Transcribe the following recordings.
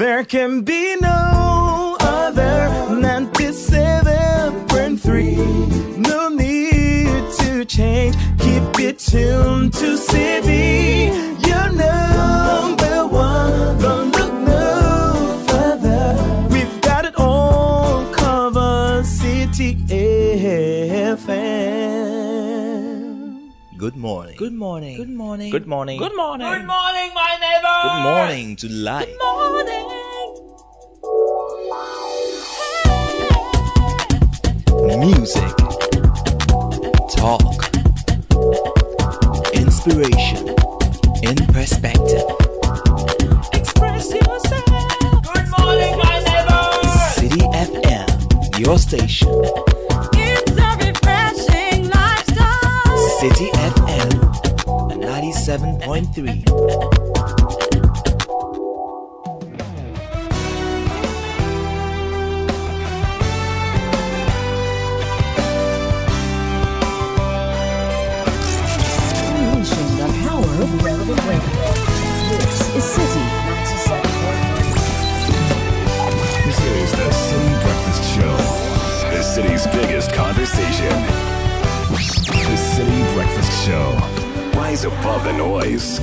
There can be no other 97.3. No need to change. Keep it tuned to Citi. Your number one. Don't look no further. We've got it all covered. Citi FM. Good morning. Good morning. Good morning. Good morning. Good morning. Good morning, my neighbor. Good morning to life. Good morning. Music. Talk. Inspiration. In perspective. Express yourself. Good morning, my neighbor. Citi FM. Your station. It's a refreshing lifestyle. Citi FM. 97.3. of relevant radio. This is Citi 97.3. This is the Citi Breakfast Show, the city's biggest conversation. The Citi Breakfast Show. Rise above the noise.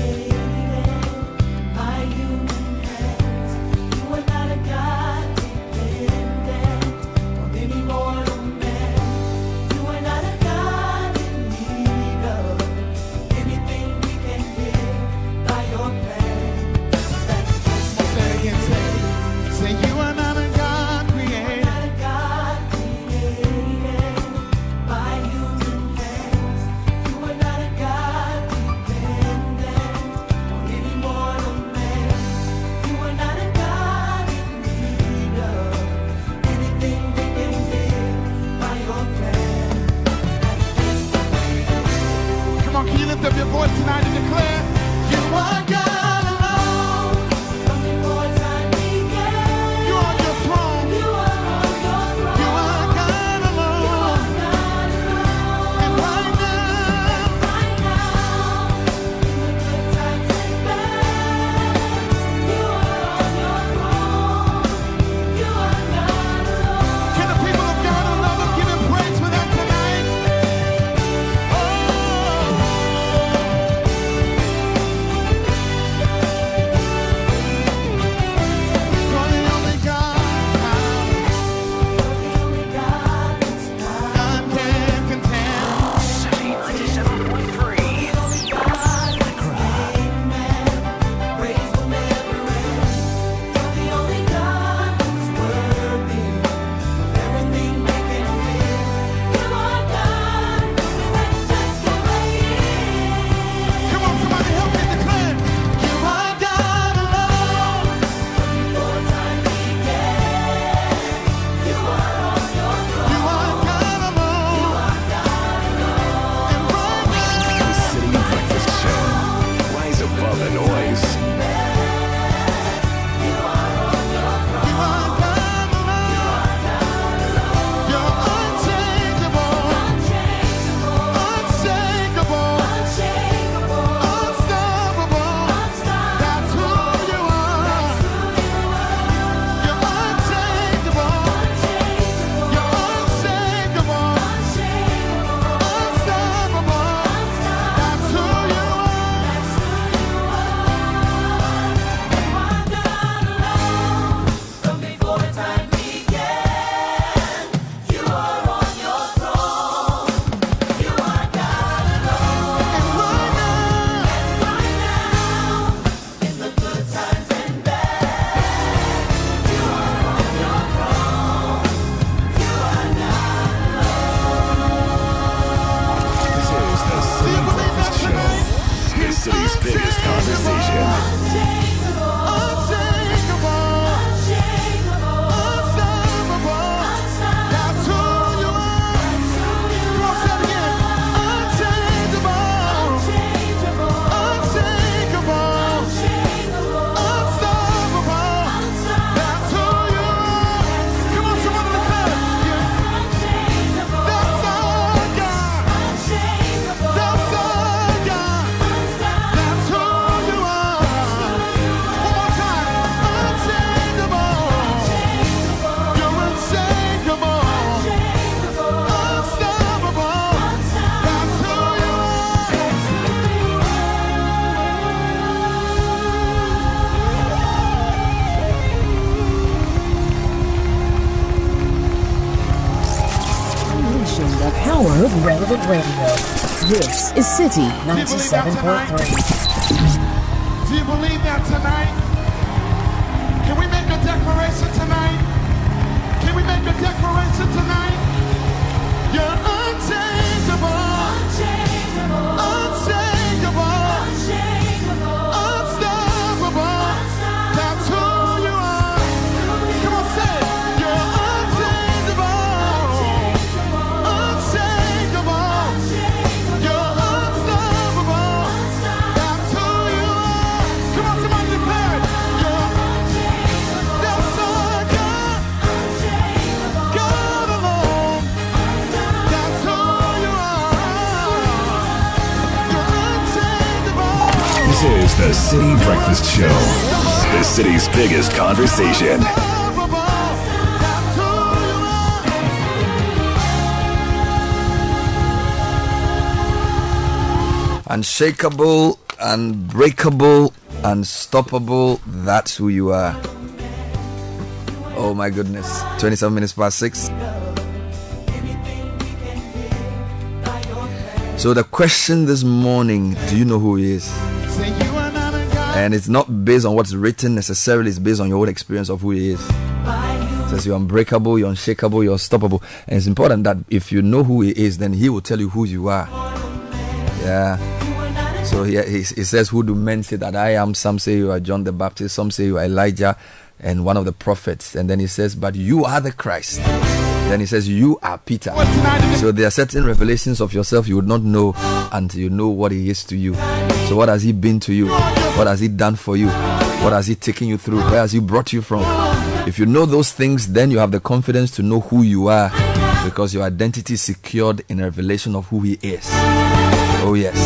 Citi 97.3. biggest conversation. Unstoppable. That's who you are. Unshakable, unbreakable, unstoppable. That's who you are. Oh my goodness. 27 minutes past 6. So, the question this morning do you know who he is? And it's not based on what's written necessarily, it's based on your own experience of who he is. It says you're unbreakable, you're unshakable, you're unstoppable. And it's important that if you know who he is, then he will tell you who you are. Yeah. So he, he, he says, Who do men say that I am? Some say you are John the Baptist, some say you are Elijah and one of the prophets. And then he says, But you are the Christ. Then he says, You are Peter. So there are certain revelations of yourself you would not know until you know what he is to you. So what has he been to you? What has he done for you? What has he taken you through? Where has he brought you from? If you know those things, then you have the confidence to know who you are because your identity is secured in a revelation of who he is. Oh yes.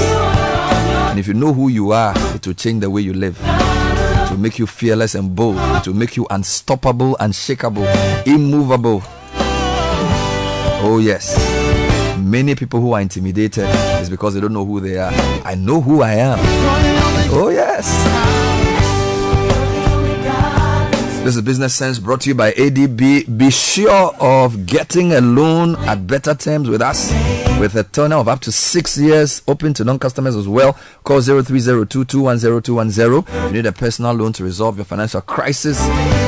And if you know who you are, it will change the way you live. It will make you fearless and bold. It will make you unstoppable, unshakable, immovable. Oh, yes. Many people who are intimidated is because they don't know who they are. I know who I am. Oh, yes. This is Business Sense brought to you by ADB. Be sure of getting a loan at better terms with us with a tenure of up to six years, open to non customers as well. Call 0302210210 if you need a personal loan to resolve your financial crisis.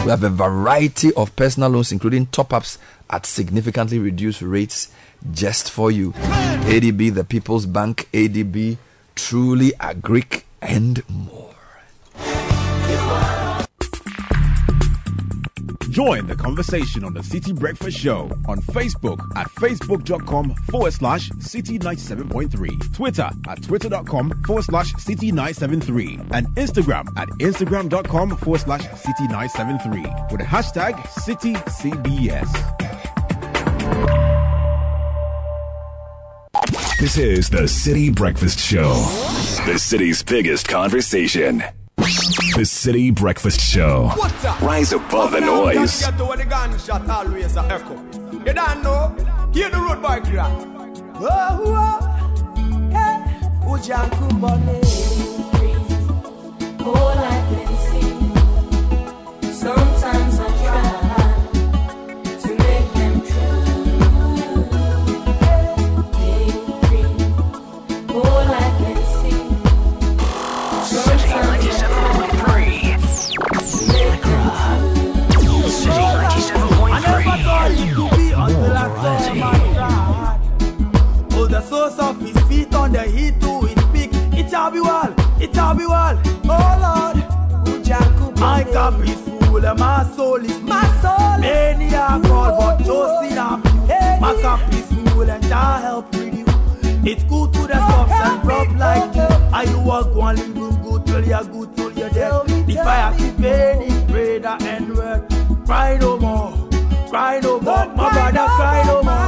We have a variety of personal loans, including top ups at significantly reduced rates just for you. ADB, the People's Bank, ADB, truly a Greek and more. Join the conversation on the Citi Breakfast Show on Facebook at facebook.com forward slash citi 97.3, Twitter at twitter.com forward slash citi 973, and Instagram at instagram.com forward slash citi 973 with the hashtag CitiCBS. This is the Citi Breakfast Show, the city's biggest conversation. The Citi Breakfast Show. Rise above the noise. Get to the gunshot always a echo. You don't know? Hear the road cry. Oh, oh, eh, Ujanku. All I be well, it shall be well. Oh Lord, Ujanku My cup is full and my soul is my soul. Many are called, but chosen are few. My cup is full and Jah help with you. It's good to the soft and rough like you. Are you walk one living good till you're good till you're dead? The fire keep burning, pray that end word. Cry no more, cry no more, my brother, cry no more.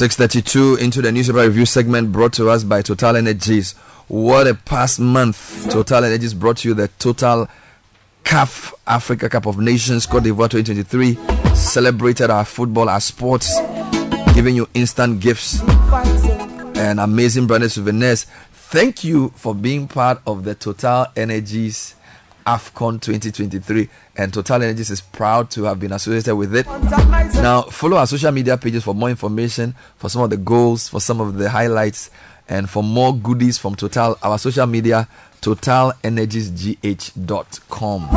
632 into the newspaper review segment brought to us by Total Energies. What a past month. Total Energies brought you the Total CAF Africa Cup of Nations Cote d'Ivoire 2023. Celebrated our football, our sports, giving you instant gifts and amazing branded souvenirs. thank you for being part of the Total Energies AFCON 2023. And Total Energies is proud to have been associated with it. Now, follow our social media pages for more information, for some of the goals, for some of the highlights, and for more goodies from Total. Our social media, totalenergiesgh.com.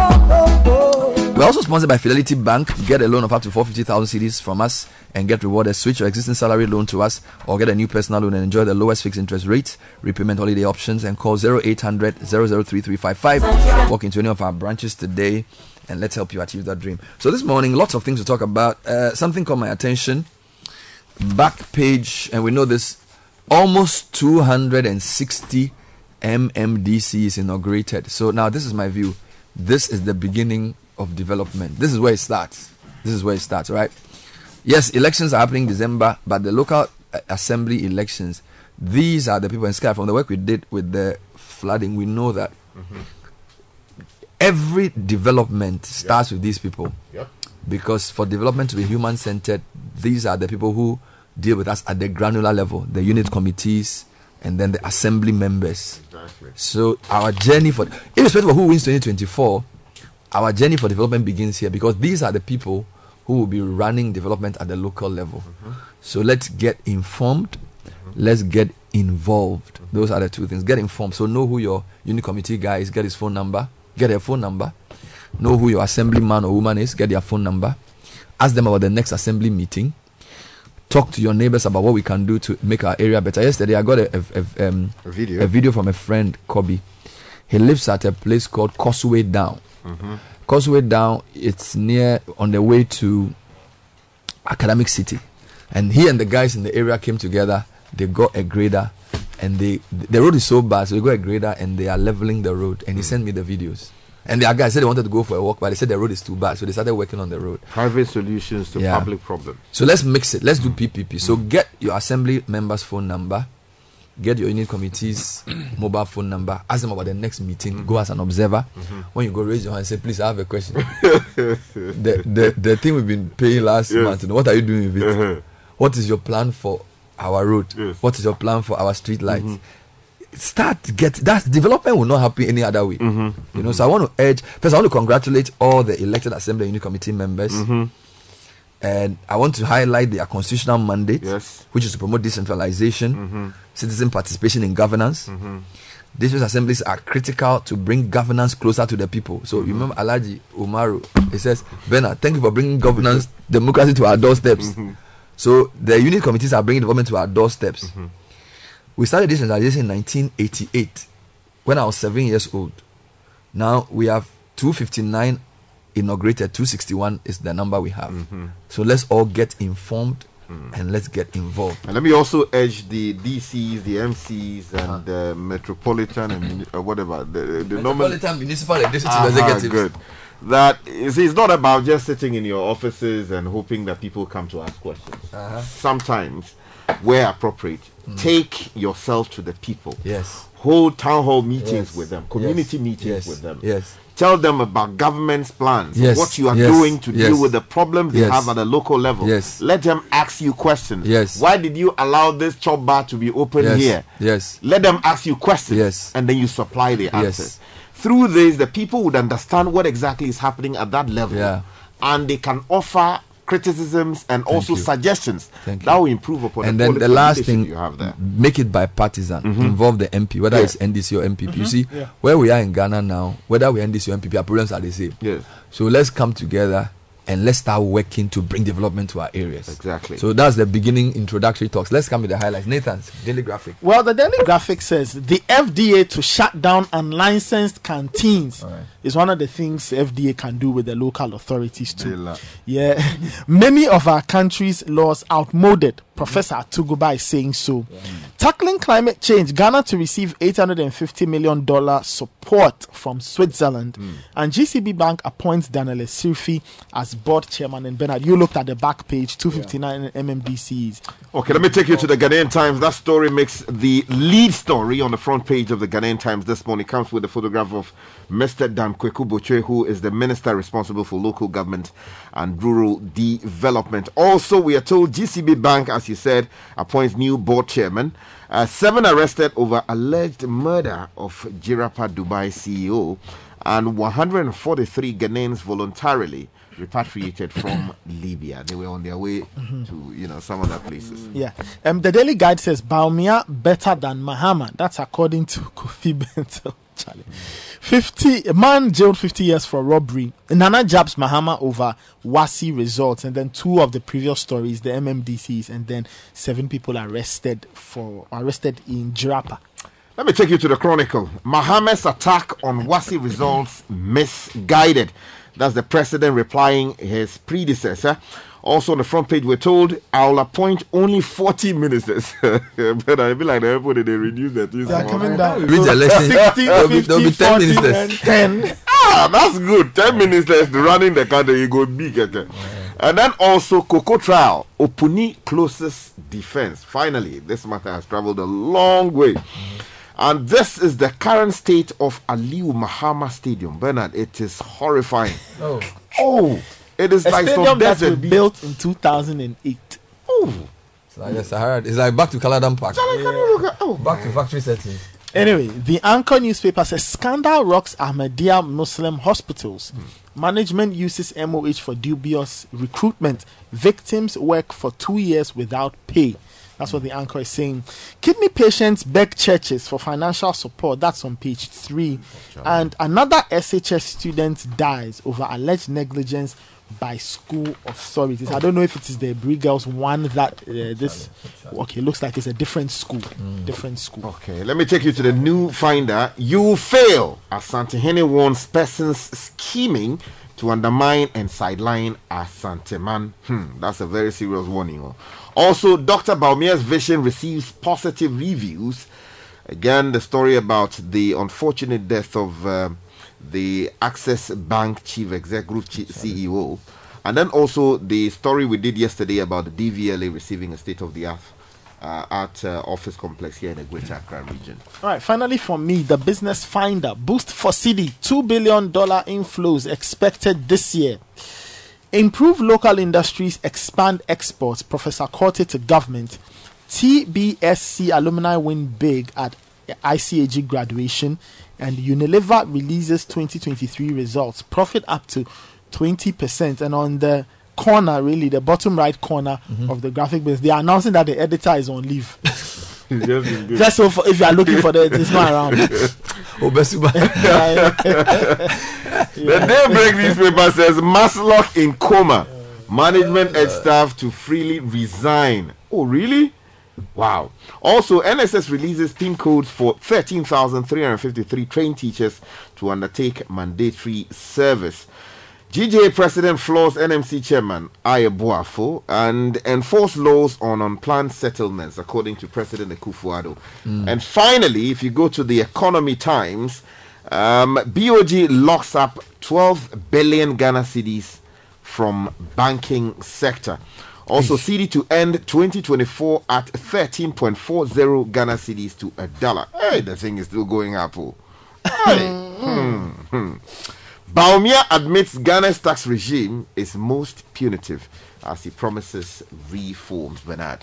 We're also sponsored by Fidelity Bank. Get a loan of up to 450,000 cedis from us and get rewarded. Switch your existing salary loan to us or get a new personal loan and enjoy the lowest fixed interest rates, repayment holiday options, and call 0800 003355. Walk into any of our branches today and let's help you achieve that dream. So, this morning, lots of things to talk about. Uh, something caught my attention. Back page, and we know this almost 260 MMDC is inaugurated. So, now this is my view. This is the beginning of development. This is where it starts. This is where it starts, right? Yes, elections are happening December, but the local uh, assembly elections, these are the people in Sky. From the work we did with the flooding, we know that every development starts with these people. Yep. Because for development to be human centered, these are the people who deal with us at the granular level, the unit committees, and then the assembly members. Exactly. So our journey for, irrespective of who wins 2024, our journey for development begins here because these are the people who will be running development at the local level. Mm-hmm. So let's get informed. Mm-hmm. Let's get involved. Those are the two things. Get informed. So know who your unit committee guy is. Get his phone number. Get their phone number. Know who your assemblyman or woman is. Get their phone number. Ask them about the next assembly meeting. Talk to your neighbors about what we can do to make our area better. Yesterday, I got a, a, a, um, A video. a video from a friend, Kobe. He lives at a place called Causeway Down. Causeway Down, it's near on the way to Academic City. And he and the guys in the area came together. They got a grader, and they the road is so bad, so they got a grader and they are leveling the road. And he mm. sent me the videos. And the guys said they wanted to go for a walk, but they said the road is too bad, so they started working on the road. Private solutions to Yeah. public problems. So let's mix it. Let's do mm. PPP. Mm. So get your assembly members' phone number, get your unit committee's mobile phone number, ask them about the next meeting, go as an observer. Mm-hmm. When you go, raise your hand and say, Please, I have a question. the, the, the thing we've been paying last Yes. month, you what are you doing with it? Uh-huh. What is your plan for our road? Yes. Mm-hmm. What is your plan for our street lights? Start get that development will not happen any other way. Mm-hmm. You know, so I want to urge first. I want to congratulate all the elected assembly and unit committee members Mm-hmm. and I want to highlight their constitutional mandate, Yes. Mm-hmm. which is to promote decentralization, citizen participation in governance. District assemblies are critical to bring governance closer to the people. So Mm-hmm. remember Alhaji Umaru, he says, Bernard, thank you for bringing governance, democracy to our doorsteps. Mm-hmm. So the unit committees are bringing development to our doorsteps. Mm-hmm. We started decentralization in 1988 when I was seven years old. Now we have 259 inaugurated, 261 is the number we have. Mm-hmm. So let's all get informed and let's get involved. And let me also urge the DCs, the MCs, and the Metropolitan and uh, whatever the, the, the normal Metropolitan Municipal and District Aha, Executives. good. That is, it's not about just sitting in your offices and hoping that people come to ask questions. Uh-huh. Sometimes, where appropriate, take yourself to the people. Yes. Hold town hall meetings Yes. with them, community Yes. meetings Yes. with them. Yes. Tell them about government's plans, Yes. what you are doing to deal with the problems they have at a local level. Yes. Let them ask you questions. Yes. Why did you allow this chop bar to be open here? Yes. Let them ask you questions. Yes. And then you supply the answers. Yes. Through this, the people would understand what exactly is happening at that level. Yeah. And they can offer criticisms and also you. suggestions Thank that will improve upon And the then the last thing, you have there. make it bipartisan. Mm-hmm. Involve the MP, whether Yeah. it's NDC or NPP. Mm-hmm. You see, where we are in Ghana now, whether we're NDC or NPP, our problems are the same. Yes. So let's come together and let's start working to bring development to our areas. Exactly. So that's the beginning introductory talks. Let's come with the highlights. Nathan's daily graphic. Well, the Daily Graphic says the FDA to shut down unlicensed canteens Alright. is one of the things FDA can do with the local authorities They too. Yeah, many of our country's laws outmoded. Professor Atuguba is saying so. Tackling climate change, Ghana to receive 850 million dollar support from Switzerland, hmm. and GCB Bank appoints Daniel Sirfi as board chairman. And Bernard, you looked at the back page, 259 MMDCs. Okay, let me take you to the Ghanaian Times. That story makes the lead story on the front page of the Ghanaian Times this morning. It Comes with a photograph of Mr. Dan Kwaku Botwe, who is the minister responsible for local government and rural development. Also, we are told GCB Bank, as you said, appoints new board chairman. Uh, seven arrested over alleged murder of Jirapa Dubai CEO, and 143 Ghanaians voluntarily repatriated from Libya. They were on their way to, you know, some other places. Yeah. Um, the Daily Guide says Bawumia better than Mahama. That's according to Kofi Bento. Charlie. 50 a man jailed 50 years for robbery. Nana jabs Mahama over WASSCE results, and then two of the previous stories, the MMDCs, and then seven people arrested for arrested in Jirapa. Let me take you to the Chronicle. Mahama's attack on WASSCE results misguided. That's the president replying his predecessor. Also on the front page, we're told I'll appoint only 40 ministers. but I feel like the people they reduce that. They are coming down. Reach the election. 60, There'll be- 50, there'll be 10 40, ministers. and 10. Ah, that's good. 10 ministers running the country, you go big. okay. And then also Coco trial. Opuni closest defense. Finally, this matter has traveled a long way. And this is the current state of Aliu Mahama Stadium. Bernard, it is horrifying. Oh. Oh, it is A like stadium some that desert was built in 2008. Oh, It's like the Sahara. It's like back to Kaladan Park. can you look at? Oh, Back to factory setting. Anyway, the Anchor newspaper says scandal rocks Ahmadiyya Muslim hospitals. Hmm. Management uses MOH for dubious recruitment. Victims work for two years without pay. That's what the anchor is saying. Kidney patients beg churches for financial support. That's on page three. And another SHS student dies over alleged negligence by school authorities. I don't know if it is the Brie Girls one that uh, this. Okay, looks like it's a different school. Different school. Okay, let me take you to the new finder. You fail Asantehene warns persons scheming to undermine and sideline Asanteman. Hmm, that's a very serious warning. oh. Also, Dr. Bawumia's vision receives positive reviews. Again, the story about the unfortunate death of um the Access Bank chief exec group chief CEO. And then also the story we did yesterday about the DVLA receiving a state of the art uh, art uh, office complex here in the Greater Accra region. All right, finally for me, the business finder boost for cedi $2 billion inflows expected this year. Improve local industries, expand exports. Professor Corte to government. TBSC alumni win big at ICAG graduation. And Unilever releases 2023 results. Profit up to 20%. And on the corner, really, the bottom right corner of the graphic business, they are announcing that the editor is on leave. Just so for, if you are looking for the, it's not around. The Daybreak newspaper says Maslock in coma. Management and staff to freely resign. Oh, really? Wow. Also, NSS releases PIN codes for 13,353 trained teachers to undertake mandatory service. GJA President floors NMC Chairman Ayeboafo and enforce laws on unplanned settlements, according to President Akufo-Addo. Hmm. And finally, if you go to the Economy Times, um, BOG locks up 12 billion Ghana cedis from banking sector. Also, cedi to end 2024 at 13.40 Ghana cedis to a dollar. Hey, the thing is still going up. oh. Hey. Hmm, hmm. Bawumia admits Ghana's tax regime is most punitive as he promises reforms. Bernard.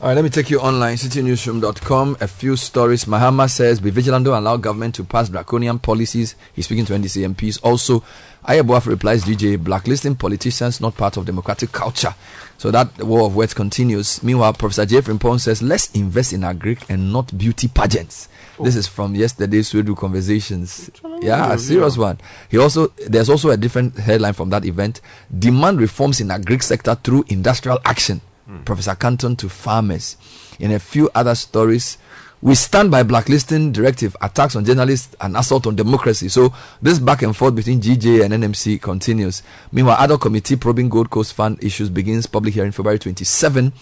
All right, let me take you online, citinewsroom.com. A few stories. Mahama says, be vigilant, don't allow government to pass draconian policies. He's speaking to NDC MPs. Also, Ayeboafo replies, DJ, blacklisting politicians not part of democratic culture. So that war of words continues. Meanwhile, Professor Jeffrey Pong says, let's invest in agric and not beauty pageants. This is from yesterday's Swedu conversations. Yeah, a serious one. He also there's also a different headline from that event. Demand reforms in agric sector through industrial action. Professor Kanton to farmers. In a few other stories, we stand by blacklisting directive, attacks on journalists, and assault on democracy. So this back and forth between GJ and NMC continues. Meanwhile, other committee probing Gold Coast Fund issues begins public hearing February 27.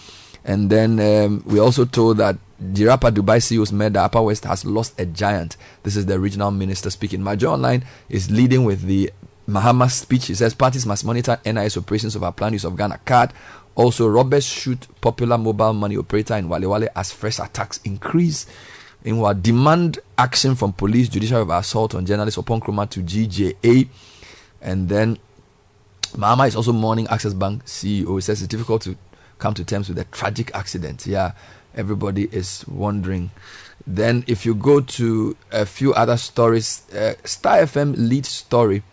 And then um, we also told that Jirapa Dubai CEO's made the Upper West has lost a giant. This is the regional minister speaking. MyJoyOnline is leading with the Mahama speech. He says parties must monitor NIS operations of our plan use of Ghana card. Also, robbers shoot popular mobile money operator in Wale Wale as fresh attacks increase. In what demand action from police, judicial of assault on journalists upon Chroma to GJA. And then Mama is also mourning Access Bank CEO. He says it's difficult to come to terms with the tragic accident. Yeah, everybody is wondering. Then, if you go to a few other stories, uh, Star FM lead story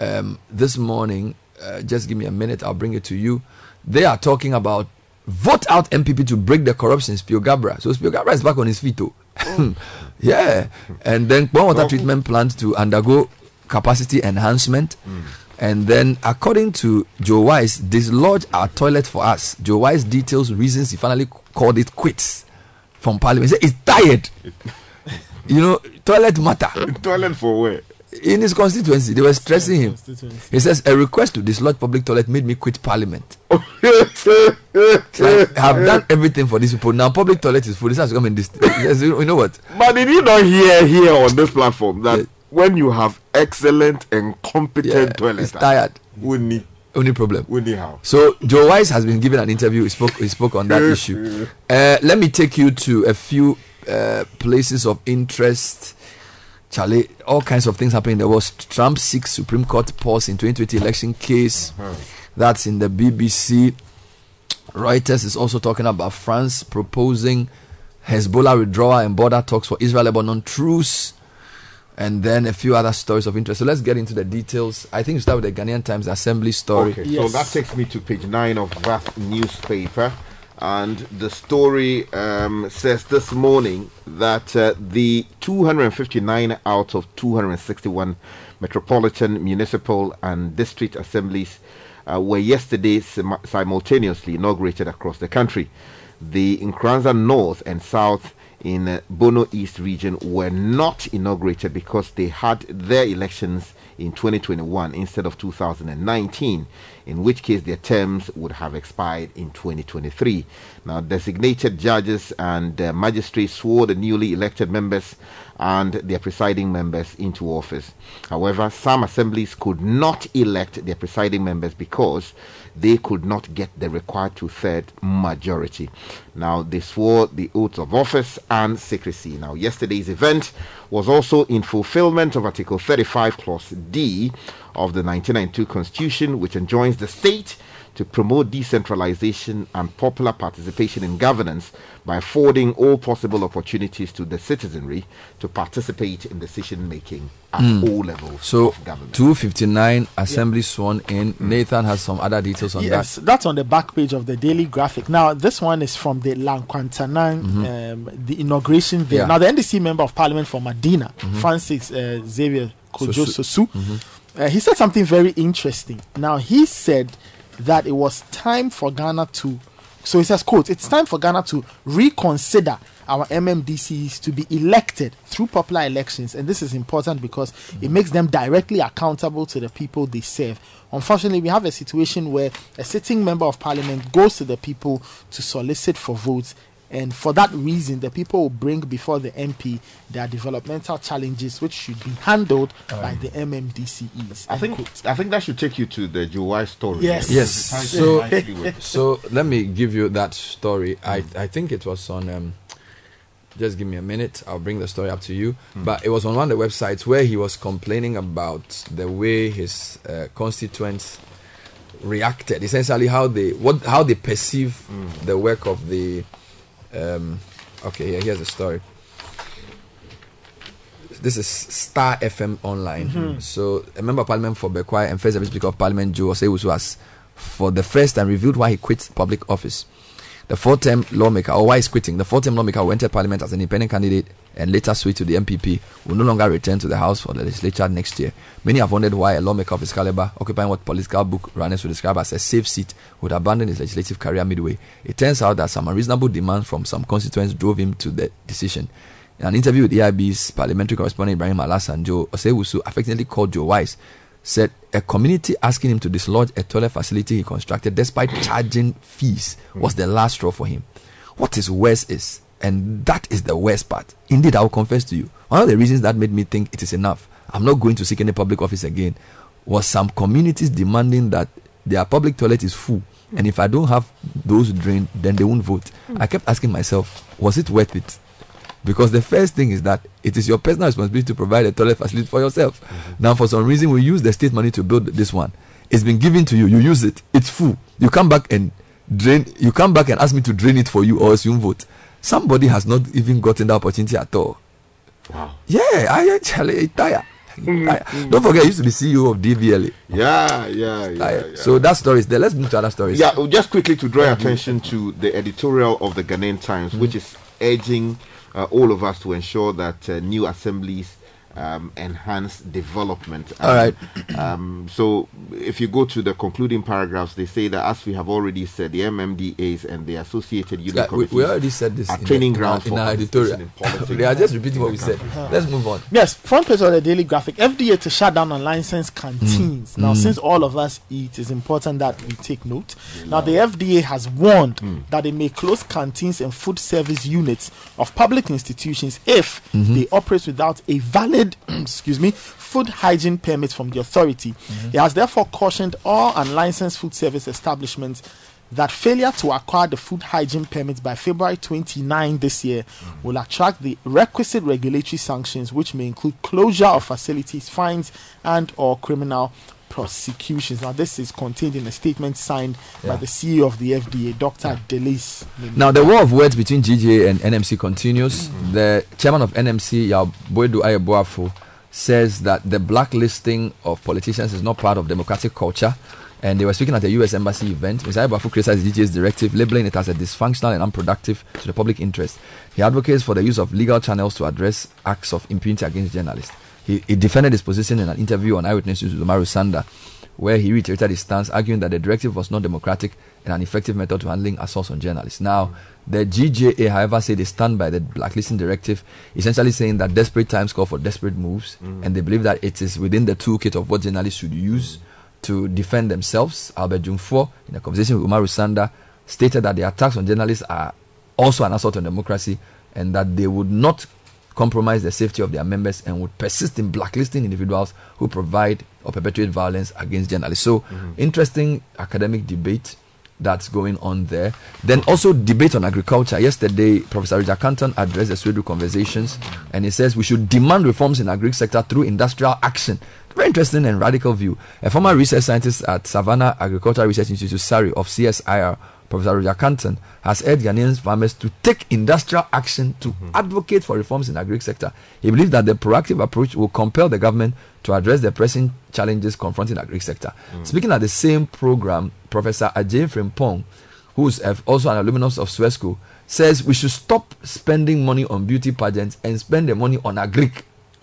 um, this morning. Uh, just give me a minute, I'll bring it to you. They are talking about vote out NPP to break the corruption. Spio-Garbrah. So Spio-Garbrah is back on his feet, too. yeah, and then Bon Water oh. Treatment Plant to undergo capacity enhancement. Hmm. And then, according to Joe Wise, dislodge our toilet for us. Joe Wise details reasons he finally called it quits from Parliament. He said he's tired. you know, toilet matter. Toilet for where? In his constituency, they were stressing him. He says a request to dislodge public toilet made me quit Parliament. Like, I've done everything for these people. Now public toilet is full. This has to come in this. he says, you know what? But did you not hear here on this platform that when you have excellent and competent toilets, He's tired. Wouldn't he? Only problem. Wouldn't how? So Joe Wise has been given an interview. He spoke. He spoke on that issue. Uh, let me take you to a few uh, places of interest. Charlie, all kinds of things happening. There was Trump seeks Supreme Court pause in 2020 election case. Mm-hmm. That's in the BBC. Reuters is also talking about France proposing Hezbollah withdrawal and border talks for Israel-Lebanon truce. And then a few other stories of interest. So let's get into the details. I think we start with the Ghanaian Times Assembly story. Okay, so that takes me to page nine of that newspaper, and the story um, says this morning that uh, the 259 out of 261 metropolitan, municipal, and district assemblies uh, were yesterday sim- simultaneously inaugurated across the country. The Nkranza North and South in uh, Bono East region were not inaugurated because they had their elections in 2021 instead of 2019, in which case their terms would have expired in 2023. Now, designated judges and uh, magistrates swore the newly elected members and their presiding members into office. However, some assemblies could not elect their presiding members because they could not get the required two third majority. Now, they swore the oaths of office and secrecy. Now, yesterday's event was also in fulfillment of Article 35, Clause D of the 1992 Constitution, which enjoins the state to promote decentralization and popular participation in governance by affording all possible opportunities to the citizenry to participate in decision making at Mm. all levels So of government. 259 assembly sworn in. Nathan has some other details on yes, that. Yes, that's on the back page of the Daily Graphic. Now, this one is from the La Nkwantanang, Mhm. um, the inauguration there. Yeah. Now, the NDC member of Parliament for Medina, Mhm. Francis uh, Xavier Kojo Sosu. Sosu, Mhm. uh, he said something very interesting. Now, he said that it was time for Ghana to, so he says, quote, it's time for Ghana to reconsider our MMDCs to be elected through popular elections. And this is important because it makes them directly accountable to the people they serve. Unfortunately, we have a situation where a sitting member of parliament goes to the people to solicit for votes. And for that reason, the people will bring before the MP their developmental challenges, which should be handled by the MMDCEs. I think I think that should take you to the Joe Wise story. Yes. Yes. It So, in nicely with- so let me give you that story. I, I think it was on. Um, just give me a minute. I'll bring the story up to you. But it was on one of the websites where he was complaining about the way his uh, constituents reacted. Essentially, how they what how they perceive the work of the. Um, okay, yeah, here's the story. This is Star FM online. Mhm. So, a member of parliament for Bekwai and first Vice Speaker of Parliament Joe Osei-Owusu has, for the first time, revealed why he quit public office. The four-term lawmaker, or why quitting, the four-term lawmaker who entered parliament as an independent candidate and later switched to the NPP will no longer return to the House for the legislature next year. Many have wondered why a lawmaker of his caliber, occupying what political book runners would describe as a safe seat, would abandon his legislative career midway. It turns out that some unreasonable demands from some constituents drove him to the decision. In an interview with EIB's parliamentary correspondent Ibrahim Alassan, Joe Osei-Owusu affectionately called Joe Wise, said a community asking him to dislodge a toilet facility he constructed despite charging fees was the last straw for him. What is worse is, and that is the worst part, indeed, I will confess to you, one of the reasons that made me think it is enough, I'm not going to seek any public office again, was some communities demanding that their public toilet is full. And if I don't have those drained, then they won't vote. I kept asking myself, was it worth it? Because the first thing is that it is your personal responsibility to provide a toilet facility for yourself. Mm-hmm. Now, for some reason, we use the state money to build this one. It's been given to you. You use it. It's full. You come back and drain. You come back and ask me to drain it for you, or else you vote. Somebody has not even gotten the opportunity at all. Wow. Yeah, I actually tire. tire. Mm-hmm. Don't forget, I used to be CEO of DVLA. Yeah, yeah, yeah. Yeah. So that story is there. Let's move to other stories. Yeah, just quickly to draw your mm-hmm. attention to the editorial of the Ghanaian Times, which is urging all of us to ensure that uh, new assemblies um, enhance development. All right. Um, so, if you go to the concluding paragraphs, they say that, as we have already said, the MMDAs and the associated union Yeah, we, committees we already said this are training the, grounds in for our, in our editorial. in politics. they are just repeating what we said. Let's move on. Yes, front page of the Daily Graphic. FDA to shut down unlicensed canteens. Now, Mm. since all of us eat, it's important that we take note. Now, the FDA has warned Mm. that they may close canteens and food service units of public institutions if Mm-hmm. they operate without a valid, excuse me, food hygiene permit from the authority. Mm-hmm. He has therefore cautioned all unlicensed food service establishments that failure to acquire the food hygiene permit by February 29 this year will attract the requisite regulatory sanctions, which may include closure of facilities, fines, and or criminal prosecutions. Now, this is contained in a statement signed by the CEO of the FDA, Dr. Delese. Now, the war of words between GJ and NMC continues. Mm-hmm. The chairman of NMC, Yaw Boadu-Ayeboafo, says that the blacklisting of politicians is not part of democratic culture. And they were speaking at a US Embassy event. Mr. Ayeboafo criticized DJ's directive, labeling it as a dysfunctional and unproductive to the public interest. He advocates for the use of legal channels to address acts of impunity against journalists. He, he defended his position in an interview on Eyewitness News with Umaru Sanda, where he reiterated his stance, arguing that the directive was not democratic and an effective method to handling assaults on journalists. Now, the GJA, however, say they stand by the blacklisting directive, essentially saying that desperate times call for desperate moves, mm. and they believe that it is within the toolkit of what journalists should use to defend themselves. Albert Dwumfour, in a conversation with Umaru Sanda, stated that the attacks on journalists are also an assault on democracy and that they would not compromise the safety of their members and would persist in blacklisting individuals who provide or perpetuate violence against journalists. So, mm-hmm. interesting academic debate that's going on there. Then also debate on agriculture. Yesterday, Professor Richard Kanton addressed the Sweden conversations and he says we should demand reforms in the agri sector through industrial action. Very interesting and radical view. A former research scientist at Savannah Agricultural Research Institute, SARI, of CSIR, Professor Roger Kanton, has urged Ghanaian farmers to take industrial action to mm-hmm. advocate for reforms in the agri sector. He believes that the proactive approach will compel the government to address the pressing challenges confronting the agri sector. Mm. Speaking at the same program, Professor Ajay Frimpong, who is also an alumnus of Swesco, says we should stop spending money on beauty pageants and spend the money on agri.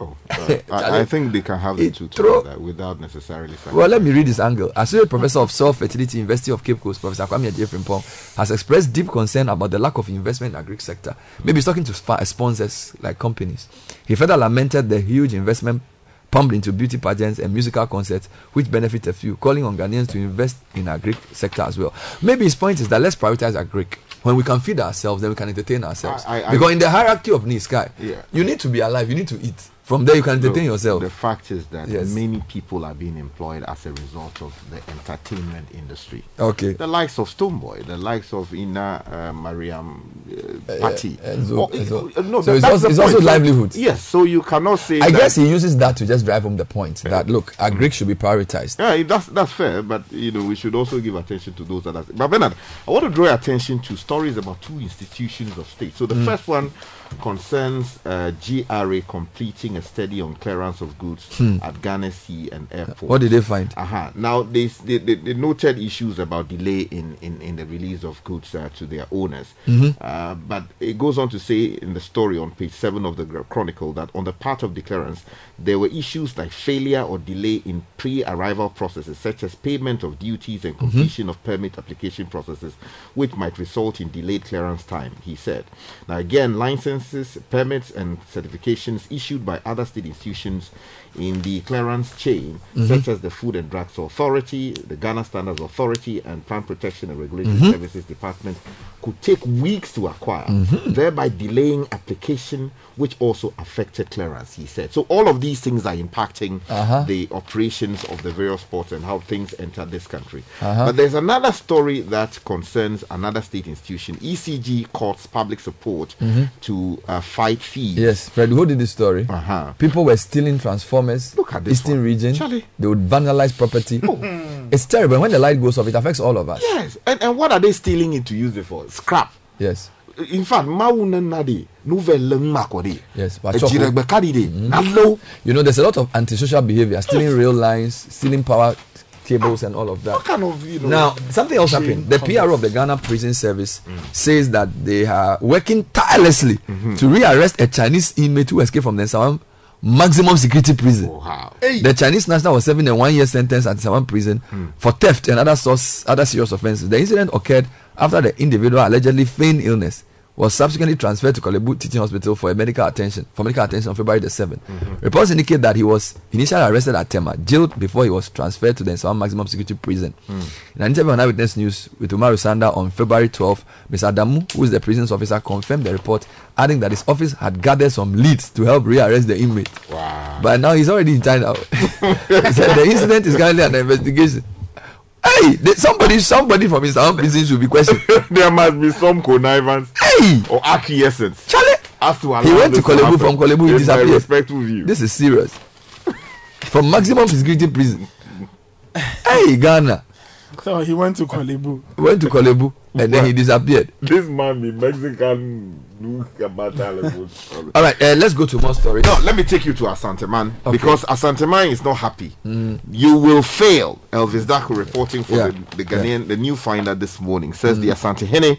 Oh, uh, I, I think they can have the It two together without necessarily. Well, let me read this angle. Associate Professor of Soil Fertility, University of Cape Coast, Professor Kwame Frimpong, has expressed deep concern about the lack of investment in the agri sector. Maybe he's talking to sponsors like companies. He further lamented the huge investment pumped into beauty pageants and musical concerts, which benefit a few, calling on Ghanaians to invest in agri sector as well. Maybe his point is that let's prioritize our Greek. When we can feed ourselves, then we can entertain ourselves. I- I- because in the hierarchy of needs, Sky, Yeah. you need to be alive, you need to eat. From there, you can entertain No, yourself. The fact is that Yes. many people are being employed as a result of the entertainment industry. Okay. The likes of Stoneboy, the likes of Ina uh, Mariam uh, Uh, Patti. Enzo- Oh, Enzo. uh, no, So that- it's also- it's also So- livelihood. Yes, so you cannot say. I guess he uses that to just drive home the point that look, agri should be prioritized. Yeah, that's that's fair, but you know we should also give attention to those that are. But Bernard, I want to draw your attention to stories about two institutions of state. So the Mm. first one concerns uh, GRA completing a study on clearance of goods Hmm. at Ghana Sea and Airport. What did they find? Uh-huh. Now they, they, they, noted issues about delay in, in, in the release of goods uh, to their owners. Mhm. Uh, but it goes on to say in the story on page seven of the Chronicle that on the part of the clearance, there were issues like failure or delay in pre-arrival processes, such as payment of duties and completion of permit application processes, which might result in delayed clearance time. He said. Now again, licenses, permits, and certifications issued by other state institutions in the clearance chain, Mhm. such as the Food and Drugs Authority, the Ghana Standards Authority, and Plant Protection and Regulatory Mhm. Services Department, could take weeks to acquire, Mm-hmm. thereby delaying application, which also affected clearance, he said. So all of these things are impacting Uh-huh. the operations of the various ports and how things enter this country. Uh-huh. But there's another story that concerns another state institution. ECG courts public support to uh, fight. Mm-hmm. Yes, Fred, who did this story? Uh-huh. People were stealing transformers. Look at this Eastern one. region. Charlie. They would vandalize property. It's terrible. And when the light goes off, it affects all of us. Yes. And, and what are they stealing it to use it for? Scrap. Yes. In fact, Mauna Nadi, Nouvelle Makodi. Yes. A But chocolate- Jiregbe Kadide, Nalo. You know, there's a lot of antisocial behavior, stealing rail lines, stealing power cables, and all of that. What kind of, you know. Now, something else happened. The PRO of the Ghana Prison Service says that they are working tirelessly to rearrest a Chinese inmate who escaped from the Nsawam maximum security prison. Wow. The Chinese national was serving a one-year sentence at Nsawam prison for theft and other source, other serious offences. The incident occurred after the individual allegedly feigned illness was subsequently transferred to Korle Bu Teaching Hospital for medical attention for medical attention on February the 7th. Mm-hmm. Reports indicate that he was initially arrested at Tema, jailed before he was transferred to the Nsawam maximum security prison. Mm. In an interview on Eyewitness News with Umaru Sanda on February 12, Mr. Adamu, who is the prison's officer, confirmed the report, adding that his office had gathered some leads to help rearrest the inmate. Wow. But now he's already in China. he said the incident is currently under investigation. Hey, the- somebody, somebody from his own prison should be questioned. there must be some connivance Hey, or acquiescence. Charlie, As to allow he went to Kolebu from Kolebu. He disappeared. respectful view. This is serious. From maximum security prison. hey, Ghana So he went to Kolebu. went to Kolebu and then he disappeared. this man be Mexican. Look about that. All right, uh, let's go to more stories. No, let me take you to Asanteman Okay. because Asante Man is not happy. Mm. You will fail. Elvis Daku reporting for Yeah. the, the Ghanaian, the new finder this morning says the mm. Asantehene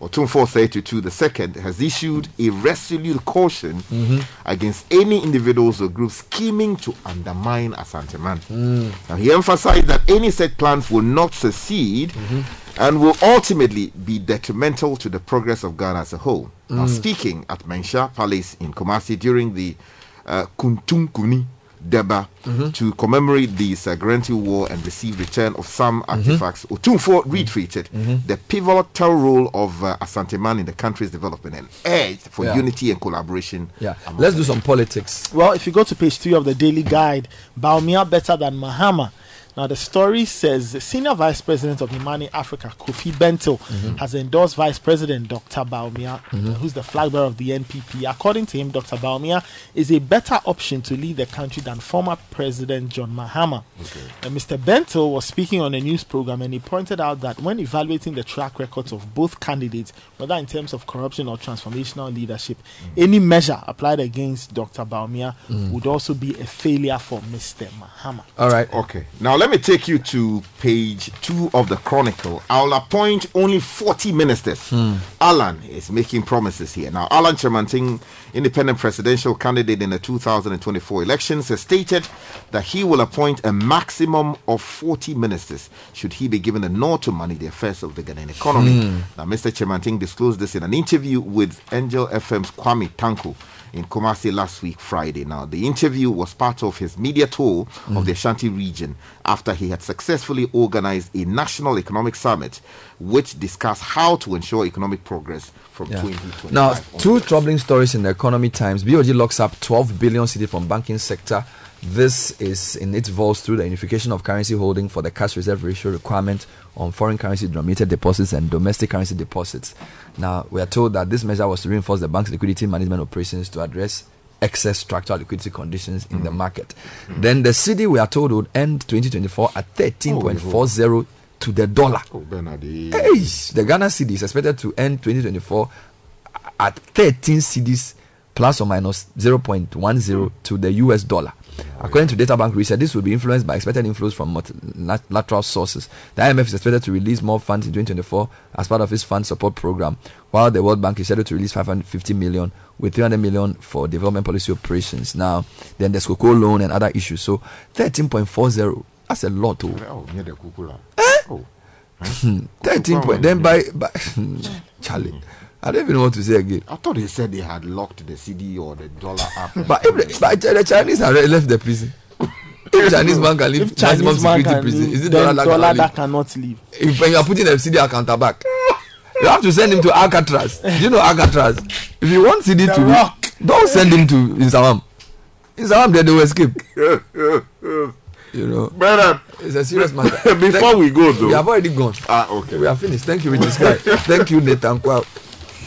or 2432 the second has issued a resolute caution mm-hmm. against any individuals or groups scheming to undermine Asanteman. Mm. Now he emphasized that any such plans will not succeed mm-hmm. And will ultimately be detrimental to the progress of Ghana as a whole. Now speaking at Manhyia Palace in Kumasi during the uh, Kuntunkuni Deba to commemorate the Sagrenti War and receive return of some artifacts. Otumfuo retweeted the pivotal role of uh, Asanteman in the country's development and urged for Yeah. unity and collaboration. Yeah, let's do some politics. Well, if you go to page three of the Daily Guide, Bawumia better than Mahama. Now, the story says the senior vice president of Imani Africa, Kofi Bentil, mm-hmm. has endorsed Vice President Dr. Bawumia, mm-hmm. who's the flag bearer of the NPP. According to him, Dr. Bawumia is a better option to lead the country than former President John Mahama. And Mr. Bento was speaking on a news program and he pointed out that when evaluating the track records of both candidates, whether in terms of corruption or transformational leadership, mm. any measure applied against Dr. Bawumia mm. would also be a failure for Mr. Mahama. All right. Okay. Now let me take you to page two of the Chronicle. I'll appoint only 40 ministers. Hmm. Alan is making promises here. Now, Alan Kyerematen, independent presidential candidate in the 2024 elections, has stated that he will appoint a maximum of 40 ministers should he be given a nod to manage the affairs of the Ghanaian economy. Hmm. Now, Mr. Chemanting disclosed this in an interview with Angel FM's Kwame Tanko in Kumasi last week, Friday. Now, the interview was part of his media tour of the mm. Ashanti region after he had successfully organized a national economic summit which discussed how to ensure economic progress from Yeah. 2025. Now, two troubling stories in the economy times. BOG locks up 12 billion cedi from banking sector. This is in its vaults through the unification of currency holding for the cash reserve ratio requirement on foreign currency denominated deposits and domestic currency deposits. Now, we are told that this measure was to reinforce the bank's liquidity management operations to address excess structural liquidity conditions in the market. Then the cedi, we are told, would end 2024 at 13.40 to the dollar. Oh, Hey, the Ghana cedi is expected to end 2024 at 13 cedis plus or minus 0.10 to the US dollar. According to Data Bank research, this will be influenced by expected inflows from multilateral sources. The IMF is expected to release more funds in 2024 as part of its fund support program, while the World Bank is scheduled to release 550 million with 300 million for development policy operations. Now, then there's cocoa loan and other issues. So 13.40, that's a lot. Oh. Oh, near the kukula. Eh? Oh. 13 point. Then by, by Charlie, I don't even know what to say again. I thought they said they had locked the CD or the dollar up. But if the, but the Chinese have already left the prison. If Chinese man can leave If Chinese maximum man security can prison, leave, is it dollar that dollar cannot that leave? cannot leave. If when you are putting the CD account back, You have to send him to Alcatraz. Do you know Alcatraz? If you want CD The to Rock. don't send him to Insawam. Insawam, then they will escape. You know, Brother, it's a serious matter. before we go though. we have already gone. Ah, okay. We are finished. Thank you, Richard Sky. Thank you, Nathan Kwao.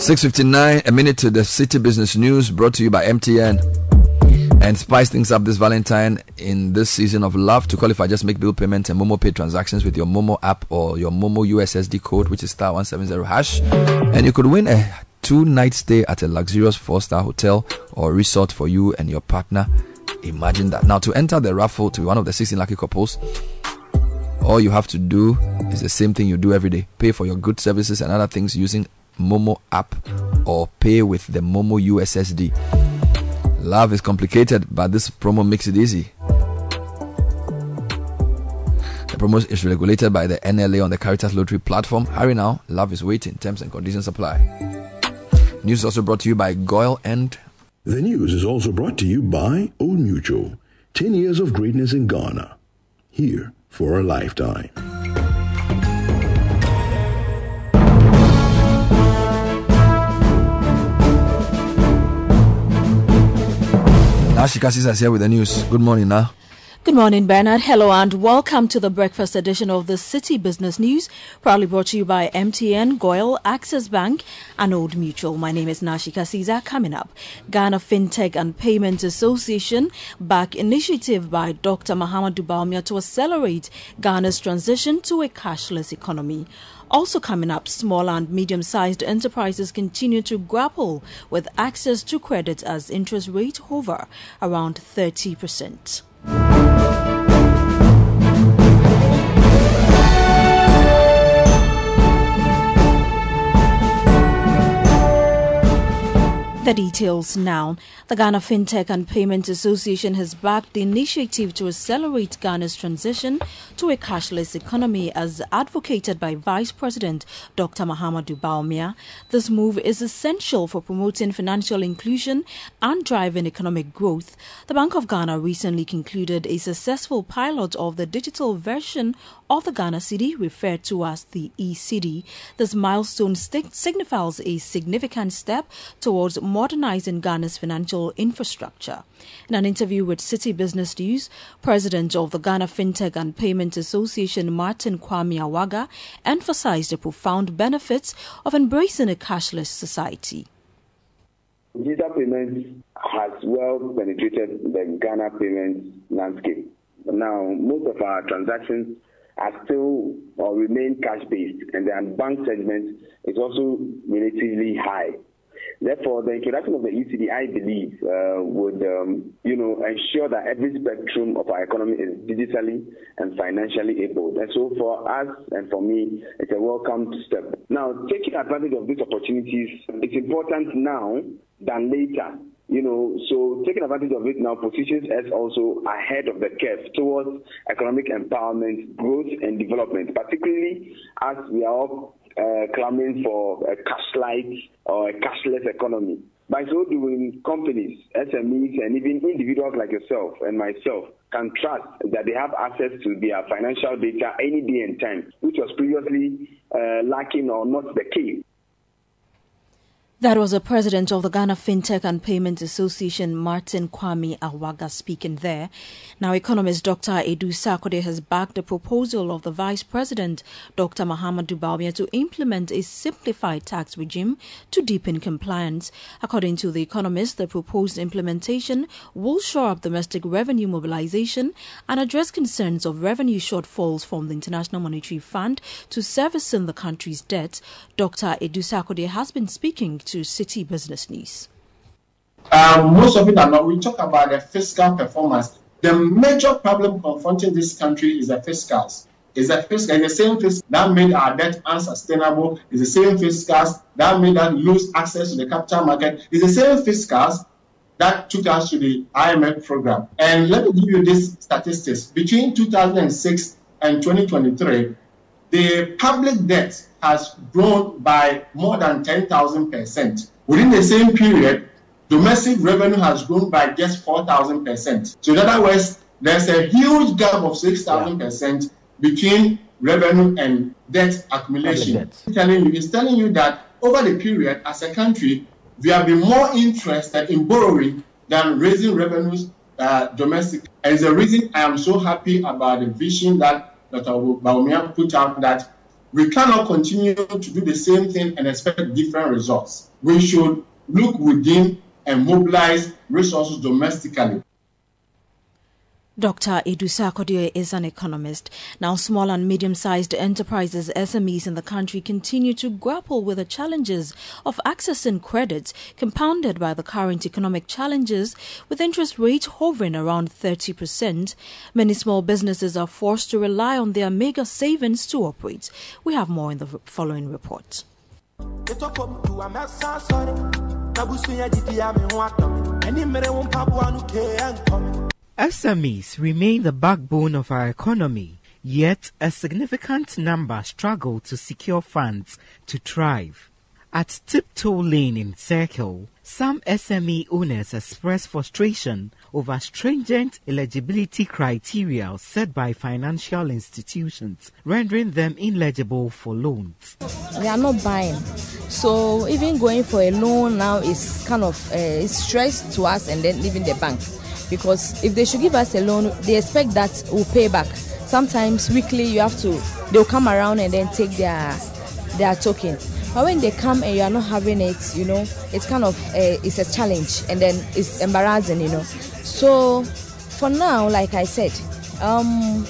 6.59, a minute to the Citi Business News brought to you by MTN. And spice things up this Valentine in this season of love. To qualify, just make bill payments and Momo Pay transactions with your Momo app or your Momo USSD code, which is star 170 hash. And you could win a two night stay at a luxurious four star hotel or resort for you and your partner. Imagine that. Now, to enter the raffle to be one of the 16 lucky couples, all you have to do is the same thing you do every day pay for your goods, services, and other things using Momo app or pay with the Momo USSD. Love is complicated, but this promo makes it easy. The promo is regulated by the NLA on the Caritas Lottery platform. Hurry now, love is waiting. Terms and conditions apply. News is also brought to you by Goyle and The news is also brought to you by Old Mutual. 10 years of greatness in Ghana. Here for a lifetime. Now Shikasi is here with the news. Good morning now. Good morning, Bernard. Hello, and welcome to the breakfast edition of the Citi Business News, proudly brought to you by MTN, Goyle, Access Bank, and Old Mutual. My name is Nashika Caesar. Coming up, Ghana FinTech and Payments Association back initiative by Dr. Mahamudu Bawumia to accelerate Ghana's transition to a cashless economy. Also coming up, small and medium sized enterprises continue to grapple with access to credit as interest rates hover around 30%. The details now. The Ghana FinTech and Payments Association has backed the initiative to accelerate Ghana's transition to a cashless economy as advocated by Vice President Dr. Mahamudu Bawumia. This move is essential for promoting financial inclusion and driving economic growth. The Bank of Ghana recently concluded a successful pilot of the digital version of the Ghana cedi, referred to as the e-cedi. This milestone signifies a significant step towards modernizing Ghana's financial infrastructure. In an interview with Citi Business News, President of the Ghana FinTech and Payment Association, Martin Kwame Awaga, emphasized the profound benefits of embracing a cashless society. Digital payments has well penetrated the Ghana payments landscape. Now, most of our transactions are still or remain cash based, and the bank segment is also relatively high. Therefore, the introduction of the e-cedi, I believe, uh, would um, you know ensure that every spectrum of our economy is digitally and financially able. And so, for us and for me, it's a welcome step. Now, taking advantage of these opportunities, it's important now than later. You know, so taking advantage of it now positions us also ahead of the curve towards economic empowerment, growth, and development, particularly as we are all uh, clamoring for a cashless or a cashless economy. By so doing, companies, SMEs, and even individuals like yourself and myself can trust that they have access to their financial data any day and time, which was previously uh, lacking or not the case. That was the president of the Ghana FinTech and Payment Association, Martin Kwame Awaga, speaking there. Now, economist Dr. Adu Sarkodie has backed the proposal of the vice president, Dr. Mahamudu Bawumia, to implement a simplified tax regime to deepen compliance. According to the economist, the proposed implementation will shore up domestic revenue mobilization and address concerns of revenue shortfalls from the International Monetary Fund to servicing the country's debt. Dr. Adu Sarkodie has been speaking to Citi Business News. Um, most of it are not. We talk about the fiscal performance. The major problem confronting this country is the fiscals. It's the fiscal, the same fiscal that made our debt unsustainable. It's the same fiscals that made us lose access to the capital market. It's the same fiscals that took us to the IMF program. And let me give you these statistics. Between 2006 and 2023, the public debt has grown by more than 10,000%. Within the same period, domestic revenue has grown by just 4,000%. So, in other words, there's a huge gap of 6,000% between revenue and debt accumulation. It's telling you, it's telling you that over the period, as a country, we have been more interested in borrowing than raising revenues uh, domestic. And the reason I am so happy about the vision that Dr. Bawumia put out that we cannot continue to do the same thing and expect different results. We should look within and mobilize resources domestically. Dr. Edusa is an economist. Now, small and medium sized enterprises, SMEs in the country, continue to grapple with the challenges of accessing credit, compounded by the current economic challenges, with interest rates hovering around 30%. Many small businesses are forced to rely on their mega savings to operate. We have more in the following report. SMEs remain the backbone of our economy, yet a significant number struggle to secure funds to thrive. At Tiptoe Lane in Circle, some SME owners express frustration over stringent eligibility criteria set by financial institutions, rendering them ineligible for loans. They are not buying. So even going for a loan now is kind of uh, stress to us and then leaving the bank because if they should give us a loan, they expect that we'll pay back. Sometimes weekly you have to they'll come around and then take their their token. But when they come and you are not having it, you know, it's kind of a, it's a challenge and then it's embarrassing, you know. So for now, like I said, um,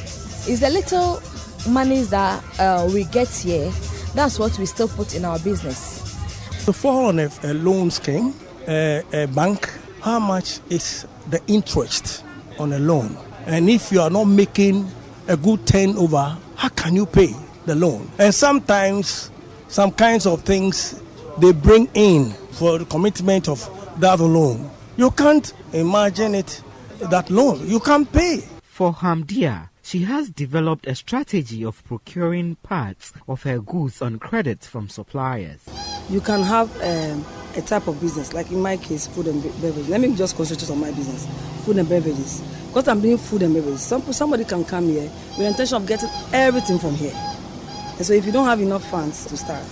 it's the little monies that uh, we get here. That's what we still put in our business. Fall on a, a loan scheme, uh, a bank, how much is the interest on a loan? And if you are not making a good turnover, how can you pay the loan? And sometimes, some kinds of things they bring in for the commitment of that loan. You can't imagine it, that loan. You can't pay. For Hamdia, she has developed a strategy of procuring parts of her goods on credit from suppliers. You can have um, a type of business, like in my case, food and beverages. Let me just concentrate on my business, food and beverages. Because I'm doing food and beverages, some, somebody can come here with the intention of getting everything from here. And so if you don't have enough funds to start,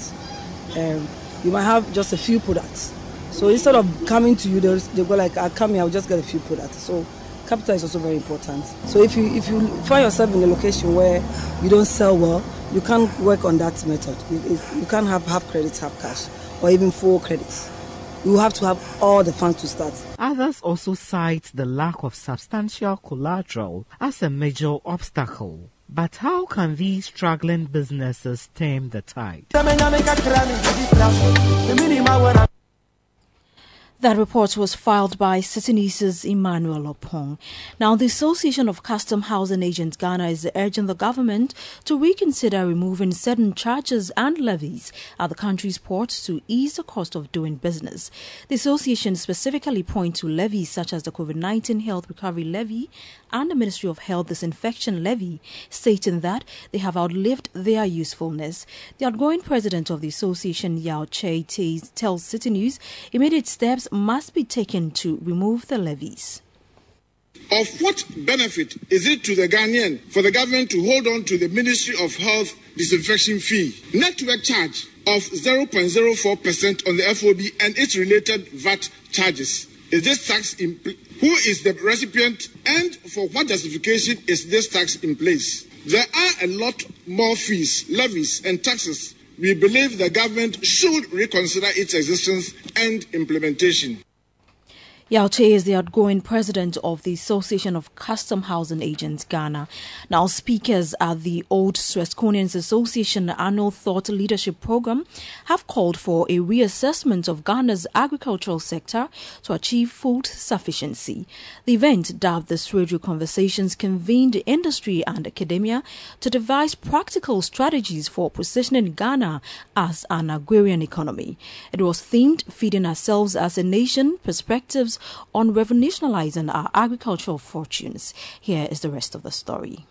um, you might have just a few products. So instead of coming to you, they go like, "I come here, I'll just get a few products." So capital is also very important. So if you if you find yourself in a location where you don't sell well, you can't work on that method. You, you can't have half credits, half cash, or even full credits. You have to have all the funds to start. Others also cite the lack of substantial collateral as a major obstacle. But how can these struggling businesses stem the tide? That report was filed by Citinese's Emmanuel Opong. Now, the Association of Custom Housing Agents Ghana is urging the government to reconsider removing certain charges and levies at the country's ports to ease the cost of doing business. The association specifically points to levies such as the COVID 19 Health Recovery Levy and the Ministry of Health Disinfection Levy, stating that they have outlived their usefulness. The outgoing president of the association, Yao Che, tells Citi News immediate steps must be taken to remove the levies. Of what benefit is it to the Ghanaian for the government to hold on to the Ministry of Health disinfection fee, network charge of 0.04% on the FOB and its related VAT charges? Is this tax in who is the recipient and for what justification is this tax in place? There are a lot more fees, levies, and taxes. We believe the government should reconsider its existence and implementation. Yao Che is the outgoing president of the Association of Custom Housing Agents Ghana. Now, speakers at the Old Swesconians Association annual Thought Leadership Program have called for a reassessment of Ghana's agricultural sector to achieve food sufficiency. The event, dubbed the Swedru Conversations, convened industry and academia to devise practical strategies for positioning Ghana as an agrarian economy. It was themed Feeding Ourselves as a Nation Perspectives on revolutionizing our agricultural fortunes. Here is the rest of the story.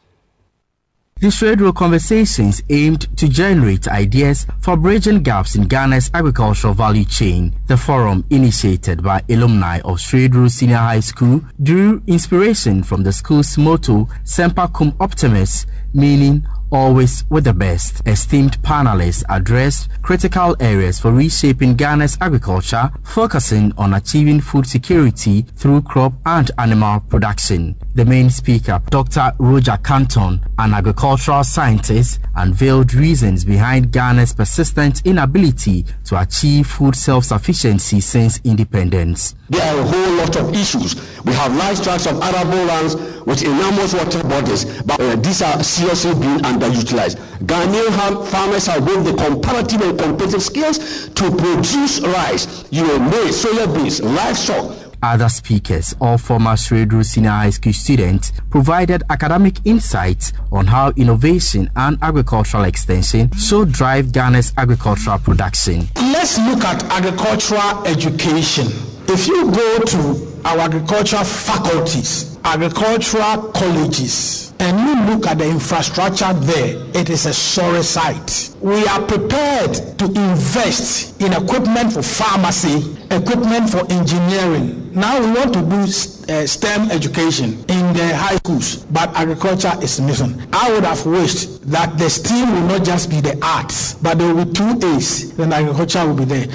The Swedru conversations aimed to generate ideas for bridging gaps in Ghana's agricultural value chain. The forum, initiated by alumni of Swedru Senior High School, drew inspiration from the school's motto, Semper Cum Optimus, meaning always with the best. Esteemed panelists addressed critical areas for reshaping Ghana's agriculture, focusing on achieving food security through crop and animal production. The main speaker, Dr. Roger Kanton, an agricultural scientist, unveiled reasons behind Ghana's persistent inability to achieve food self-sufficiency since independence. There are a whole lot of issues. We have large tracts of arable lands with enormous water bodies, but uh, these are seriously being underutilized. Ghanaian farmers have both the comparative and competitive skills to produce rice, you know, maize, soya beans, livestock, other speakers, all former Swedru Senior High School students, provided academic insights on how innovation and agricultural extension should drive Ghana's agricultural production. Let's look at agricultural education. If you go to our agricultural faculties, agricultural colleges, and you look at the infrastructure there, it is a sorry sight. We are prepared to invest in equipment for pharmacy, equipment for engineering. Now we want to do uh, STEM education in the high schools, but agriculture is missing. I would have wished that the STEM will not just be the arts, but there will be two A's, then agriculture will be there.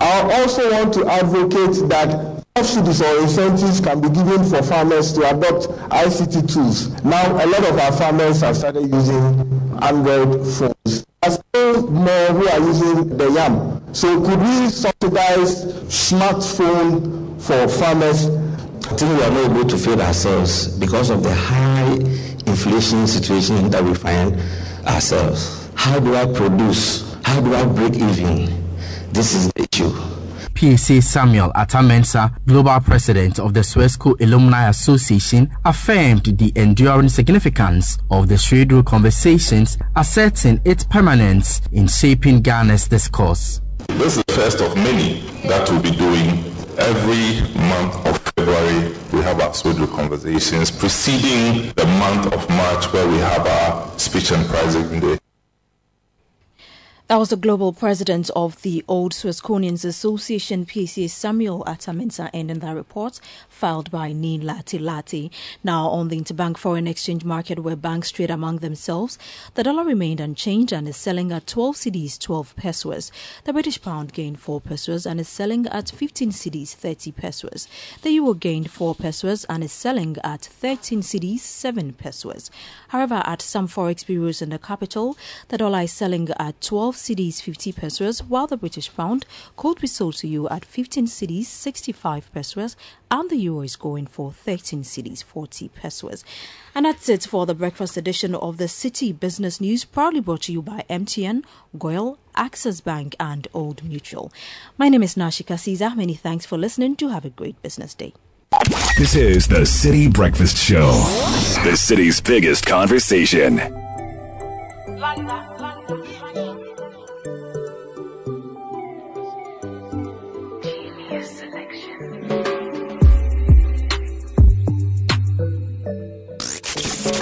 I also want to advocate that subsidies or incentives can be given for farmers to adopt ICT tools. Now, a lot of our farmers have started using Android phones. There's still more who are using the YAM. So, could we subsidize smartphone for farmers? I think we are not able to feed ourselves because of the high inflation situation that we find ourselves. How do I produce? How do I break even? This is the issue. PSA Samuel Atamensa, global president of the Swesco Alumni Association, affirmed the enduring significance of the Swedru conversations, asserting its permanence in shaping Ghana's discourse. This is the first of many that we'll be doing every month of February. We have our Swedru conversations preceding the month of March where we have our speech and prize giving day. That was the global president of the Old Swesconians Association, PCA Samuel Atamensa, ending that report filed by Nin Lati Lati. Now, on the interbank foreign exchange market where banks trade among themselves, the dollar remained unchanged and is selling at 12 cedis, 12 pesos. The British pound gained 4 pesos and is selling at 15 cedis, 30 pesos. The euro gained 4 pesos and is selling at 13 cedis, 7 pesos. However, at some forex bureaus in the capital, the dollar is selling at 12 cedis, 50 pesos, while the British pound could be sold to you at 15 cedis, 65 pesos, and the euro is going for 13 cedis 40 pesos. And that's it for the breakfast edition of the Citi Business News, proudly brought to you by MTN, Goyle, Access Bank, and Old Mutual. My name is Nashika Caesar. Many thanks for listening. To have a great business day. This is the Citi Breakfast Show, the city's biggest conversation.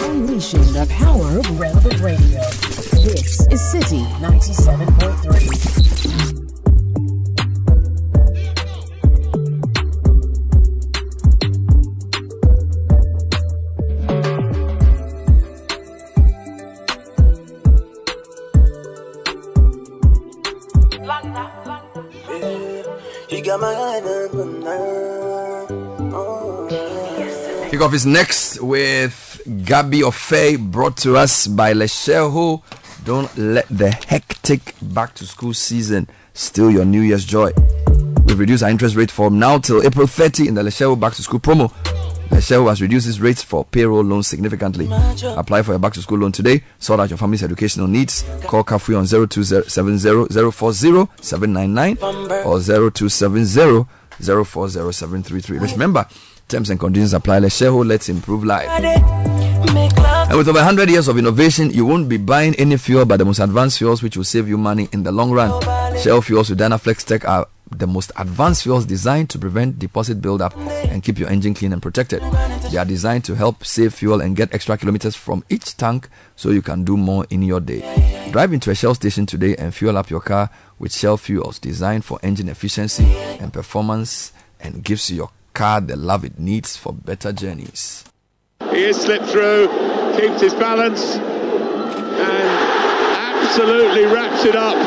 Unleashing the power of relevant radio. This is Citi 97.3. Kick off is next with Gabi Ofei, brought to us by Letshego. Don't let the hectic back to school season steal your New Year's joy. We've reduced our interest rate from now till April 30 in the Letshego Back to School promo. Letshego has reduced its rates for payroll loans significantly. Apply for your back to school loan today. Sort out your family's educational needs. Call Kafui on 0270-040-799 or 0270-040-733. Remember, terms and conditions apply. Let's Letshego, let's improve life. And with over 100 years of innovation, you won't be buying any fuel but the most advanced fuels which will save you money in the long run. Shell fuels with Dynaflex Tech are the most advanced fuels designed to prevent deposit buildup and keep your engine clean and protected. They are designed to help save fuel and get extra kilometers from each tank so you can do more in your day. Drive into a Shell station today and fuel up your car with Shell fuels designed for engine efficiency and performance and gives your car the love it needs for better journeys. He has slipped through, keeps his balance, and absolutely wraps it up.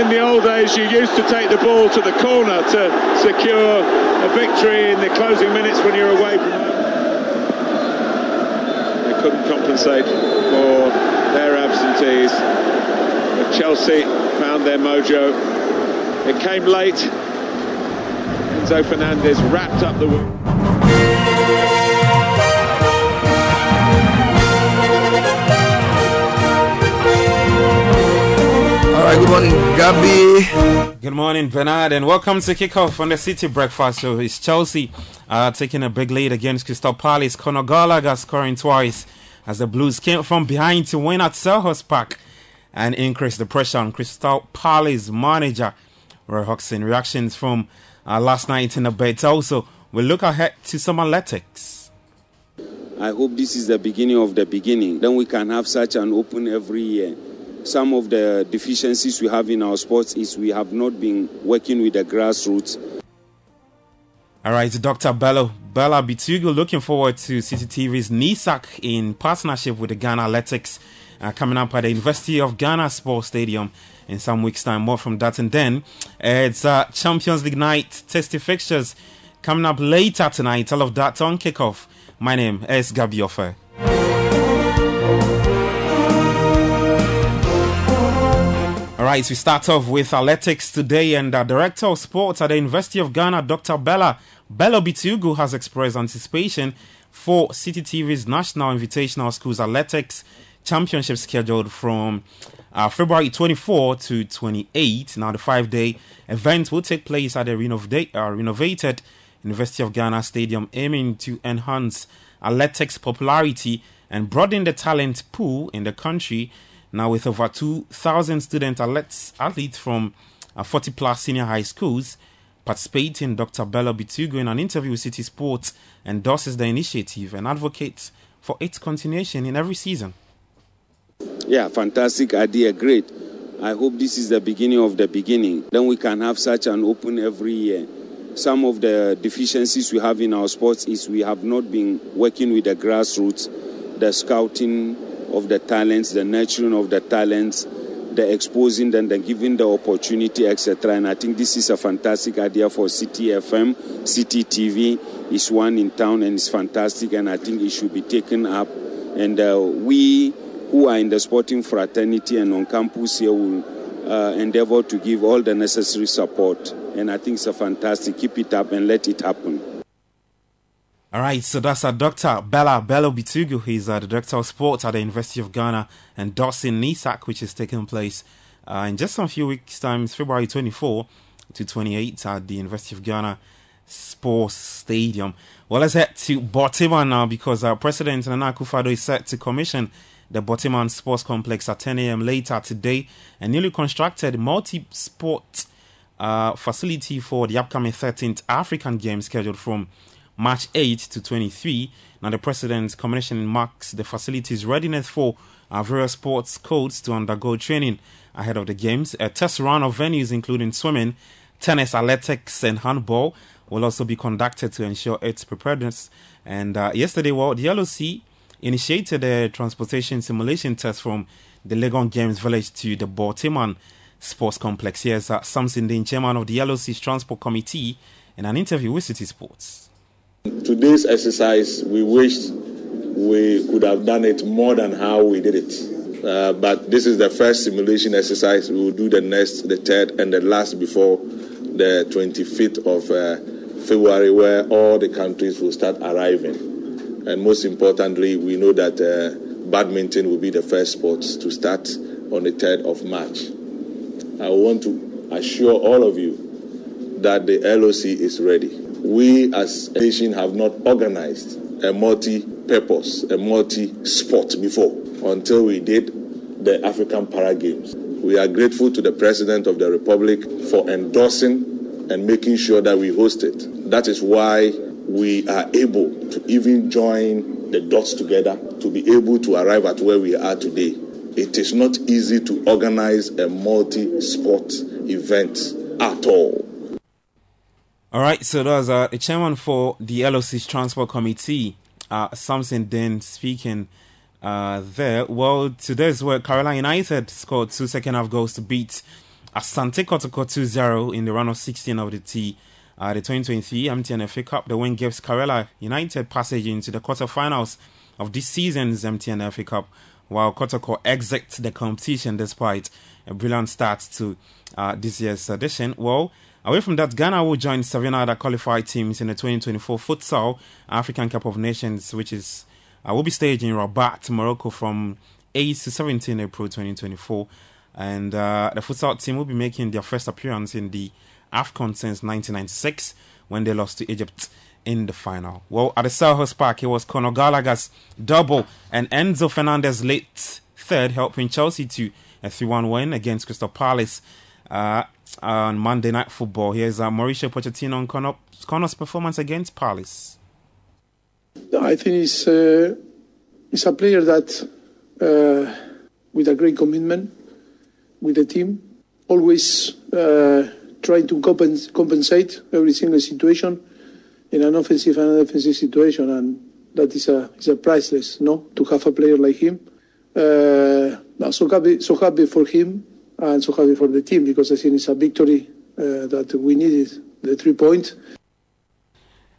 In the old days, you used to take the ball to the corner to secure a victory in the closing minutes when you're away from They couldn't compensate for their absentees. But Chelsea found their mojo. It came late. Enzo Fernandez wrapped up the win. All right, good morning, Gabby. Good morning, Bernard, and welcome to kickoff on the Citi Breakfast Show. It's Chelsea uh, taking a big lead against Crystal Palace. Conor Gallagher scoring twice as the Blues came from behind to win at Selhurst Park and increase the pressure on Crystal Palace manager Roy Hodgson. Reactions from uh, last night in the bed. Also, we'll look ahead to some athletics. I hope this is the beginning of the beginning. Then we can have such an open every year. Some of the deficiencies we have in our sports is we have not been working with the grassroots. All right, Dr. Bello Bella Bitugu looking forward to Citi TV's NISAC in partnership with the Ghana Athletics uh, coming up at the University of Ghana Sports Stadium in some weeks' time. More from that. And then uh, it's uh, Champions League night, testy fixtures coming up later tonight. All of that on kickoff. My name is Gabi Ofei. All right, we start off with athletics today, and the director of sports at the University of Ghana, Dr. Bella Bello Bitugu, has expressed anticipation for Citi TV's National Invitational Schools Athletics Championship scheduled from uh, February 24 to 28. Now, the five day event will take place at the uh, renovated University of Ghana Stadium, aiming to enhance athletics popularity and broaden the talent pool in the country. Now, with over 2,000 student athletes, athletes from uh, 40 plus senior high schools participating, Dr. Bello Bitugu, in an interview with Citi Sports, endorses the initiative and advocates for its continuation in every season. Yeah, fantastic idea, great. I hope this is the beginning of the beginning. Then we can have such an open every year. Some of the deficiencies we have in our sports is we have not been working with the grassroots, the scouting of the talents, the nurturing of the talents, the exposing them, the giving the opportunity, etc. And I think this is a fantastic idea for Citi FM. Citi TV is one in town and it's fantastic, and I think it should be taken up. And uh, we who are in the sporting fraternity and on campus here will uh, endeavor to give all the necessary support. And I think it's a fantastic. Keep it up and let it happen. All right, so that's our Dr. Bella Bello Bitugu. He's uh, the Director of Sports at the University of Ghana and Dawson NISAC, which is taking place uh, in just a few weeks' time, February 24 to 28 at the University of Ghana Sports Stadium. Well, let's head to Borteyman now because our President Nana Akufo-Addo is set to commission the Borteyman Sports Complex at 10 a.m. later today. A newly constructed multi-sport uh, facility for the upcoming 13th African Games scheduled from March 8 to 23. Now, the president's commission marks the facility's readiness for uh, various sports codes to undergo training ahead of the games. A test run of venues, including swimming, tennis, athletics, and handball, will also be conducted to ensure its preparedness. And uh, yesterday, well, the LOC initiated a transportation simulation test from the Legon Games Village to the Borteyman Sports Complex. Here's uh, Samson Dean, chairman of the LOC's Transport Committee, in an interview with Citi Sports. Today's exercise, we wished we could have done it more than how we did it. Uh, but this is the first simulation exercise. We will do the next, the third, and the last before the 25th of uh, February, where all the countries will start arriving. And most importantly, we know that uh, badminton will be the first sport to start on the 3rd of March. I want to assure all of you that the LOC is ready. We as a nation have not organized a multi-purpose, a multi-sport before until we did the African Para Games. We are grateful to the President of the Republic for endorsing and making sure that we host it. That is why we are able to even join the dots together to be able to arrive at where we are today. It is not easy to organize a multi sport event at all. All right, so that's uh, the chairman for the LOC's transport committee, uh, Samson Den, speaking uh, there. Well, today's where Karela United scored two second half goals to beat Asante Kotoko 2 0 in the round of 16 of the T. Uh, the 2023 MTN FA Cup. The win gives Karela United passage into the quarterfinals of this season's MTN FA Cup, while Kotoko exits the competition despite a brilliant start to uh, this year's edition. Well, away from that, Ghana will join seven other qualified teams in the 2024 Futsal African Cup of Nations, which is uh, will be staged in Rabat, Morocco from 8 to 17 April 2024. And uh, the futsal team will be making their first appearance in the AFCON since 1996 when they lost to Egypt in the final. Well, at the Selhurst Park, it was Conor Gallagher's double and Enzo Fernandez late third, helping Chelsea to a 3 1 win against Crystal Palace uh, on Monday Night Football. Here's uh, Mauricio Pochettino on Conor, Conor's performance against Palace. I think he's, uh, he's a player that, uh, with a great commitment with the team, always uh, trying to compens- compensate every single situation in an offensive and an defensive situation, and that is a is a priceless, no, to have a player like him. Uh, so happy, so happy for him, and so happy for the team because I think it's a victory uh, that we needed, the three points.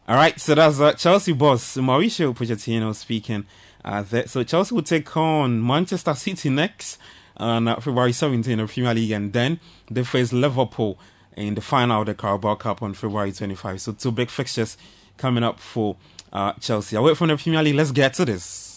All right, so that's uh, Chelsea boss Mauricio Pochettino speaking. Uh, that, so Chelsea will take on Manchester City next on uh, February 17 of Premier League, and then they face Liverpool in the final of the Carabao Cup on February 25. So two big fixtures coming up for uh, Chelsea. Away from the Premier League, let's get to this.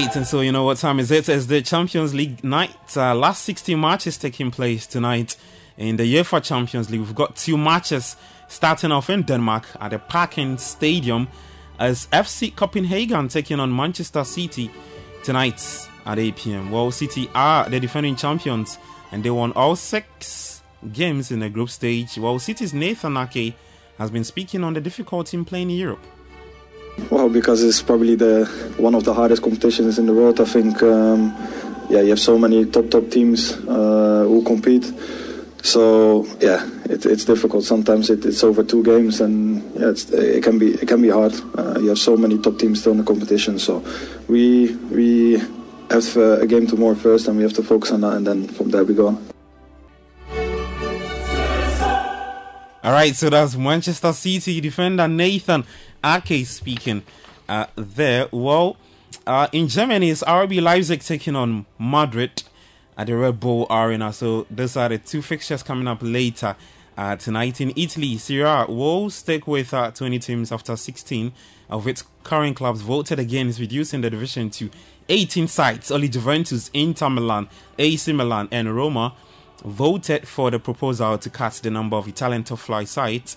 right, and so you know what time is it? It's the Champions League night. Uh, last 16 matches taking place tonight in the UEFA Champions League. We've got two matches starting off in Denmark at the Parken Stadium as FC Copenhagen taking on Manchester City tonight at 8 p.m. Well, City are the defending champions and they won all six games in the group stage. While City's Nathan Ake has been speaking on the difficulty in playing in Europe. Well, because it's probably the one of the hardest competitions in the world. I think, um, yeah, you have so many top top teams uh, who compete. So yeah, it, it's difficult. Sometimes it, it's over two games, and yeah, it can be it can be hard. Uh, you have so many top teams still in the competition. So we we have uh, a game tomorrow first, and we have to focus on that, and then from there we go on. All right, so that's Manchester City defender Nathan Ake speaking uh, there. Well, uh, in Germany, it's RB Leipzig taking on Madrid at the Red Bull Arena. So those are the two fixtures coming up later uh, tonight. In Italy, Serie A will stick with uh, 20 teams after 16 of its current clubs voted against reducing the division to 18 sites. Only Juventus, Inter Milan, AC Milan, and Roma voted for the proposal to cut the number of Italian top flight sites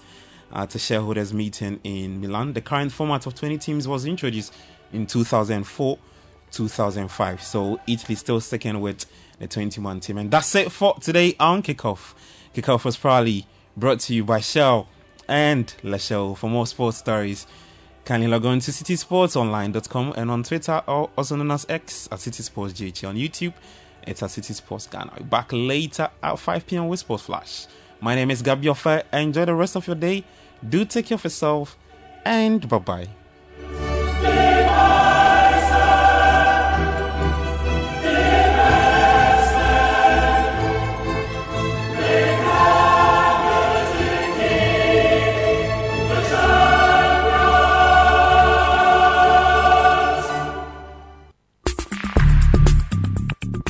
at a shareholders meeting in Milan. The current format of 20 teams was introduced in 2004 2005. So Italy still sticking with the 21 team. And that's it for today on Kickoff. Kickoff was probably brought to you by Shell and Lachelle. For more sports stories, kindly log on to citisportsonline.com and on Twitter or also known as X at Citi Sports GH. On YouTube, it's at Citi Sports Ghana. Back later at 5 p.m. with Sports Flash. My name is Gabi Ofei. Enjoy the rest of your day. Do take care of yourself and bye bye.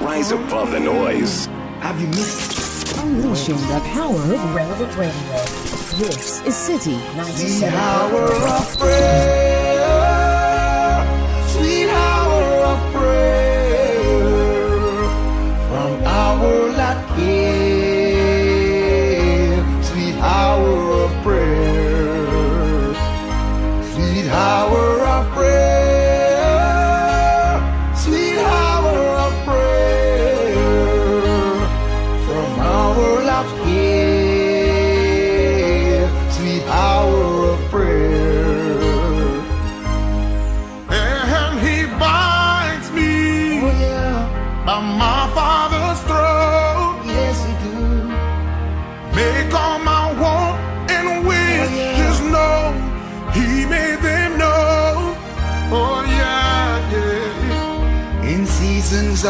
Rise above the noise. Have you missed? Unleashing the power of relevant radio. This is Citi 97. The hour of prayer,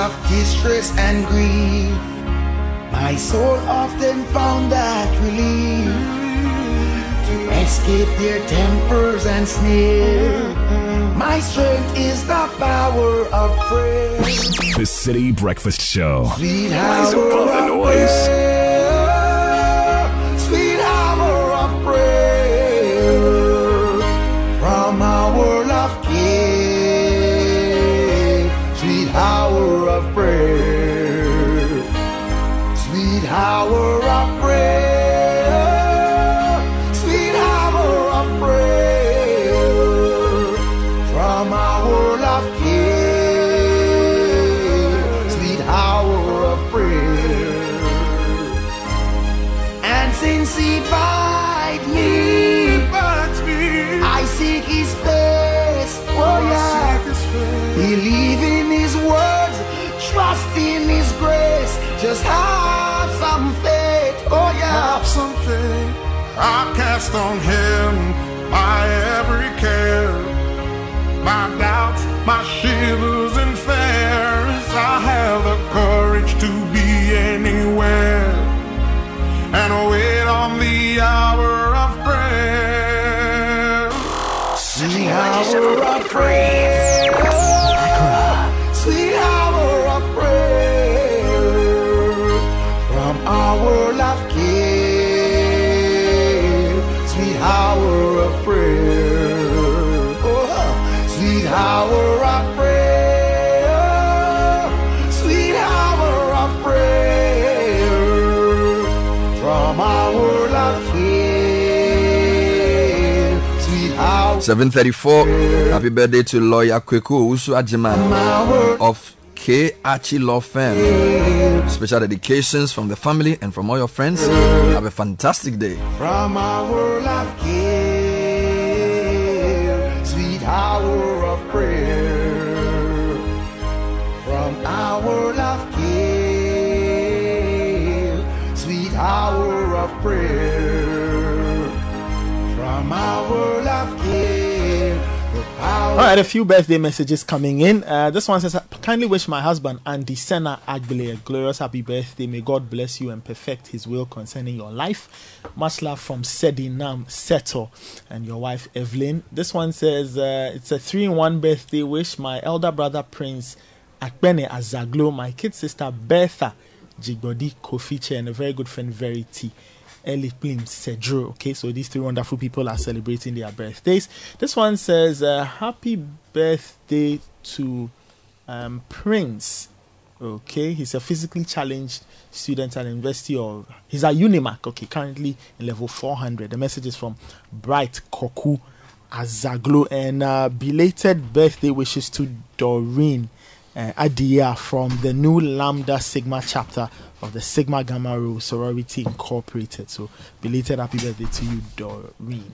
of distress and grief, my soul often found that relief to escape their tempers and sneer. My strength is the power of prayer. The Citi Breakfast Show. Sweet Rise above the of noise. Sweet cast on him my every care, my doubts, my shivers and fears. I have the courage to be anywhere and wait on the hour of prayer. Sweet hour of prayer. 734. Happy birthday to lawyer Kweku Usu Ajiman of K. Archie Law Firm. Special dedications from the family and from all your friends. Have a fantastic day. from our love King. Sweet hour of prayer from our love King. Sweet hour of prayer All right, a few birthday messages coming in. Uh, this one says, "Kindly wish my husband Andy Senna Agbele a glorious happy birthday. May God bless you and perfect His will concerning your life. Much love from Sedinam Seto and your wife Evelyn." This one says, uh, "It's a three-in-one birthday wish. My elder brother Prince Akbene Azaglo, my kid sister Bertha Jigbodi Kofiche, and a very good friend Verity." Ellie Plim Cedro. Okay, so these three wonderful people are celebrating their birthdays. This one says, uh, Happy birthday to um, Prince. Okay, he's a physically challenged student at University of. He's at Unimac. Okay, currently in level 400. The message is from Bright Koku Azaglo. And uh, belated birthday wishes to Doreen uh, from the new Lambda Sigma chapter of the Sigma Gamma Rho Sorority Incorporated. So, belated happy birthday to you, Doreen.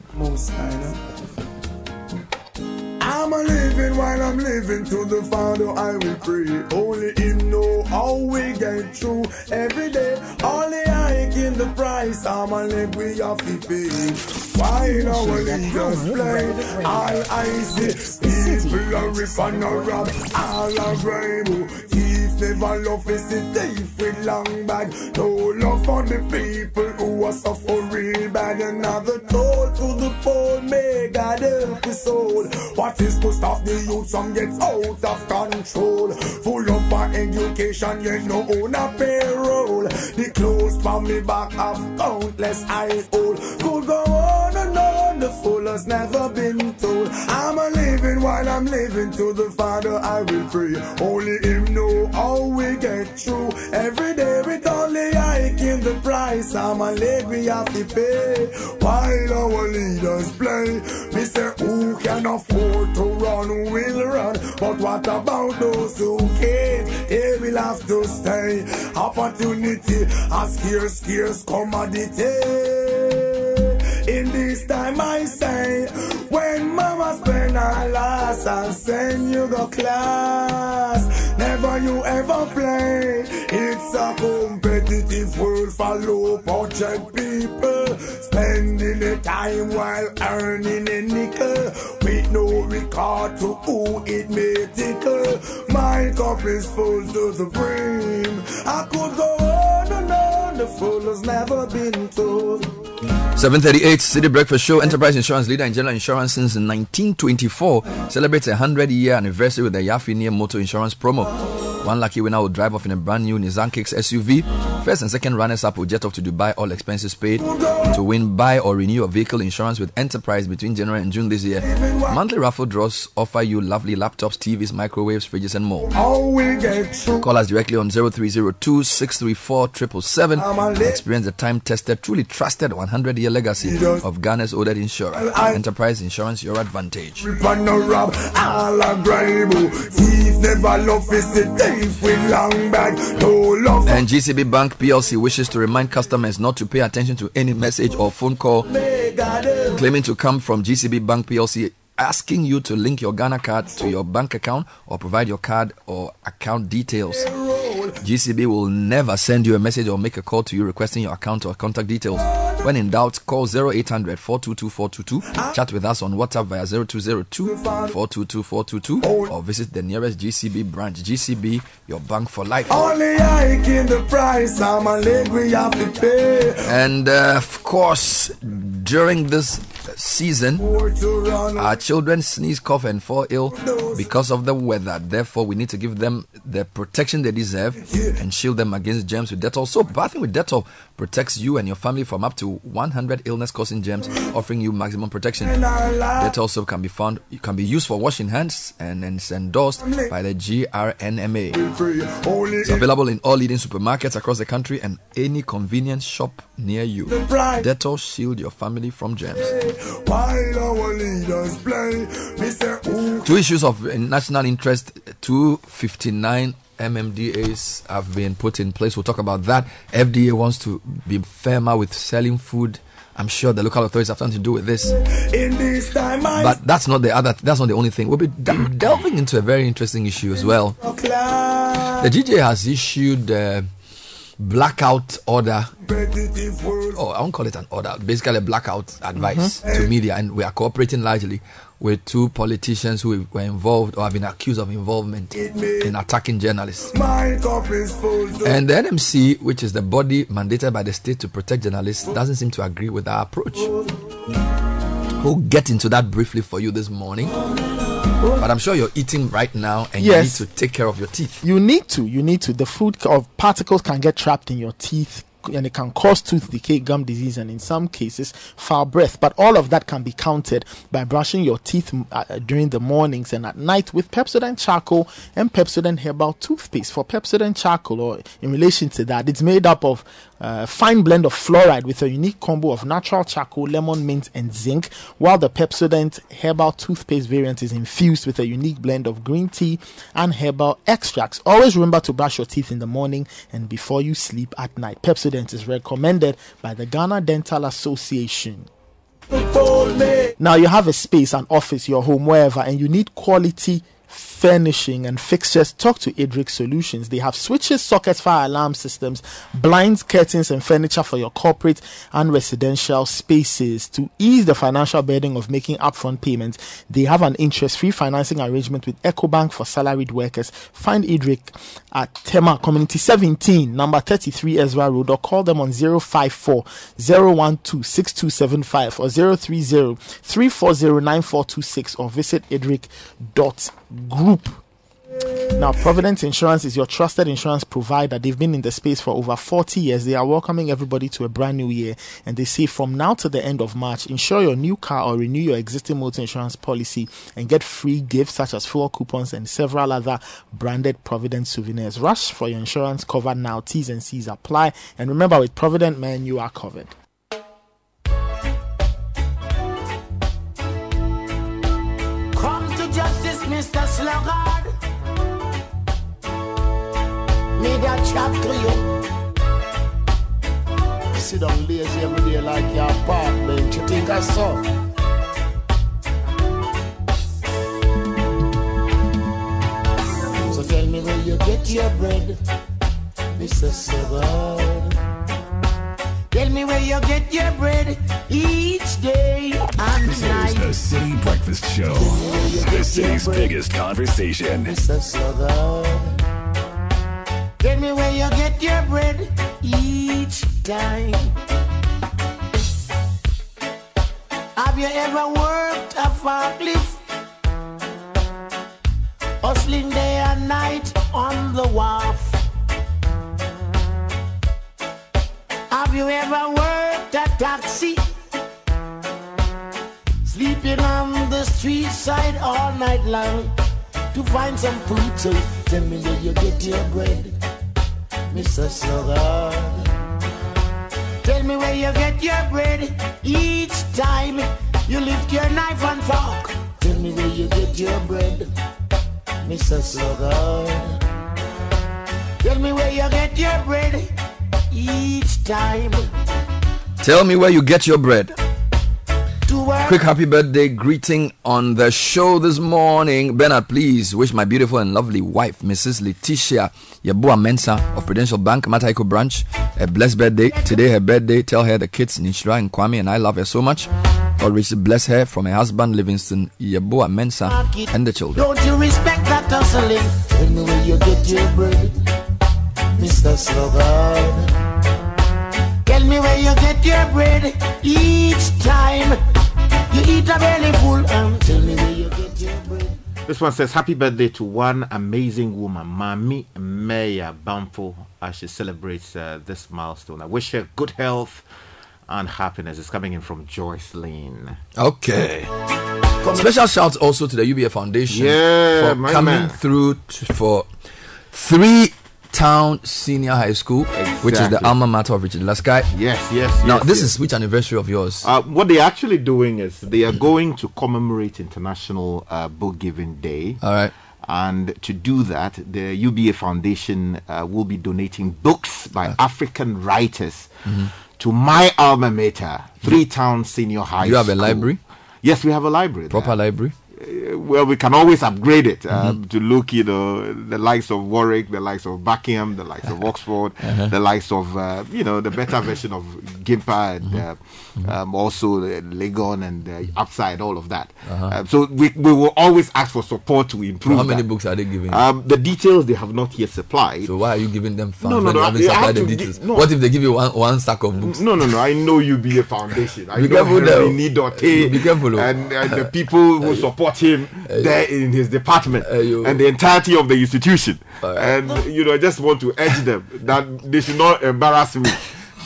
I'm a living while I'm living to the Father I will pray. Only Him know how we get through every day. Only I in the price, I'm a leg we have to pay. While our leaders play, all I see people are rip and a rob, all are grave. Thief never love is a thief with long bag. No love for the people who are suffer real bad. Another toll to the poor, may God help his soul. What is to stop the youth from get out of control? Full of for education, yet no own a payroll. The clothes from me back have countless I old. Could go on and on, the fool has never been told. I'm a living while I'm living to the Father I will pray. Only Him know how we get through. Every day with only I in the price. I'm a leg we have to pay. While our leaders play, me say who can afford to run will run. But what about those who can't? They will have to stay. Opportunity, a scarce, scarce commodity. In this time I say, when mama spend her last and send you go class, never you ever play. It's a competitive world for low budget people, spending the time while earning a nickel, with no regard to who it may tickle. My cup is full to the brim. I could go on and on, the fool has never been told. 738 Citi Breakfast Show, Enterprise Insurance leader in general insurance since 1924, celebrates a 100 year anniversary with the Yafi Near Motor Insurance promo. One lucky winner will drive off in a brand new Nissan Kicks SUV. First and second runners up will jet off to Dubai, all expenses paid. To win, buy or renew your vehicle insurance with Enterprise between January and June this year. Monthly raffle draws offer you lovely laptops, TVs, microwaves, fridges, and more. Call us directly on 0302 634 777. Experience the time tested, truly trusted 100 year legacy of Ghana's ordered insurer. Enterprise Insurance, your advantage. The long bag. No love And GCB Bank PLC wishes to remind customers not to pay attention to any message or phone call claiming to come from GCB Bank PLC asking you to link your Ghana card to your bank account or provide your card or account details. GCB will never send you a message or make a call to you requesting your account or contact details. When in doubt, call 0800 422 422. Chat with us on WhatsApp via 0202 422 422 or visit the nearest GCB branch. GCB, your bank for life. Only I in the price. I'm a leg we have to pay. And uh, of course, during this season, our children sneeze, cough, and fall ill because of the weather. Therefore, we need to give them the protection they deserve and shield them against germs with Dettol soap. Bathing with Dettol protects you and your family from up to 100 illness-causing germs, offering you maximum protection. Dettol soap can be found, can be used for washing hands and, is endorsed by the GRNMA. It's available in all leading supermarkets across the country and any convenience shop near you. Dettol shield your family from germs. Two issues of national interest, 259 MMDAs have been put in place. We'll talk about that. FDA wants to be firmer with selling food. I'm sure the local authorities have something to do with this. In this time, I But that's not the other. That's not the only thing. We'll be de- delving into a very interesting issue as well. The GJ has issued a blackout order. Oh, I won't call it an order. Basically, a blackout advice mm-hmm. to media, and we are cooperating largely with two politicians who were involved or have been accused of involvement in attacking journalists. My cup is full. To And the NMC, which is the body mandated by the state to protect journalists, doesn't seem to agree with our approach. We'll get into that briefly for you this morning. But I'm sure you're eating right now and Yes. you need to take care of your teeth. You need to. You need to. The food of particles can get trapped in your teeth and it can cause tooth decay, gum disease, and in some cases, foul breath. But all of that can be countered by brushing your teeth uh, during the mornings and at night with Pepsodent charcoal and Pepsodent herbal toothpaste. For Pepsodent charcoal, or in relation to that, it's made up of a fine blend of fluoride with a unique combo of natural charcoal, lemon, mint, and zinc, while the Pepsodent herbal toothpaste variant is infused with a unique blend of green tea and herbal extracts. Always remember to brush your teeth in the morning and before you sleep at night. Pepsodent is recommended by the Ghana Dental Association. Now you have a space, an office, your home, wherever, and you need quality furnishing and fixtures, talk to Edric Solutions. They have switches, sockets, fire alarm systems, blinds, curtains, and furniture for your corporate and residential spaces. To ease the financial burden of making upfront payments, they have an interest-free financing arrangement with EcoBank for salaried workers. Find Edric at Tema Community 17, number 33 Ezra Road, or call them on 054 012 6275 or 030 340 9426 or visit edric.group. Now, Providence Insurance is your trusted insurance provider. They've been in the space for over 40 years. They are welcoming everybody to a brand new year. And they say from now to the end of March, insure your new car or renew your existing motor insurance policy and get free gifts such as fuel coupons and several other branded Providence souvenirs. Rush for your insurance cover now. T's and C's apply. And remember, with Provident Man, you are covered. Mr. Sluggard. Need a chat to you. Sit down lazy every day like your bench. You think I saw? So tell me where you get your bread, Mr. Sluggard. Tell me where you get your bread each day and This is night. the Citi Breakfast Show. The city's biggest conversation. Mr. Tell me where you get your bread each time. Have you ever worked a forklift? Hustling day and night on the wharf. Have you ever worked a taxi? Sleeping on the street side all night long to find some food. So tell me where you get your bread, Mr. Sluggard. Tell me where you get your bread each time you lift your knife and fork. Tell me where you get your bread, Mr. Sluggard. Tell me where you get your bread each time. Tell me where you get your bread. Quick happy birthday greeting on the show this morning. Bernard, please wish my beautiful and lovely wife, Mrs. Letitia Yabua Mensa of Prudential Bank, Mataiko branch, a blessed birthday. Today, her birthday. Tell her the kids, Nishra and Kwame, and I love her so much. God richly bless her from her husband, Livingston Yabua Mensa, and the children. Don't you respect that hustling? Tell me where you get your bread, Mr. Sluggard. Tell me where you get your bread each time you eat a belly full. And tell me where you get your bread. This one says, Happy birthday to one amazing woman, Mami Maya Bamfo, as she celebrates uh, this milestone. I wish her good health and happiness. It's coming in from Joyce Lane. Okay. Special shouts also to the UBA Foundation Yeah, for coming man. through t- for three town senior high school, which is the alma mater of Richard Dela Sky. Yes, yes. Now, yes, this yes. is which anniversary of yours? Uh, what they're actually doing is they are going to commemorate International uh, Book Giving Day. All right. And to do that, the UBA Foundation uh, will be donating books by African writers Mhm. to my alma mater, Freetown Senior High you have a library? Yes, we have a library. Proper library? Uh, well, we can always upgrade it uh, Mhm. to look, you know, the likes of Warwick, the likes of Buckingham, the likes of Oxford, Uh-huh. the likes of, uh, you know, the better version of Gimpa and uh, um, also the Legon and uh, Upside, all of that. Uh-huh. Uh, so we, we will always ask for support to improve. How many that. books are they giving? Um, the details they have not yet supplied. so why are you giving them No, no, no, I- supplied the to gi- no. What if they give you one, one stack of books? No, no, no. I know you be a foundation. I Be know careful Henry now. Nidote Be careful, and, and the people who support him there in his department and the entirety of the institution. And you know, I just want to urge them that they should not embarrass me.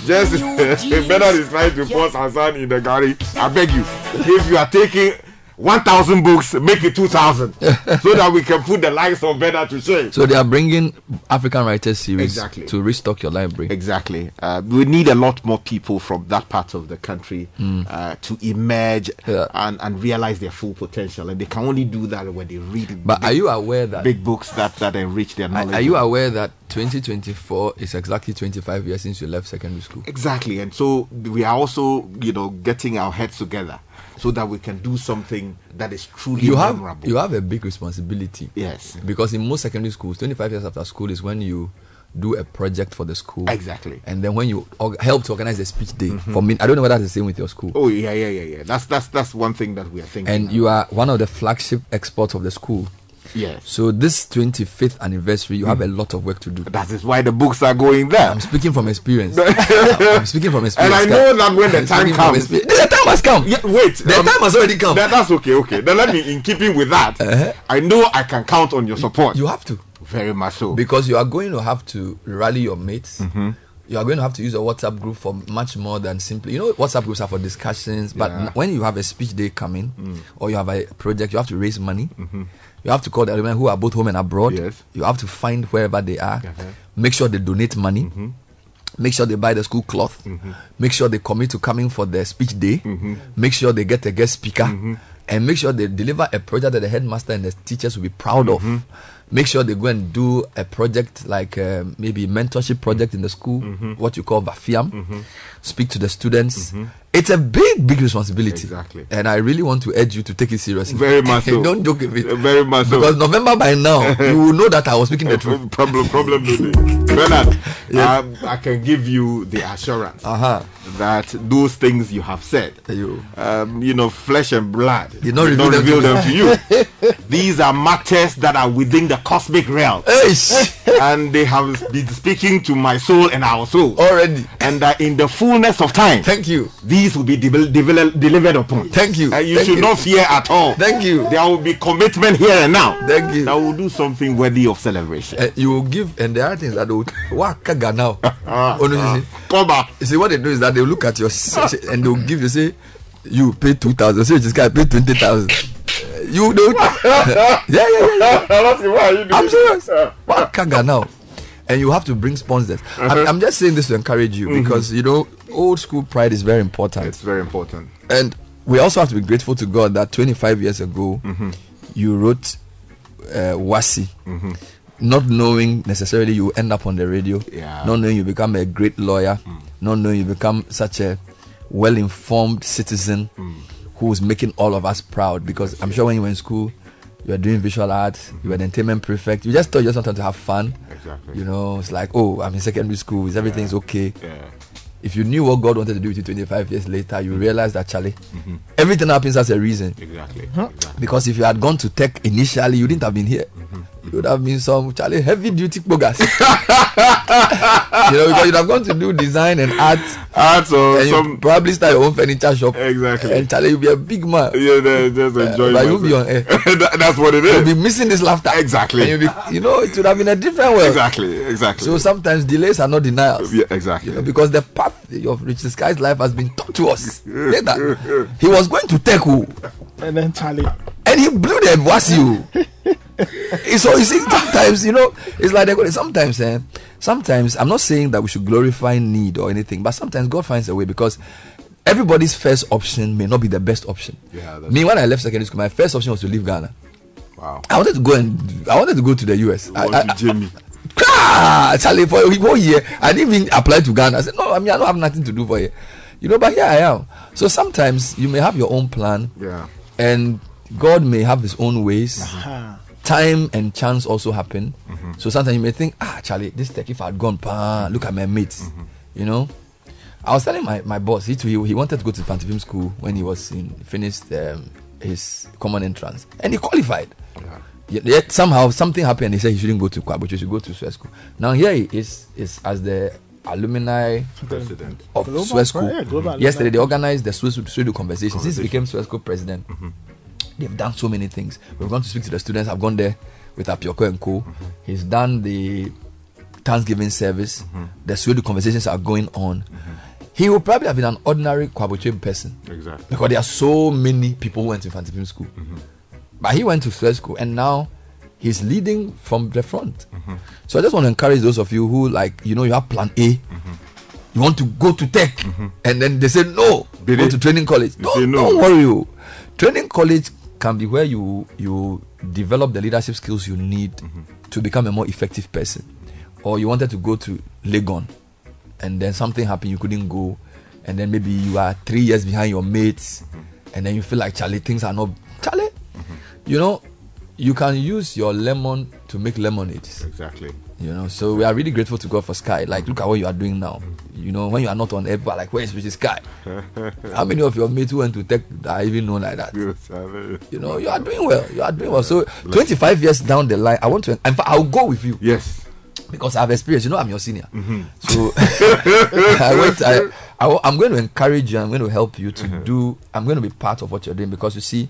Just Bernard is trying to force Hassan in the galley. I beg you, if you are taking. 1,000 books, make it 2,000 so that we can put the likes of better to shame. So they are bringing African Writers Series Exactly. to restock your library. Exactly. Uh, we need a lot more people from that part of the country Mm. uh, to emerge and, and realize their full potential. And they can only do that when they read But big, are you aware that big books that, that enrich their knowledge. are you aware that 2024 is exactly 25 years since you left secondary school? Exactly. And so we are also, you know, getting our heads together so that we can do something that is truly you have memorable. you have a big responsibility. Yes. Because in most secondary schools, 25 years after school is when you do a project for the school. Exactly. And then when you help to organize the speech day. Mm-hmm. For me, I don't know whether that's the same with your school. oh yeah, yeah, yeah, yeah. That's that's that's one thing that we are thinking. And you are one of the flagship exports of the school. Yes. So this 25th anniversary, you have a Mm. lot of work to do. That is why the books are going there. I'm speaking from experience. I'm speaking from experience. And I know that when the time comes, the time has come. Yeah, wait, The time has already come. That, that's okay, okay. Then let me, in keeping with that, I know I can count on your support. You have to. Very much so. Because you are going to have to rally your mates. Mhm. You are going to have to use a WhatsApp group for much more than simply. You know, WhatsApp groups are for discussions. But Yeah. when you have a speech day coming, Mm. or you have a project, you have to raise money. Mhm. You have to call the women who are both home and abroad. Yes. You have to find wherever they are. Uh-huh. Make sure they donate money. Mm-hmm. Make sure they buy the school cloth. Make sure they commit to coming for the speech day. Mm-hmm. Make sure they get a guest speaker. And make sure they deliver a project that the headmaster and the teachers will be proud Mm-hmm. of. Make sure they go and do a project like uh, maybe mentorship project in the school, Mm-hmm. what you call VAFIAM. Speak to the students. It's a big, big responsibility. Exactly. And I really want to urge you to take it seriously. Very much so. Don't joke with it. Very much so. Because November by now, you will know that I was speaking the truth. problem, problem. Bernard, um, I can give you the assurance Uh-huh. that those things you have said, you, um, you know, flesh and blood, Did not reveal them to reveal them to you. These are matters that are within the cosmic realm. and they have been speaking to my soul and our soul already. And that in the fullness of time, thank you. These will be delivered upon. Thank you. You Thank should you. not fear at all. Thank you. There will be commitment here and now. Thank you. That will do something worthy of celebration. Uh, you will give, and there are things that will. What kaga now? Ah, oh no, you see, what they do is that they look at your and they will give you say, you pay two thousand. Say this guy pay twenty thousand. You don't. yeah, yeah, yeah. yeah. I'm serious. What kaga now? And you have to bring sponsors. I'm, Uh-huh. I'm just saying this to encourage you Mhm. because you know old school pride is very important. It's very important. And we also have to be grateful to God that 25 years ago, Mhm. you wrote uh, WASSCE, Mhm. not knowing necessarily you end up on the radio, Yeah. not knowing you become a great lawyer, not knowing you become such a well informed citizen who is making all of us proud. Because I'm sure when you were in school, you were doing visual arts, you were the entertainment prefect, you just thought you just wanted to have fun. Exactly. You know, it's like, oh, I'm in secondary school, is everything's okay. Yeah. If you knew what God wanted to do with you 25 years later, you realize that, Charlie, mm-hmm. everything happens as a reason. Exactly. Because if you had gone to tech initially, you didn't have been here. You would have been some Charlie heavy duty bogus. you know, because you'd have gone to do design and art. Art or and some- you probably start your own furniture shop. Exactly. And Charlie, you'll be a big man. Yeah, just Uh, but you'll be on air. That- that's what it is. You'll be missing this laughter. Exactly. And you'll be, you know, it would have been a different way. Exactly, exactly. So sometimes delays are not denials. Yeah, exactly. You know, because the path of Richard Sky's life has been taught to us. Later, he was going to who, And then Charlie. and he blew the WASSCE. so you see, sometimes you know, it's like they're going. Sometimes, eh, sometimes I'm not saying that we should glorify need or anything, but sometimes God finds a way because everybody's first option may not be the best option. Yeah, that's Me, when I left secondary school, my first option was to leave Ghana. Wow. I wanted to go and I wanted to go to the US. I, Want I, to Jamie. Ah, Charlie, for a whole year, I didn't even apply to Ghana. I said, no, I mean, I don't have nothing to do for you. You know, but here I am. So sometimes you may have your own plan, Yeah. And God may have His own ways. Uh-huh. Time and chance also happen. So sometimes you may think, ah, Charlie, this tech, if I had gone, pa, look at my mates. You know, I was telling my, my boss, he too, he, he wanted to go to Mfantsipim school when he was in finished um, his common entrance, and he qualified. Yet, yet somehow something happened. He said he shouldn't go to Kwa, but you should go to Swiss school. Now here he is, is as the alumni President. of Global, Swiss school. yeah, global Yesterday they organized the Swiss Studio conversation. Since he became Swiss school president, mm-hmm. they've done so many things. We've gone to speak to the students. I've gone there with Apioko and Co. Mm-hmm. He's done the Thanksgiving service. Mm-hmm. The Swiss conversations are going on. He would probably have been an ordinary Kwabotwe person Exactly. because there are so many people who went to Mfantsipim school. But he went to Swiss school and now he's leading from the front. So I just want to encourage those of you who like, you know, you have plan A. You want to go to tech, and then they say no. Did go they- to training college. they Don't, say no. don't worry. You. Training college can be where you you develop the leadership skills you need to become a more effective person. Or you wanted to go to Legon, and then something happened you couldn't go, and then maybe you are three years behind your mates, and then you feel like Charlie things are not Charlie. You know, you can use your lemon to make lemonades. Exactly. You know, so we are really grateful to God for Sky. Like, look at what you are doing now. You know, when you are not on air, but like, where is Richie Sky? How many of your mates who went to tech are even known like that? You know, you are doing well. You are doing well. So, 25 years down the line, I want to, in fact, I'll go with you. Yes. Because I have experience. You know, I'm your senior. Mhm. So, I went, I, I, am going to encourage you. I'm going to help you to Mm-hmm. do, I'm going to be part of what you're doing because you see,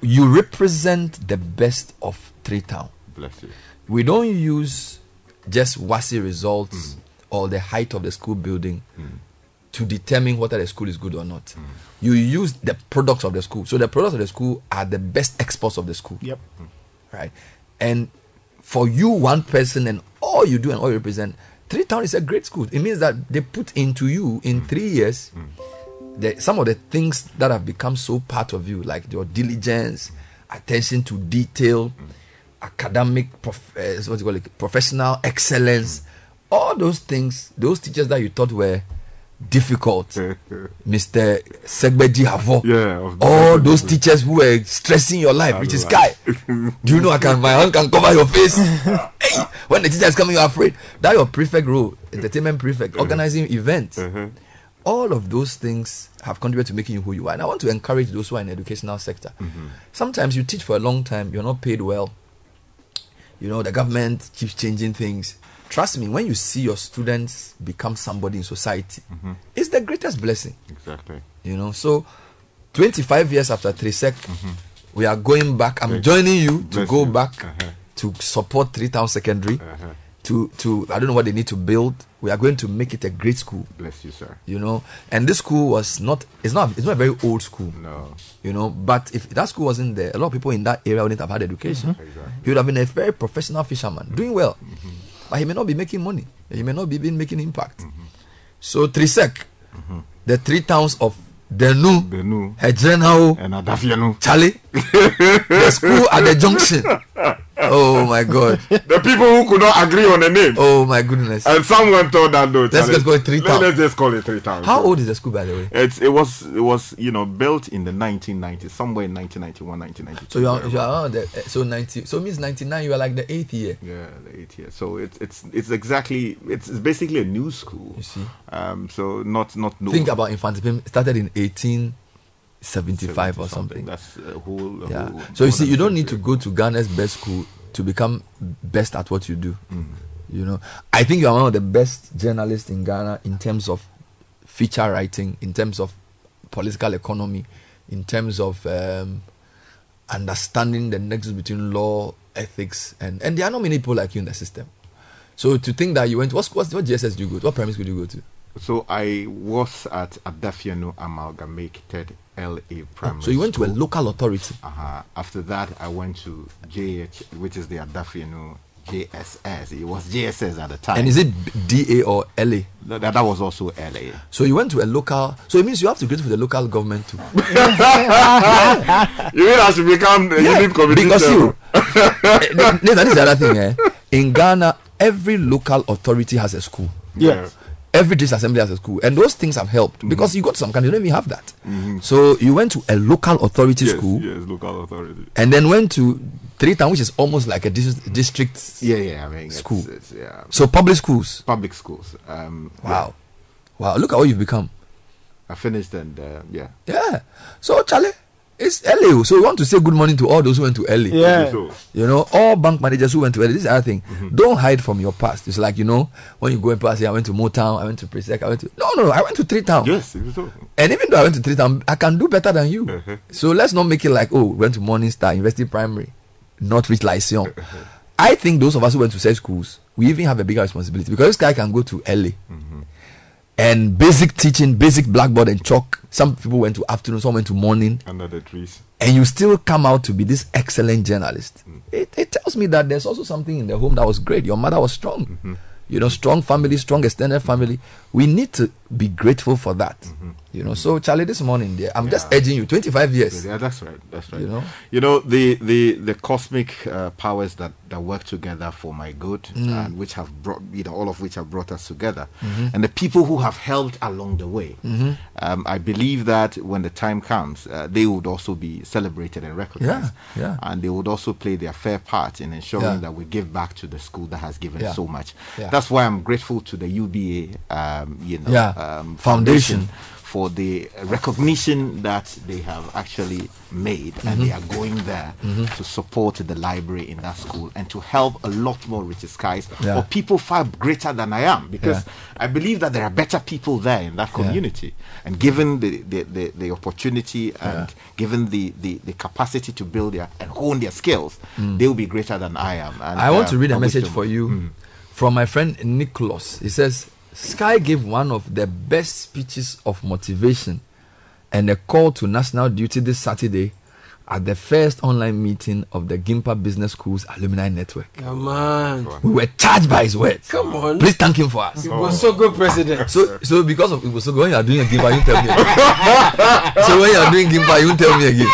you represent the best of Three Town Bless you. we don't use just WASSCE results Mm. or the height of the school building mm. to determine whether the school is good or not. Mm. You use the products of the school. So the products of the school are the best exports of the school. Yep. Mm. Right. And for you, one person, and all you do and all you represent, Three Town is a great school. It means that they put into you in three years the, some of the things that have become so part of you, like your diligence, attention to detail, academic, prof, uh, what you call it, professional excellence, all those things, those teachers that you thought were difficult, Mr. Segbeji Havo, Yeah, all those teachers who were stressing your life, which is. Sky. Do you know I can my hand can cover your face? hey, when the teacher is coming, you're afraid. That your prefect role, entertainment prefect, organizing events. All of those things have contributed to making you who you are. And I want to encourage those who are in the educational sector. Sometimes you teach for a long time, you're not paid well. You know, the government keeps changing things. Trust me, when you see your students become somebody in society, it's the greatest blessing. Exactly. You know, so 25 years after Trisec, we are going back. I'm joining you to go back Uh-huh. to support Three Town Secondary. To to I don't know what they need to build. We are going to make it a great school. Bless you, sir. You know, and this school was not. It's not. It's not a very old school. No. You know, but if that school wasn't there, a lot of people in that area wouldn't have had education. Mhm. Exactly. He would have been a very professional fisherman, mm-hmm. doing well, mm-hmm. but he may not be making money. He may not be been making impact. Mm-hmm. So Trisec, the three towns of Denu, Denu, Hedrenau, and Adafianu. Charlie, the school at the junction. Oh my God! The people who could not agree on a name. Oh my goodness! And someone told that though. Let's just call it Three Town. Let's just call it three towns. How old is the school, by the way? It's it was it was you know built in the 1990s, somewhere in 1991, 1992. So you are, you are the, eh, so ninety. So it means ninety nine. You are like the eighth year. Yeah, the eighth year. So it's it's it's exactly it's, it's basically a new school. You see. Um. So not not no. Think about Mfantsipim started in eighteen seventy five or something. That's a whole. A Yeah. whole So you see, you don't need to go to Ghana's best school to become best at what you do. Mm-hmm. You know, I think you are one of the best journalists in Ghana in terms of feature writing, in terms of political economy, in terms of um, understanding the nexus between law, ethics, and and there are not many people like you in the system. So to think that you went, what's, what's what GSS do you go to? What primary school do you go to? So I was at Adafiano Amalgamated LA Primary. so you went to a local authority. Uh-huh. After that, I went to JH, which is the Adafiano JSS. It was JSS at the time. And is it DA or LA? That, that was also LA. So you went to a local. So it means you have to go to the local government too. you mean I should become a Yeah, unit committee because you, Eh, Nathan, this is the other thing. Eh? In Ghana, every local authority has a school. Yeah. Every disassembly assembly has a school, and those things have helped because you go to some countries, you don't even have that. Mhm. So you went to a local authority yes, school, Yes, local authority. and then went to Three Town, which is almost like a dis- district Yeah, yeah. I mean, school. it's, yeah. So public schools. Public schools. Um, Wow, wow! Look at what you've become. I finished and uh, yeah. Yeah. So Charlie, it's LA. So we want to say good morning to all those who went to LA. Yeah. So- You know, all bank managers who went to LA. This is the other thing. Don't hide from your past. It's like, you know, when you go and pass say, I went to Motown, I went to Presec, I went to No, no, no, I went to Three Town. Yes, so. And even though I went to Three Town, I can do better than you. Uh-huh. So let's not make it like, oh, went to Morning Star, University Primary, not reach Lyceum. I think those of us who went to said schools, we even have a bigger responsibility because this guy can go to LA and basic teaching, basic blackboard and chalk. Some people went to afternoon, some went to morning, Under the trees. and you still come out to be this excellent journalist. Mm. It, it tells me that there's also something in the home that was great. Your mother was strong. Mm-hmm. You know, strong family, strong extended family. We need to be grateful for that. You know, so Charlie, this morning, there, I'm just urging you. 25 years. Yeah, that's right. That's right. You know? you know the the the cosmic uh, powers that that work together for my good, Mm. and which have brought you know all of which have brought us together, Mhm. and the people who have helped along the way. Mhm. Um, I believe that when the time comes, uh, they would also be celebrated and recognized. Yeah, yeah. And they would also play their fair part in ensuring Yeah. that we give back to the school that has given Yeah. so much. Yeah. That's why I'm grateful to the UBA, um, you know, Yeah. um, Foundation. for the recognition that they have actually made and Mhm. they are going there Mhm. to support the library in that school and to help a lot more Richard Skies Yeah. or people far greater than I am because I believe that there are better people there in that Yeah. community and given the, the, the, the opportunity and given the, the, the capacity to build their and hone their skills Mm. they will be greater than I am and, I want to read a message for you Mm. from my friend Nicholas. He says, Sky gave one of the best speeches of motivation and a call to national duty this Saturday at the first online meeting of the Gimpa Business Schools Alumni Network. Come on. We were charged by his words. Come on. Please thank him for us. He was so good, President. So, so because of it was so good, when you are doing a Gimpa, you tell me. Again. so when you are doing Gimpa, you tell me again.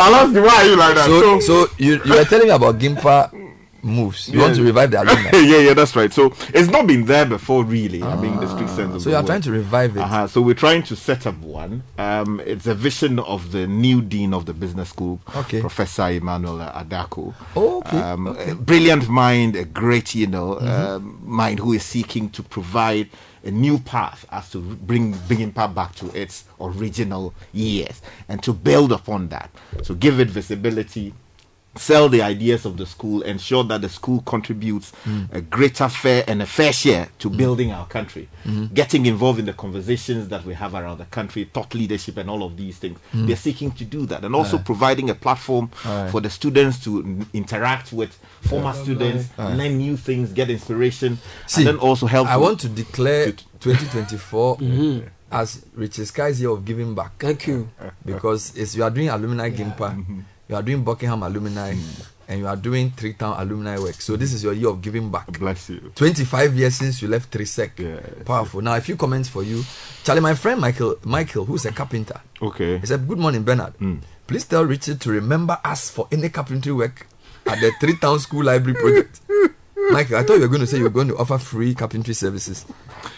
I'll ask you why are you like that So, so you you were telling me about Gimpa moves. You want to revive the alumni. yeah, yeah, that's right. So it's not been there before, really. I mean, the strict sense of So the you are trying to revive it. Uh-huh. So we're trying to set up one. Um, it's a vision of the new dean of the business school, Okay. Professor Emmanuel Adako. Oh, okay, Um, okay. Brilliant mind, a great, you know, Mhm. um, mind who is seeking to provide a new path as to bring bring impact back to its original years and to build upon that. So give it visibility, sell the ideas of the school, ensure that the school contributes Mm. a greater fair and a fair share to building our country. Mhm. Getting involved in the conversations that we have around the country, thought leadership, and all of these things. Mm. They're seeking to do that, and also Aye. providing a platform Aye. for the students to n- interact with former Yeah. students, Aye. learn new things, get inspiration, See, and then also help. I want to declare 2024 as Richard Sky's year of giving back. Thank you. Because it's, you are doing alumni Gimpa, Mm-hmm. You are doing Buckingham alumni, hmm. and you are doing Three Town alumni work. So this is your year of giving back. Bless you. 25 years since you left three Trisec. Powerful. Now, a few comments for you. Charlie, my friend Michael, Michael, who's a carpenter, Okay. he said, Good morning, Bernard. Hmm. Please tell Richard to remember us for any carpentry work at the Three Town School Library project. Michael, I thought you were going to say you were going to offer free carpentry services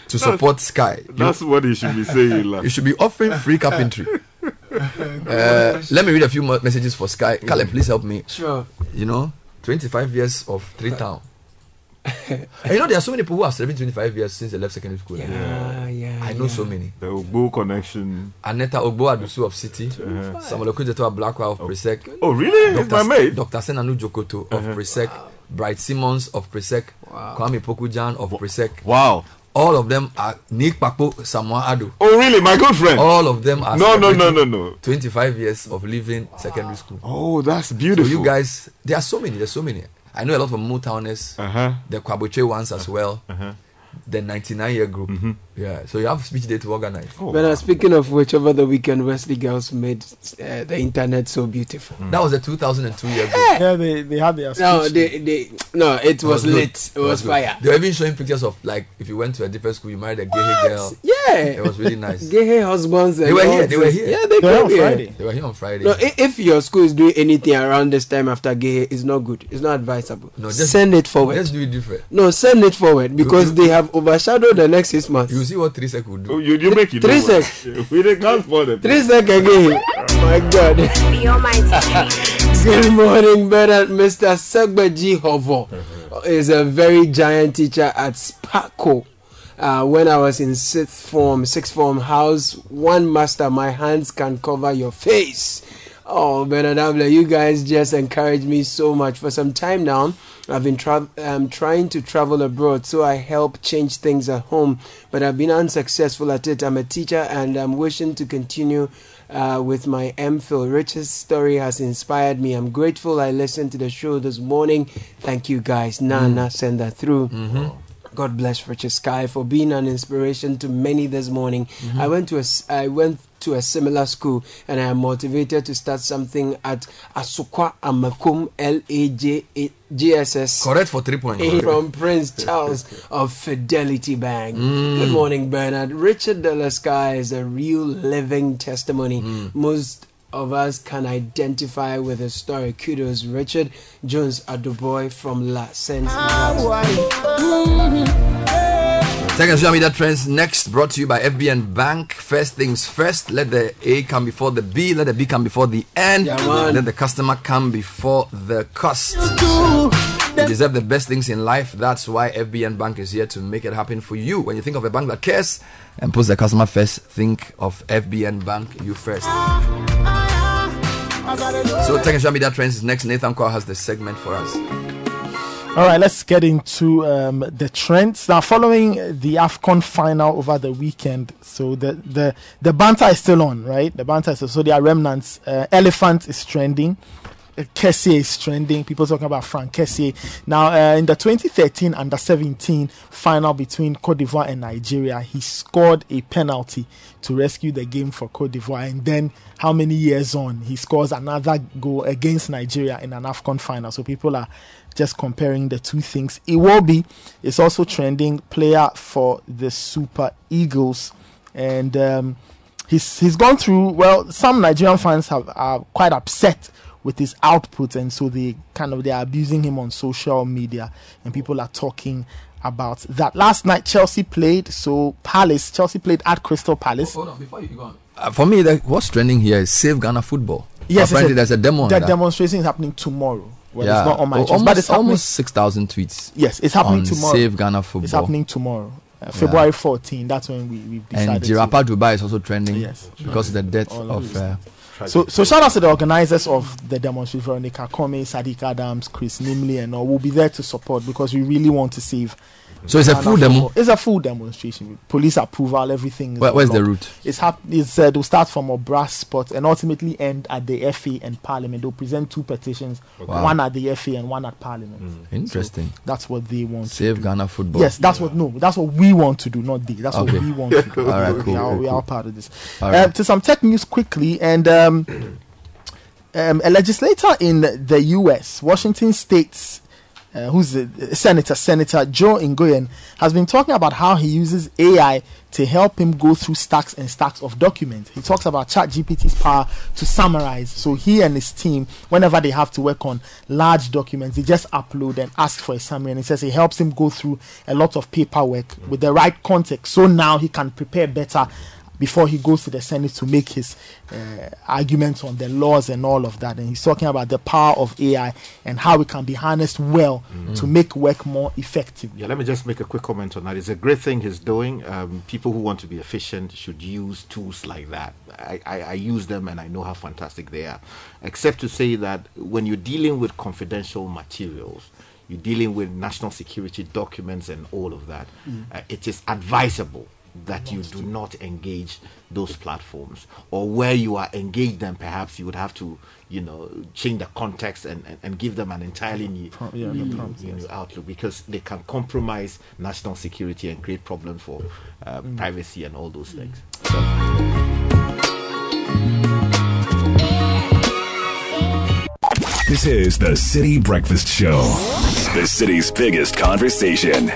to That's- support Sky. That's what you should be saying. like. You should be offering free carpentry. Uh, let me read a few messages for Sky. Caleb, please help me. Sure. You know, 25 years of Three Town. and you know, there are so many people who have celebrated 25 years since they left secondary school. Yeah, yeah. I know yeah. so many. The Ogbo connection. Aneta Ogbo Adusu of City, Samuel Okujeto of Blackwell of Presec. Oh, really? It's my mate. Dr. Senanu Jokoto of Presec, Bright Simmons of Presec, Kwame Pokujan of Presec. Wow. All of them are Nick Papo Samoa Ado. Oh, really? My good friend. All of them are No, no, no, no, no. 25 years of leaving secondary school. Oh, that's beautiful. So you guys, there are so many. There's so many. I know a lot of Motowners, Uh-huh. the Kwabotwe ones as well, Uh-huh. the 99 year group. Mm-hmm. Yeah, so you have speech day to organize. But uh, speaking of which, over the weekend, Wesley Girls made uh, the internet so beautiful. That was the 2002 year group. Yeah, they, they had their No, speech they, they, no, it was, good. lit. It was, good. fire. They were even showing pictures of like if you went to a different school, you married a gay girl. Yeah, It was really nice. Gay husbands. They were here. They were here. Yeah, they, They were came here. Friday. They were here on Friday. No, if your school is doing anything around this time after gay, it's not good. It's not advisable. No, just- send it forward. Let's do it different. no, send it forward because they have overshadowed the next six months. You see what three sec would do. Oh, you, you make it. Three do sec. We didn't can't spoil the Three sec again. My God. The Almighty. Good morning, Bernard. Mr. Segbeji Hovo is a very giant teacher at Sparko. Uh, when I was in sixth form, sixth form house, one master, my hands can cover your face. Oh, Bernard Abler, you guys just encourage me so much. For some time now, I've been tra- um, trying to travel abroad, so I help change things at home, but I've been unsuccessful at it. I'm a teacher and I'm wishing to continue uh, with my MPhil. Rich's story has inspired me. I'm grateful I listened to the show this morning. Thank you guys. Nana, send that through. God bless Richard Sky for being an inspiration to many this morning. I went to a I went to a similar school and I am motivated to start something at Asukwa Amakum LAJSS. Correct for three points. From Prince Charles of Fidelity Bank. Mm. Good morning, Bernard. Richard Dela Sky is a real living testimony. Mm. Most of us can identify with his story. Kudos, Richard Jones Aduboy from La Sense. Second social media trends next brought to you by FBN Bank. First things first, let the A come before the B, let the B come before the N, Yeah, let the customer come before the cost. You deserve the best things in life. That's why FBN Bank is here to make it happen for you. When you think of a bank that cares and puts the customer first, think of FBN Bank, you first. So, Tech and Social Media Trends next. Nathan Kwao has the segment for us. All right, let's get into um, the trends now. Following the Afcon final over the weekend, so the the the banter is still on, right? The banter is still, so there are remnants. Uh, Elephant is trending. Uh, Kessié is trending. People talking about Frank Kessié. Now, uh, in the 2013 Under 17 final between Cote d'Ivoire and Nigeria, he scored a penalty to rescue the game for Cote d'Ivoire. And then, how many years on, he scores another goal against Nigeria in an AFCON final. So people are just comparing the two things. Iwobi is also trending player for the Super Eagles. And um, he's he's gone through well some nigerian fans have are quite upset with his output and so they kind of they are abusing him on social media and people are talking about that last night chelsea played so palace chelsea played at crystal palace hold on before you go on Uh, for me, the, what's trending here is Save Ghana Football. yes it's apparently there's a demo. on the that. demonstration is happening tomorrow well yeah, it's not on my Oh, choice, almost, but it's almost six thousand tweets. yes it's happening on tomorrow Save Ghana Football. it's happening tomorrow uh, Yeah. february 14 that's when we, we've decided And to- Dubai is also trending. Yes. because of the death All of. of Uh, So, so shout out to the organizers of the demonstration, Veronica Comey, Sadiq Adams, Chris Nimley, and all. We'll be there to support because we really want to save. So it's a full demo? It's a full demonstration. Police approval, everything. Where- where's the route? It's hap- It's uh, they'll start from Obra Spot and ultimately end at the FA and Parliament. They'll present two petitions, Wow. one at the FA and one at Parliament. Interesting. That's what they want. Save Ghana Football. Yes, that's what no, that's what we want to do, not they. That's Okay. what we want to do. All right, we are, cool, we are part of this. Uh, to some tech news quickly, and um, um, a legislator in the U.S., Washington State's, uh, who's the senator, Senator Joe Nguyen, has been talking about how he uses AI to help him go through stacks and stacks of documents. He talks about ChatGPT's power to summarize. So he and his team, whenever they have to work on large documents, they just upload and ask for a summary. And he says it helps him go through a lot of paperwork with the right context. So now he can prepare better before he goes to the Senate to make his uh, arguments on the laws and all of that. And he's talking about the power of AI and how it can be harnessed well to make work more effective. Yeah, let me just make a quick comment on that. It's a great thing he's doing. Um, people who want to be efficient should use tools like that. I, I, I use them and I know how fantastic they are. Except to say that when you're dealing with confidential materials, you're dealing with national security documents and all of that, Mm. uh, it is advisable that you do not engage those platforms or where you are engaged then perhaps you would have to you know change the context and, and, and give them an entirely new, yeah, new, prompt, new yes. outlook because they can compromise national security and create problems for uh, Mm. privacy and all those things This is the Citi Breakfast Show, the city's biggest conversation.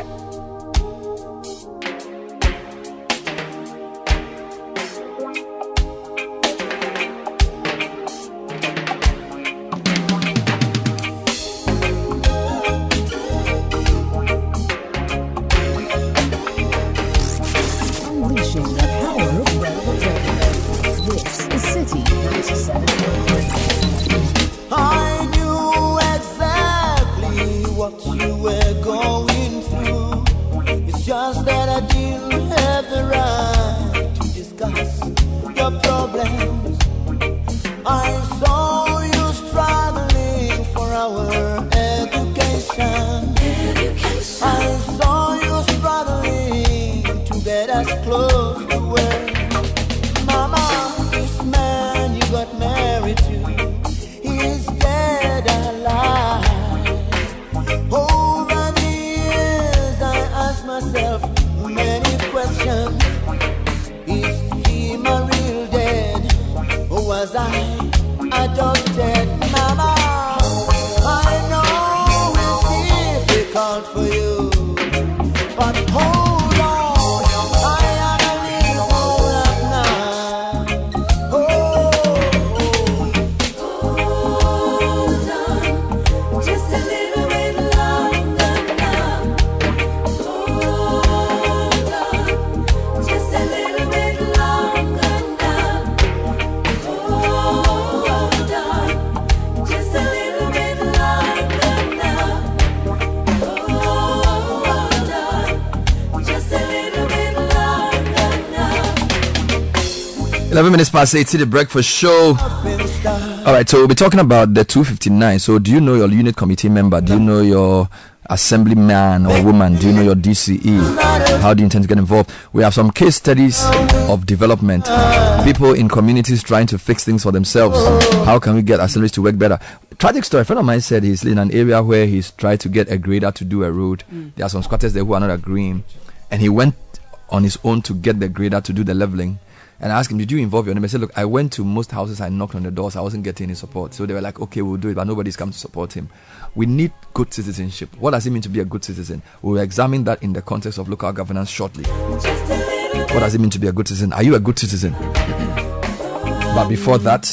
11 minutes past 8 to the breakfast show. All right, so we'll be talking about the 259. So, do you know your unit committee member? Do you know your assemblyman or woman? Do you know your DCE? How do you intend to get involved? We have some case studies of development. People in communities trying to fix things for themselves. How can we get assemblies to work better? Tragic story. A friend of mine said he's in an area where he's tried to get a grader to do a road. Mm. There are some squatters there who are not agreeing. And he went on his own to get the grader to do the leveling. And I asked him, Did you involve your name? I said, Look, I went to most houses, I knocked on the doors, I wasn't getting any support. So they were like, Okay, we'll do it, but nobody's come to support him. We need good citizenship. What does it mean to be a good citizen? We'll examine that in the context of local governance shortly. What does it mean to be a good citizen? Are you a good citizen? But before that,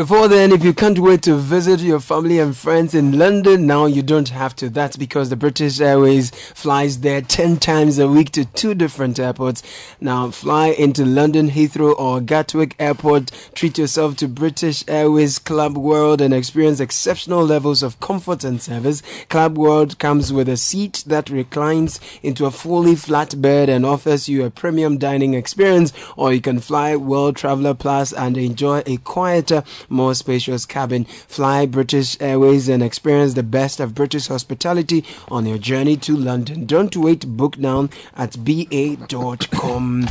Before then, if you can't wait to visit your family and friends in London, now you don't have to. That's because the British Airways flies there 10 times a week to two different airports. Now, fly into London Heathrow or Gatwick Airport, treat yourself to British Airways Club World and experience exceptional levels of comfort and service. Club World comes with a seat that reclines into a fully flat bed and offers you a premium dining experience, or you can fly World Traveler Plus and enjoy a quieter, more spacious cabin. Fly British Airways and experience the best of British hospitality on your journey to London. Don't wait, book now at ba.com.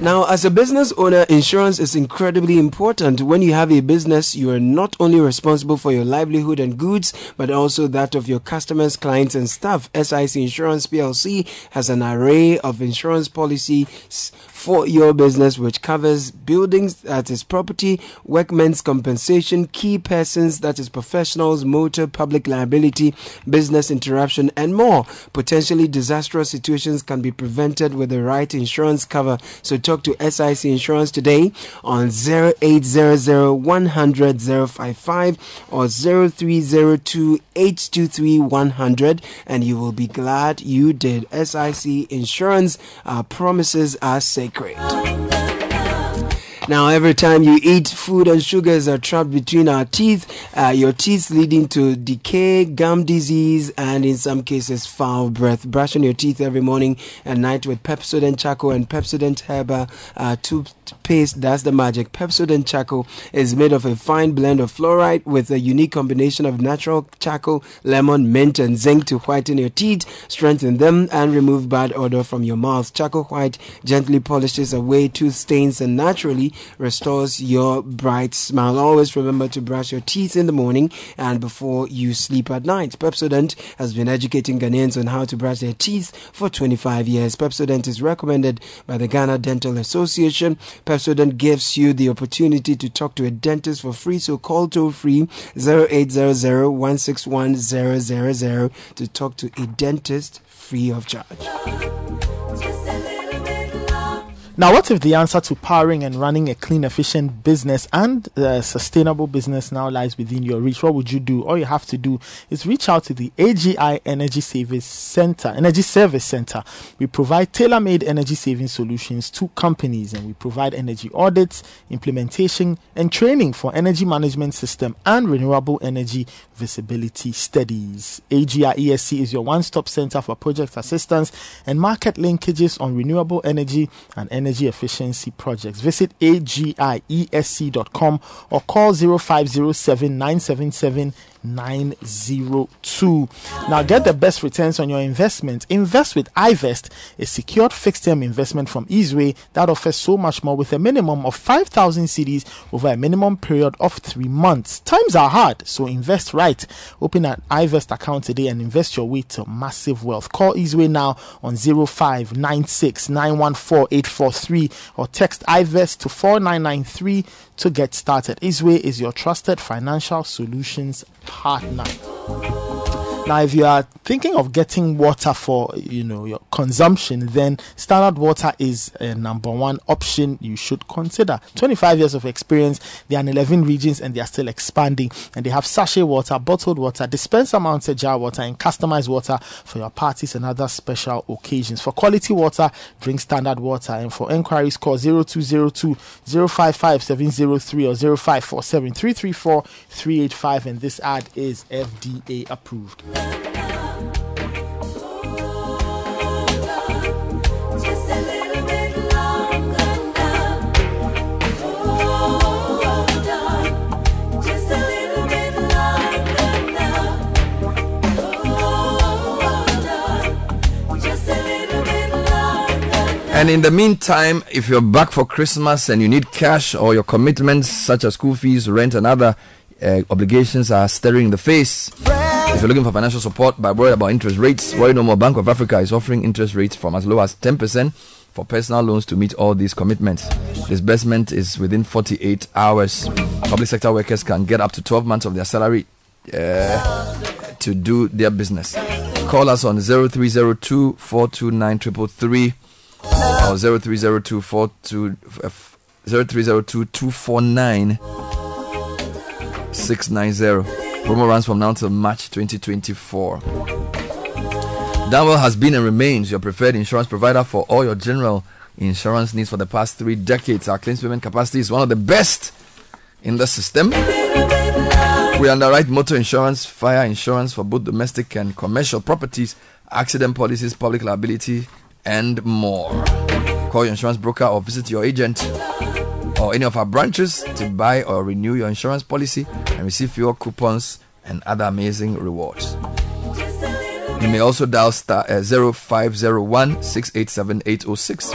Now, as a business owner, insurance is incredibly important. When you have a business, you are not only responsible for your livelihood and goods, but also that of your customers, clients, and staff. SIC Insurance PLC has an array of insurance policies for your business, which covers buildings, that is property, workmen's compensation, key persons, that is professionals, motor, public liability, business interruption, and more. Potentially disastrous situations can be prevented with the right insurance cover. So talk to SIC Insurance today on 0800 100 055 or 0302 823 100 and you will be glad you did. SIC Insurance, promises are sacred. Now, every time you eat, food and sugars are trapped between our teeth, uh, your teeth leading to decay, gum disease, and in some cases, foul breath. Brushing your teeth every morning and night with Pepsodent Charcoal and Pepsodent Herba uh, toothpaste. That's the magic. Pepsodent Charcoal is made of a fine blend of fluoride with a unique combination of natural charcoal, lemon, mint, and zinc to whiten your teeth, strengthen them, and remove bad odor from your mouth. Charcoal White gently polishes away tooth stains and naturally restores your bright smile. Always remember to brush your teeth in the morning and before you sleep at night. Pepsodent has been educating Ghanaians on how to brush their teeth for 25 years. Pepsodent is recommended by the Ghana Dental Association. Pepsodent gives you the opportunity to talk to a dentist for free, so call toll free 0800 161 000 to talk to a dentist free of charge. Now, what if the answer to powering and running a clean, efficient business and a sustainable business now lies within your reach? What would you do? All you have to do is reach out to the AGI Energy Service Center, Energy Service Center. We provide tailor-made energy saving solutions to companies, and we provide energy audits, implementation, and training for energy management system and renewable energy visibility studies. AGI ESC is your one-stop center for project assistance and market linkages on renewable energy and energy efficiency projects. Visit agiesc.com or call 0507 977 902. Now get the best returns on your investment. Invest with iVest, a secured fixed term investment from Easyway that offers so much more with a minimum of 5,000 cedis over a minimum period of three months. Times are hard, so invest right. Open an iVest account today and invest your way to massive wealth. Call Easyway now on 0596 914843 or text iVest to 4993 to get started. Easyway is your trusted financial solutions partner. Now, if you are thinking of getting water for you know your consumption, then Standard Water is a number one option you should consider. 25 years of experience, they are in 11 regions and they are still expanding. And they have sachet water, bottled water, dispenser mounted jar water, and customized water for your parties and other special occasions. For quality water, drink Standard Water. And for enquiries, call 0202 055 703 or 0547 334 385. And this ad is FDA approved. And in the meantime, if you're back for Christmas and you need cash or your commitments such as school fees, rent, and other uh, obligations are staring in the face, if you're looking for financial support but worried about interest rates, worry no more. Bank of Africa is offering interest rates from as low as 10% for personal loans to meet all these commitments. Disbursement is within 48 hours. Public sector workers can get up to 12 months of their salary uh, to do their business. Call us on 0302 429 333 or 0302 0302 249 690. Promo runs from now till March 2024. Donewell has been and remains your preferred insurance provider for all your general insurance needs for the past three decades. Our claims payment capacity is one of the best in the system. We underwrite motor insurance, fire insurance for both domestic and commercial properties, accident policies, public liability, and more. Call your insurance broker or visit your agent or any of our branches to buy or renew your insurance policy and receive fuel coupons and other amazing rewards. You may also dial star uh, 0501 687 806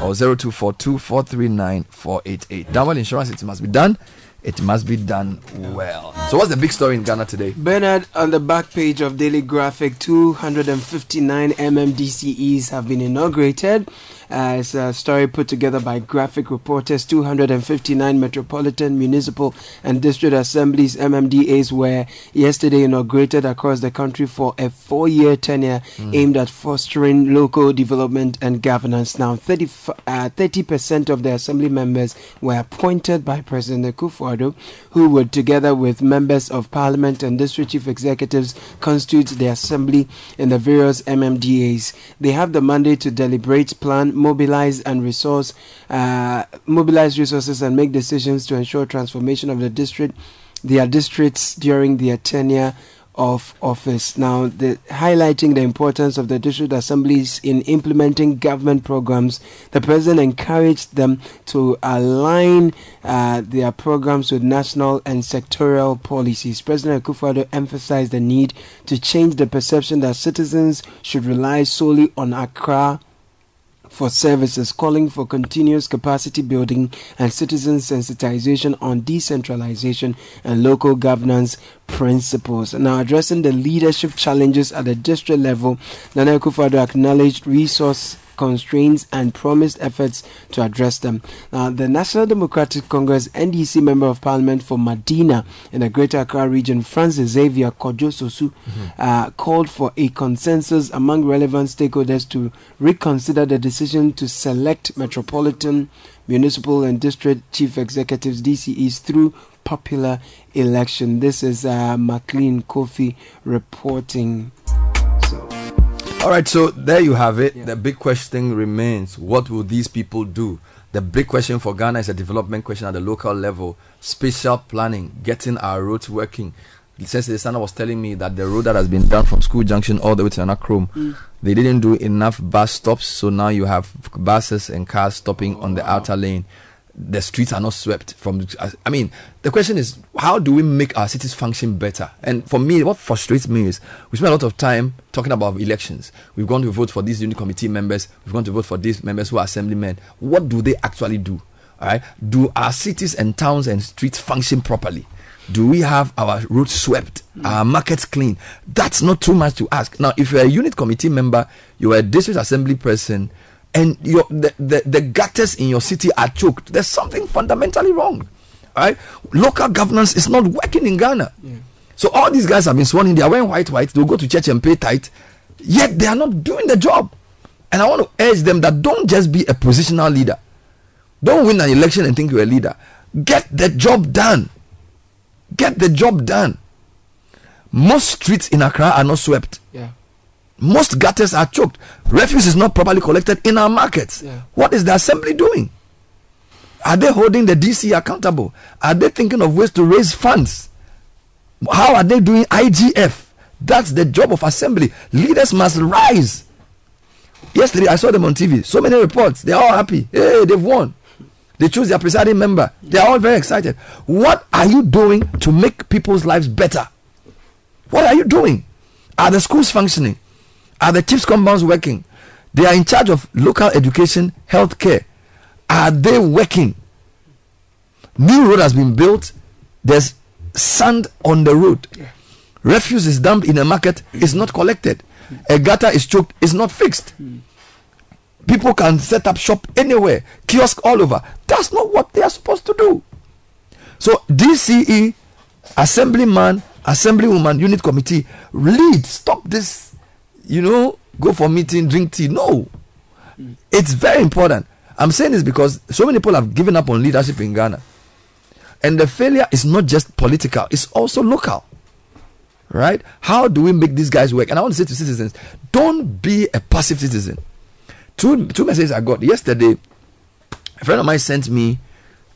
or 0242 439 488. Donewell Insurance, it must be done it must be done well. So, what's the big story in Ghana today? Bernard, on the back page of Daily Graphic, 259 MMDCEs have been inaugurated. Uh, it's a story put together by graphic reporters. 259 metropolitan, municipal, and district assemblies (MMDAs) were yesterday inaugurated across the country for a four-year tenure mm. aimed at fostering local development and governance. Now, 30 uh, percent of the assembly members were appointed by President Akufo-Addo, who would, together with members of parliament and district chief executives, constitute the assembly in the various MMDAs. They have the mandate to deliberate, plan, mobilize and resource, uh, mobilize resources and make decisions to ensure transformation of the district, their districts during their tenure of office. Now, the, highlighting the importance of the district assemblies in implementing government programs, the president encouraged them to align uh, their programs with national and sectoral policies. President Akufo-Addo emphasized the need to change the perception that citizens should rely solely on Accra for services, calling for continuous capacity building and citizen sensitization on decentralization and local governance principles. Now, addressing the leadership challenges at the district level, Nana Akufo-Addo acknowledged resource constraints and promised efforts to address them. Now, the National Democratic Congress NDC Member of Parliament for Madina in the Greater Accra region, Francis Xavier Kojo Sosu, mm-hmm. uh, called for a consensus among relevant stakeholders to reconsider the decision to select metropolitan, municipal, and district chief executives (DCEs) through popular election. This is uh, McLean Kofi reporting. All right, so there you have it. Yeah. The big question remains what will these people do? The big question for Ghana is a development question at the local level. Spatial planning, getting our roads working. Since the son was telling me that the road that has been done from School Junction all the way to Anachrome, mm. they didn't do enough bus stops, so now you have buses and cars stopping oh, on the wow. outer lane the streets are not swept from i mean the question is how do we make our cities function better? And for me what frustrates me is we spend a lot of time talking about elections. We've gone to vote for these unit committee members. We've gone to vote for these members who are assemblymen. What do they actually do? All right? Do our cities and towns and streets function properly? Do we have our roads swept, our markets clean? That's not too much to ask. Now, if you're a unit committee member, you're a district assembly person, and your the, the, the gutters in your city are choked, there's something fundamentally wrong. Right? Local governance is not working in Ghana. Yeah. So all these guys have been sworn in, they are wearing white white, they'll go to church and pay tithe, yet they are not doing the job. And I want to urge them that don't just be a positional leader. Don't win an election and think you're a leader. Get the job done. Get the job done. Most streets in Accra are not swept. Most gutters are choked. Refuse is not properly collected in our markets. Yeah. What is the assembly doing? Are they holding the DC accountable? Are they thinking of ways to raise funds? How are they doing IGF? That's the job of assembly. Leaders must rise. Yesterday, I saw them on TV. So many reports. They're all happy. Hey, they've won. They choose their presiding member. They're all very excited. What are you doing to make people's lives better? What are you doing? Are the schools functioning? Are the chiefs compounds working? They are in charge of local education, healthcare. Are they working? New road has been built. There's sand on the road. Refuse is dumped in a market. It's not collected. A gutter is choked. It's not fixed. People can set up shop anywhere, kiosk all over. That's not what they are supposed to do. So DCE, assemblyman, assemblywoman, unit committee, lead. Stop this. You know, go for meeting, drink tea. No, it's very important. I'm saying this because so many people have given up on leadership in Ghana, and the failure is not just political; it's also local. Right? How do we make these guys work? And I want to say to citizens, don't be a passive citizen. Two two messages I got yesterday. A friend of mine sent me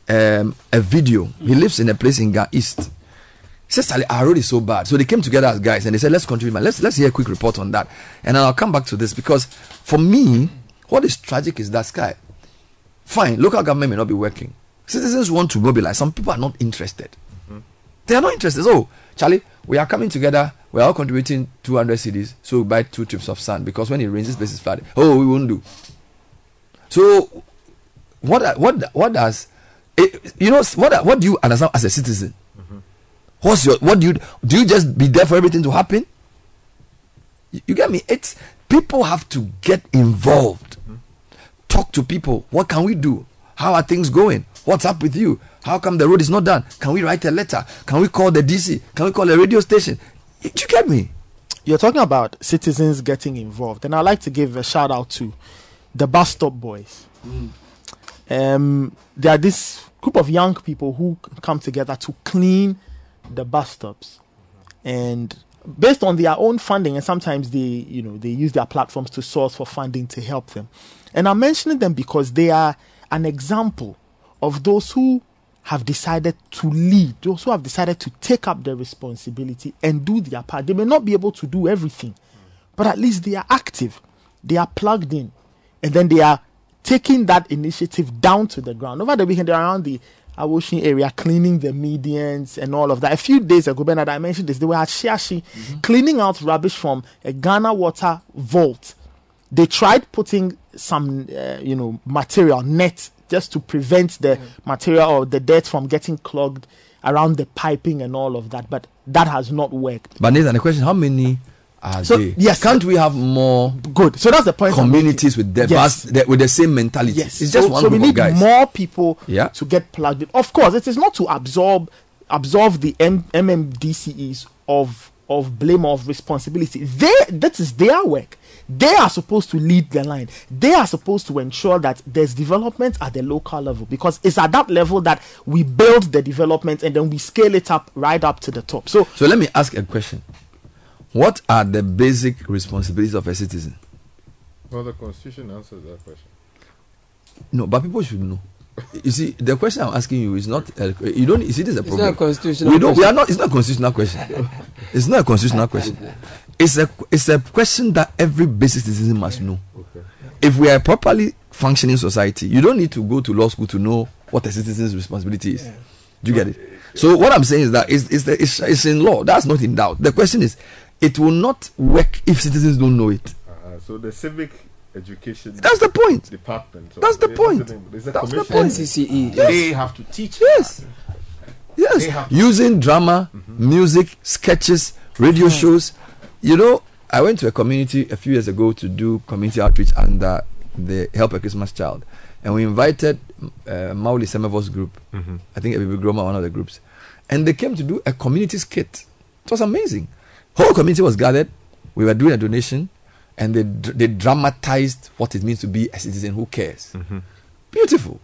um, a video. He lives in a place in Ga East. Sally, our road is so bad. So they came together as guys and they said, let's contribute. Man. Let's, let's hear a quick report on that. And I'll come back to this because for me, what is tragic is that sky. Fine, local government may not be working. Citizens want to mobilize. Some people are not interested. Mm-hmm. They are not interested. So, Charlie, we are coming together. We are all contributing 200 cedis. So we buy two trips of sand because when it rains, this place is flooded. Oh, we won't do. So, what what what does it, you know what what do you understand as a citizen? What's your what do you do? You just be there for everything to happen? You, you get me? It's people have to get involved. Talk to people. What can we do? How are things going? What's up with you? How come the road is not done? Can we write a letter? Can we call the DC? Can we call a radio station? Do you get me? You're talking about citizens getting involved, and I'd like to give a shout out to the bus stop boys. Um, there are this group of young people who come together to clean the bus stops, and based on their own funding, and sometimes they, you know, they use their platforms to source for funding to help them. And I'm mentioning them because they are an example of those who have decided to lead, those who have decided to take up the responsibility and do their part. They may not be able to do everything, but at least they are active, they are plugged in, and then they are taking that initiative down to the ground. Over the weekend, around the Awoshin area cleaning the medians and all of that. A few days ago, Bernard, I mentioned this, they were at Shiashie cleaning out rubbish from a Ghana water vault. They tried putting some, uh, you know, material, net, just to prevent the material or the dirt from getting clogged around the piping and all of that. But that has not worked. But Nathan, the question: How many are So, they? yes. can't we have more? Good. So that's the point. Communities with the, Yes. the- with the same mentality. Yes, it's just so, one so we need guys. more people Yeah. to get plugged in. Of course, it is not to absorb absorb the M- MMDCEs of of blame of responsibility. They that is their work. They are supposed to lead the line. They are supposed to ensure that there's development at the local level because it's at that level that we build the development and then we scale it up right up to the top. So So let me ask a question. What are the basic responsibilities of a citizen? Well, the Constitution answers that question. No, but people should know. You see, the question I'm asking you is not. A, you don't. You see, this is a It's problem. not a constitutional We don't. We are not. It's not a constitutional question. It's not a constitutional question. It's a. It's a question that every basic citizen must know. If we are a properly functioning society, you don't need to go to law school to know what a citizen's responsibility is. Do you get it? So what I'm saying is that it's, it's, the, it's, it's in law. That's not in doubt. The question is, it will not work if citizens don't know it. Uh, so the civic education. That's the point. Department. That's the point. nothing- there's a That's the point. NCCE. Yes. They have to teach. Yes. They Yes. have to- Using drama, music, sketches, radio shows. You know, I went to a community a few years ago to do community outreach under the Help a Christmas Child. And we invited uh, Mawuli Semevo's group. Mhm. I think Abibigromma, one of the groups. And they came to do a community skit. It was amazing. Whole community was gathered. We were doing a donation. And they, they dramatized what it means to be a citizen who cares. Beautiful.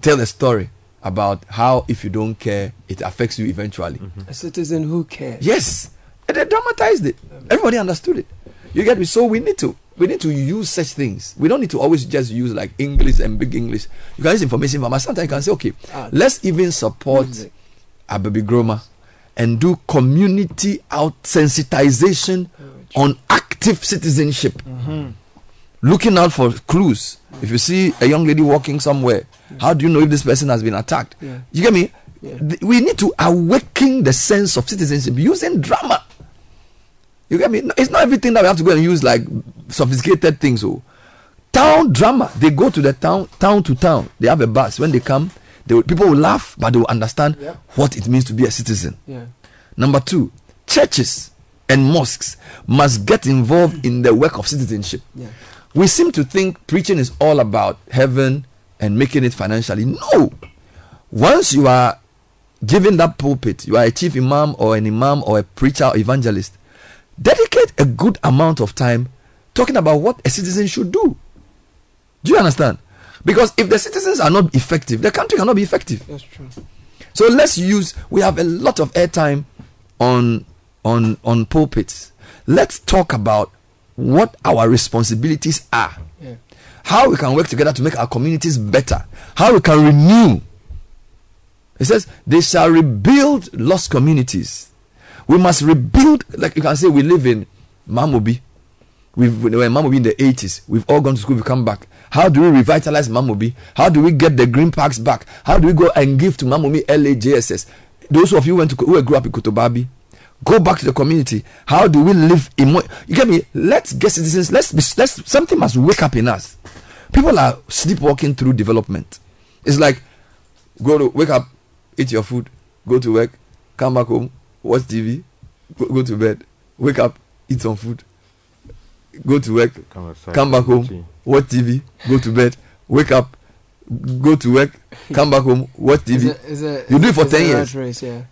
Tell a story about how if you don't care, it affects you eventually. A citizen who cares. Yes, and they dramatized it. Everybody understood it. You get me? So we need to we need to use such things. We don't need to always just use like English and big English. You can use information from us. Sometimes you can say, okay, Ah, let's even support music. Abibigromma and do community out sensitization mm. on active citizenship. Mm-hmm. Looking out for clues. If you see a young lady walking somewhere, how do you know if this person has been attacked? Yeah. You get me? Th- We need to awaken the sense of citizenship using drama. You get me? It's not everything that we have to go and use like sophisticated things. Oh, town drama. They go to the town, town to town. They have a bus. When they come, will, people will laugh, but they will understand Yep. what it means to be a citizen. Yeah. Number two, churches and mosques must get involved in the work of citizenship. Yeah. We seem to think preaching is all about heaven and making it financially. No. Once you are given that pulpit, you are a chief imam or an imam or a preacher or evangelist, dedicate a good amount of time talking about what a citizen should do. Do you understand? Because if the citizens are not effective, the country cannot be effective. That's true. So let's use. We have a lot of airtime on on on pulpits. Let's talk about what our responsibilities are. Yeah. How we can work together to make our communities better. How we can renew. It says they shall rebuild lost communities. We must rebuild. Like you can say, we live in Mamobi. We've in Mamobi in the 80s. We've all gone to school. We come back. How do we revitalize Mamobi? How do we get the green parks back? How do we go and give to Mamobi LAJSS? Those of you went to who grew up in Kotobabi, go back to the community. How do we live in? Mo- you get me? Let's get citizens. Let's be. Let's something must wake up in us. People are sleepwalking through development. It's like go to wake up, eat your food, go to work, come back home, watch TV, go, go to bed, wake up, eat some food, go to work, Come outside, come back watch home, watch TV, go to bed, wake up, go to work, come back home, watch It's TV. a- it's a- you do it for ten years. race, yeah.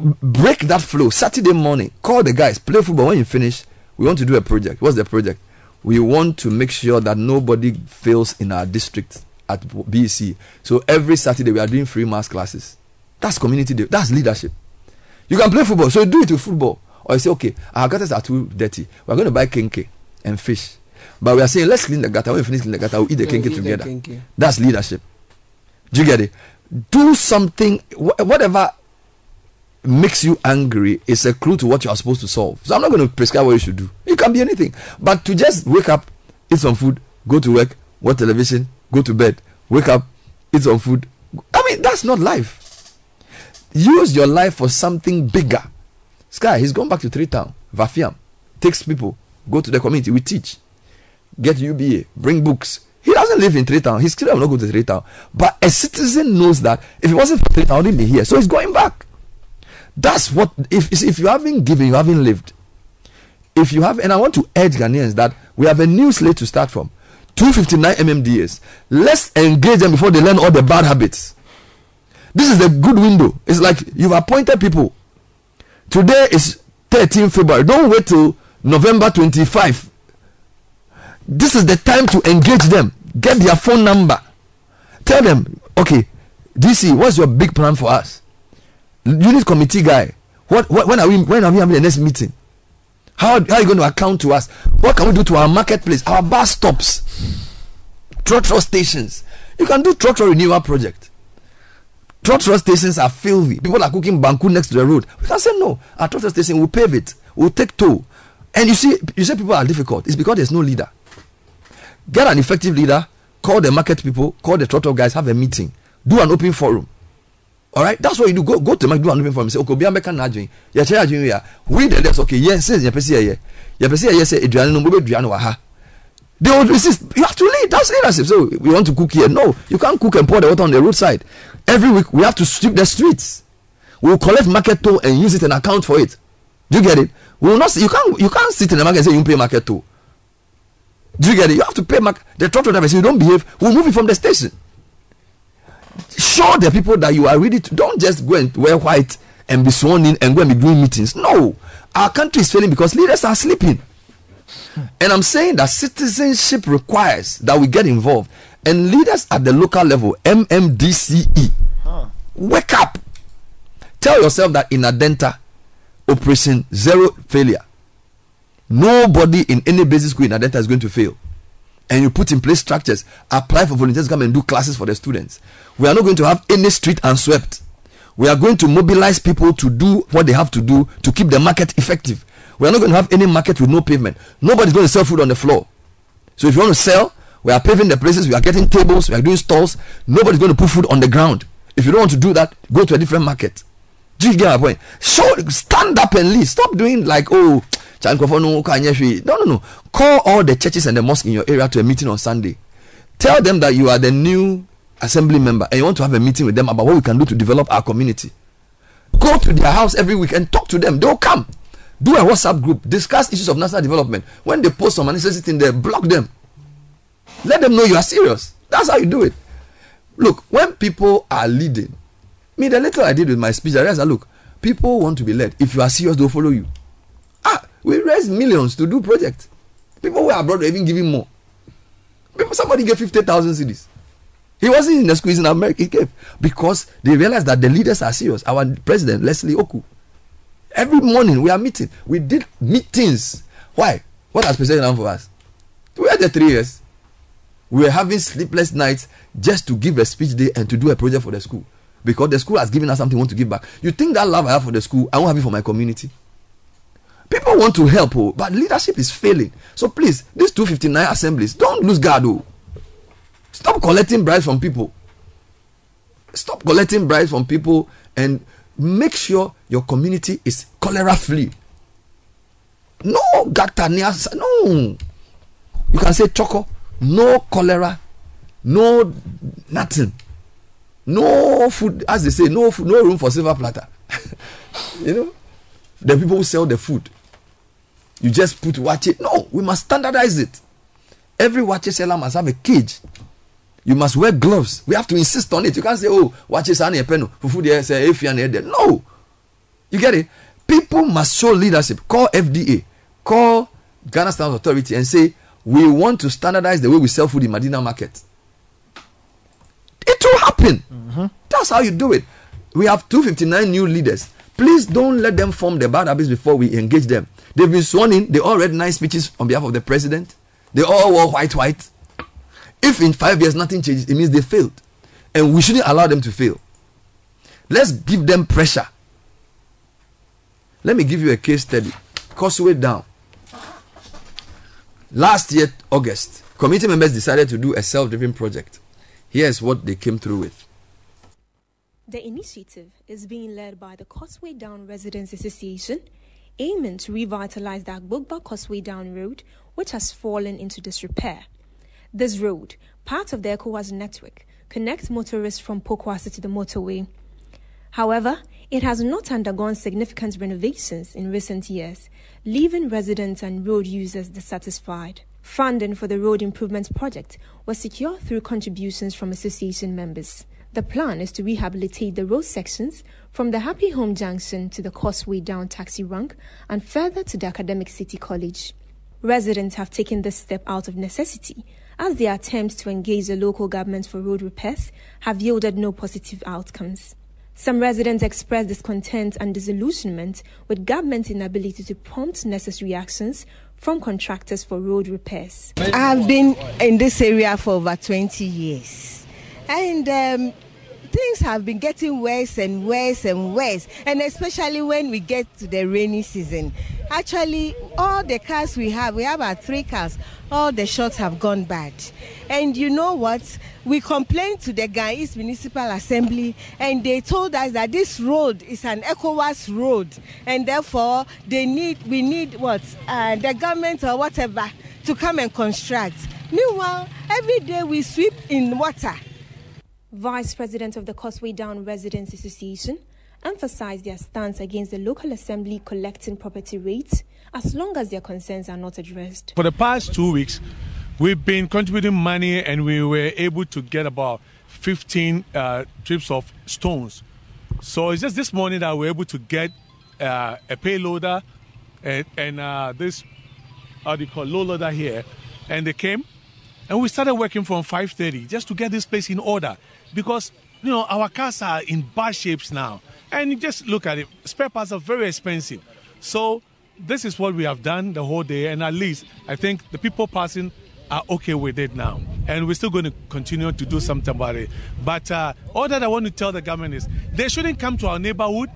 Break that flow. Saturday morning, call the guys, play football. When you finish, we want to do a project. What's the project? We want to make sure that nobody fails in our district at BC. So every Saturday we are doing free mass classes. That's community. day. That's leadership. You can play football, so do it with football. Or you say, okay, our gutters are too dirty. We're going to buy kenkey and fish. But we are saying, let's clean the gutter. When we finish cleaning the gutter, we'll eat the kenkey eat the together. That's leadership. Do you get it? Do something, wh- whatever makes you angry is a clue to what you are supposed to solve. So I'm not going to prescribe what you should do. It can be anything. But to just wake up, eat some food, go to work, watch television, go to bed, wake up, eat some food. I mean, that's not life. Use your life for something bigger. Sky, he's gone back to Three Town, Vafiam, takes people, go to the community, we teach, get UBA, bring books. He doesn't live in Three Town. His children will not go to Three Town. But a citizen knows that if it wasn't for Three Town, I wouldn't be here. So he's going back. That's what if if you haven't given, you haven't lived. If you have, and I want to urge Ghanaians that we have a new slate to start from. 259 MMDAs. Let's engage them before they learn all the bad habits. This is a good window. It's like you've appointed people. Today is 13 February. Don't wait till November 25. This is the time to engage them. Get their phone number. Tell them, okay, DC, what's your big plan for us? Unit committee guy. What, what when are we when are we having the next meeting? How, how are you going to account to us? What can we do to our marketplace, our bus stops, trotro stations? You can do trotro renewal project. Trotro stations are filthy. People are cooking banku next to the road. We can say no. Our trotro station will pave it. We'll take toll. And you see, you say people are difficult. It's because there's no leader. Get an effective leader. Call the market people. Call the trotro guys. Have a meeting. Do an open forum. All right, that's what you do. Go go to the market, do an open forum. Say, okay, obi ameka na adwin. Ye chere adwin. We the less okay. Yes, says ye pese ye. Ye pese ye say eduane no mo be eduane wa ha. They will resist. You have to lead. That's leadership. So we want to cook here. No, you can't cook and pour the water on the roadside. Every week we have to sweep the streets. We will collect market toll and use it and account for it. Do you get it? We will not. You can't. You can't sit in the market and say you pay market toll. Do you get it? You have to pay market. The truck driver say you don't behave. We'll move it from the station. Show the people that you are ready to. Don't just go and wear white and be sworn in and go and be doing meetings. No, our country is failing because leaders are sleeping. And I'm saying that citizenship requires that we get involved. And leaders at the local level, MMDCE, wake up. Tell yourself that in Adenta, Operation Zero Failure, nobody in any basic school in Adenta is going to fail. And you put in place structures, apply for volunteers come and do classes for the students. We are not going to have any street unswept. We are going to mobilize people to do what they have to do to keep the market effective. We are not going to have any market with no pavement. Nobody's going to sell food on the floor. So if you want to sell, we are paving the places, we are getting tables, we are doing stalls. Nobody's going to put food on the ground. If you don't want to do that, go to a different market. Do you get my point? Show, stand up and lead. Stop doing like, oh, no. No, no, no. Call all the churches and the mosques in your area to a meeting on Sunday. Tell them that you are the new assembly member and you want to have a meeting with them about what we can do to develop our community. Go to their house every week and talk to them. They'll come. Do a WhatsApp group. Discuss issues of national development. When they post some unnecessary thing there, block them. Let them know you are serious. That's how you do it. Look, when people are leading, me, the little I did with my speech, I realized that look, people want to be led. If you are serious, they'll follow you. Ah, we raised millions to do projects. People who are abroad even giving more. People, somebody gave 50,000 cedis. He wasn't in the schools in America, he gave. Because they realized that the leaders are serious. Our president, Leslie Oku, every morning we are meeting. We did meetings. Why? What has president done for us? We had the three years. We were having sleepless nights just to give a speech day and to do a project for the school. Because the school has given us something we want to give back. You think that love I have for the school, I won't have it for my community? People want to help, oh, but leadership is failing. So please, these 259 assemblies, don't lose guard. Oh. Stop collecting bribes from people. Stop collecting bribes from people and make sure your community is cholera free. No gata no. You can say choco, no cholera, no nothing, no food. As they say, no food, no room for silver platter. you know, the people who sell the food. You just put waakye. No, we must standardize it. Every waakye seller must have a cage. You must wear gloves. We have to insist on it. You can't say, oh, waakye, son, fufu there, say, if you're there. No. You get it? People must show leadership. Call FDA, call Ghana Standards Authority and say, we want to standardize the way we sell food in madina market. It will happen. Mm-hmm. That's how you do it. We have 259 new leaders. Please don't let them form the bad habits before we engage them. They've been sworn in. They all read nice speeches on behalf of the president. They all wore white, white. If in five years nothing changes, it means they failed. And we shouldn't allow them to fail. Let's give them pressure. Let me give you a case study. Causeway Down. Last year, August, committee members decided to do a self driven project. Here's what they came through with. The initiative is being led by the Causeway Down Residents Association, aiming to revitalize the Agbogba Causeway Down Road, which has fallen into disrepair. This road, part of the ECOWAS network, connects motorists from Pokuase to the motorway. However, it has not undergone significant renovations in recent years, leaving residents and road users dissatisfied. Funding for the road improvement project was secured through contributions from association members. The plan is to rehabilitate the road sections from the Happy Home Junction to the Causeway Down taxi rank and further to the Academic City College. Residents have taken this step out of necessity as their attempts to engage the local government for road repairs have yielded no positive outcomes. Some residents expressed discontent and disillusionment with government's inability to prompt necessary actions from contractors for road repairs. I've been in this area for over 20 years. And um, things have been getting worse and worse and worse, and especially when we get to the rainy season. Actually, all the cars we have, we have about three cars, all the shots have gone bad. And you know what? We complained to the East Municipal Assembly, and they told us that this road is an ECOWAS road, and therefore they need, we need what? Uh, the government or whatever to come and construct. Meanwhile, every day we sweep in water. Vice President of the Causeway Down Residents Association emphasized their stance against the local assembly collecting property rates as long as their concerns are not addressed. For the past two weeks, we've been contributing money and we were able to get about 15 uh, trips of stones. So it's just this morning that we are able to get uh, a payloader and, and uh, this, how do you call low loader here, and they came and we started working from 5.30 just to get this place in order because you know our cars are in bad shapes now and you just look at it spare parts are very expensive. So this is what we have done the whole day and at least i think the people passing are okay with it now. And we're still going to continue to do something about it. But uh, all that i want to tell the government is they shouldn't come to our neighborhood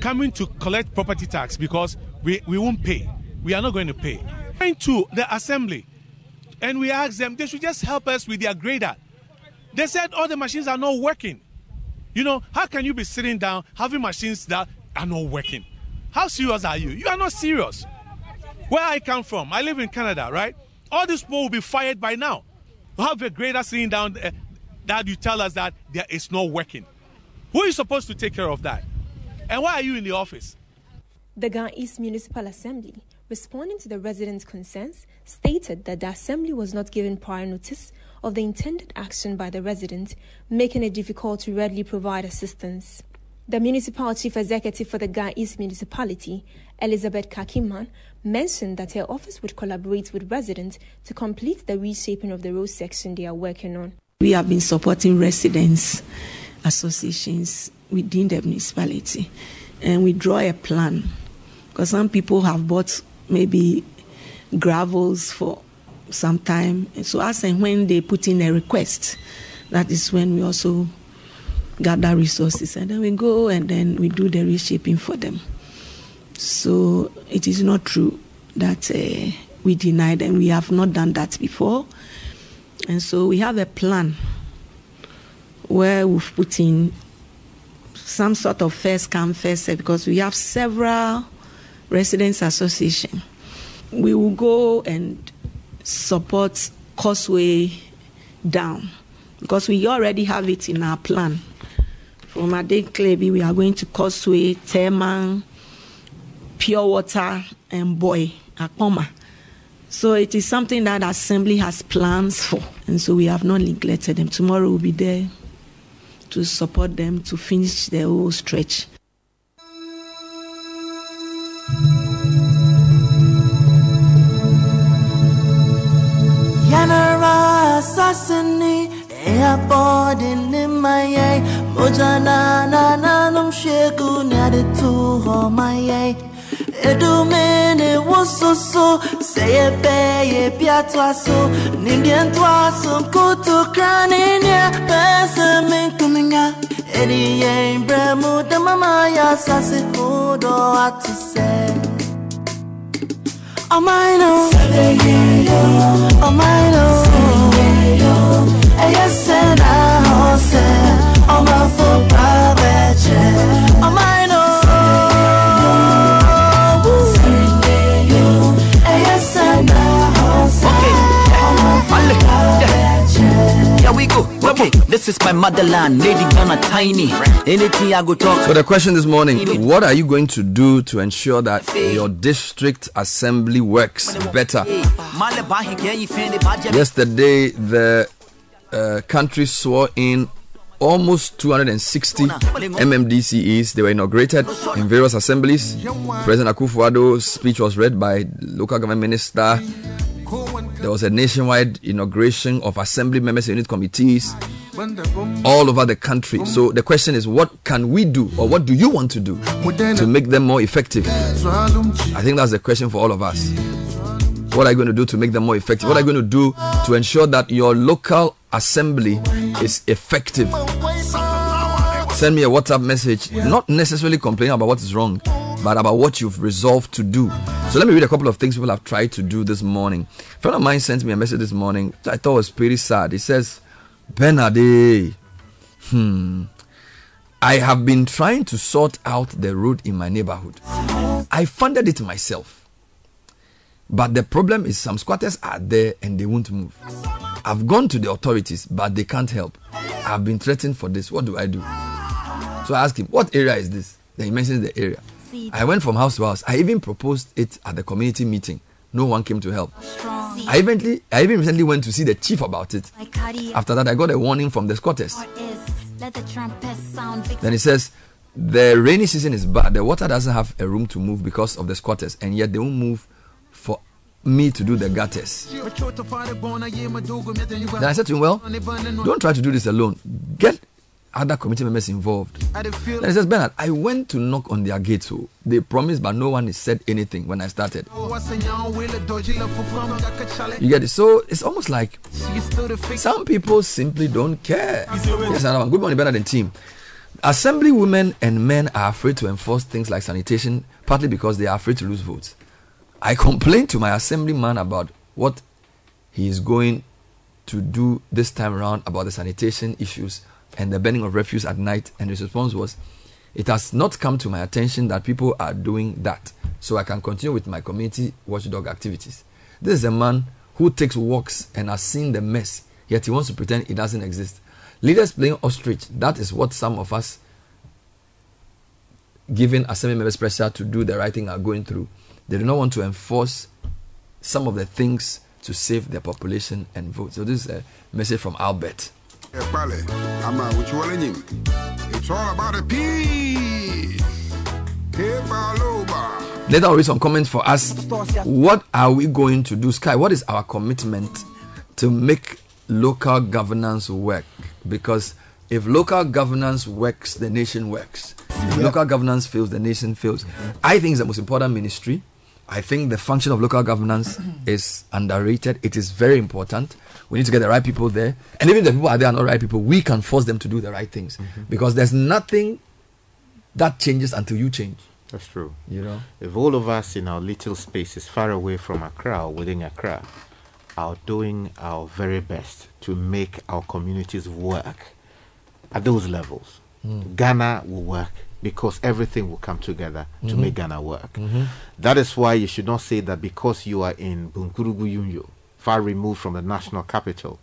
coming to collect property tax because we, we won't pay. We are not going to pay. Going to the assembly. And we asked them they should just help us with their grader. They said all the machines are not working. You know, how can you be sitting down having machines that are not working? How serious are you? You are not serious. Where I come from, I live in Canada, right? All these people will be fired by now. We have a grader sitting down uh, that you tell us that there is not working. Who is supposed to take care of that? And why are you in the office? The Ga East Municipal Assembly, responding to the residents' concerns, stated that the assembly was not given prior notice of the intended action by the residents, making it difficult to readily provide assistance. The municipal chief executive for the Ga East municipality, Elizabeth Kaakie Mann, mentioned that her office would collaborate with residents to complete the reshaping of the road section they are working on. We have been supporting residents associations within the municipality and we draw a plan because some people have bought maybe gravels for some time. So as and when they put in a request, that is when we also gather resources and then we go and then we do the reshaping for them. So it is not true that uh, we deny them. We have not done that before. And so we have a plan where we've put in some sort of first come first serve because we have several residents association. We will go and support Causeway down because we already have it in our plan. From Ade Kleby, we are going to Causeway, Teman, Pure Water, and Boy, Akoma. So it is something that Assembly has plans for, and so we have not neglected them. Tomorrow we'll be there to support them to finish the whole stretch. Yanara Sassani, Airport in my Mojana Nanum Shegu Naditu Homaye. Edumene wososo seye peye piatwaso nindien twaso kutu kraninia pesa minkuminga edi ye bremu de mama ya sasi kudo Amano Amano E ja se nahose Oma fu praveče Amano E ja se nahose Oma fu praveče Here we go. Okay, this is my motherland, Lady Ghana Tiny. Anything I go talk. So the question this morning, what are you going to do to ensure that your district assembly works better? Yesterday, the uh, country swore in almost 260 MMDCEs. They were inaugurated in various assemblies. President Akufo-Addo's speech was read by local government minister. There was a nationwide inauguration of assembly members and unit committees all over the country. So the question is, what can we do, or what do you want to do to make them more effective? I think that's the question for all of us. What are you going to do to make them more effective? What are you going to do to ensure that your local assembly is effective? Send me a WhatsApp message, not necessarily complaining about what is wrong, but about what you've resolved to do. So let me read a couple of things people have tried to do this morning. A friend of mine sent me a message this morning I thought was pretty sad. He says, Bernard, hmm, I have been trying to sort out the road in my neighborhood. I funded it myself. But the problem is some squatters are there and they won't move. I've gone to the authorities, but they can't help. I've been threatened for this. What do I do? So I asked him, What area is this? Then he mentions the area. I went from house to house. I even proposed it at the community meeting. No one came to help. I even, I even recently went to see the chief about it. After that, I got a warning from the squatters. Then he says, the rainy season is bad. The water doesn't have a room to move because of the squatters, and yet they won't move for me to do the gutters. Then I said to him, Well, don't try to do this alone. Get other committee members involved. Then he says, Bernard, I went to knock on their gate. So oh. they promised, but no one said anything when I started. You get it? So it's almost like some people simply don't care. Yes, another Good morning, Bernard and team. Assembly women and men are afraid to enforce things like sanitation, partly because they are afraid to lose votes. I complained to my assemblyman about what he is going to do this time around about the sanitation issues and the burning of refuse at night, and his response was, It has not come to my attention that people are doing that. so I can continue with my community watchdog activities. This is a man who takes walks and has seen the mess, yet he wants to pretend it doesn't exist. Leaders playing ostrich, that is what some of us giving assembly members pressure to do the right thing are going through. They do not want to enforce some of the things to save their population and vote. So this is a message from Albert. Uh, it's all about a peace. Later, I'll read some comments for us. What are we going to do, Sky? What is our commitment to make local governance work? Because if local governance works, the nation works. If local governance fails, the nation fails. Mm-hmm. I think it's the most important ministry. I think the function of local governance mm-hmm. is underrated. It is very important. We need to get the right people there. And even if the people are there are not right people, we can force them to do the right things. Because there's nothing that changes until you change. That's true. You know? If all of us in our little spaces far away from Accra or within Accra are doing our very best to make our communities work at those levels, Mm. Ghana will work because everything will come together to Mhm. make Ghana work. Mhm. That is why you should not say that because you are in Bunkpurugu Yunyoo, far removed from the national capital,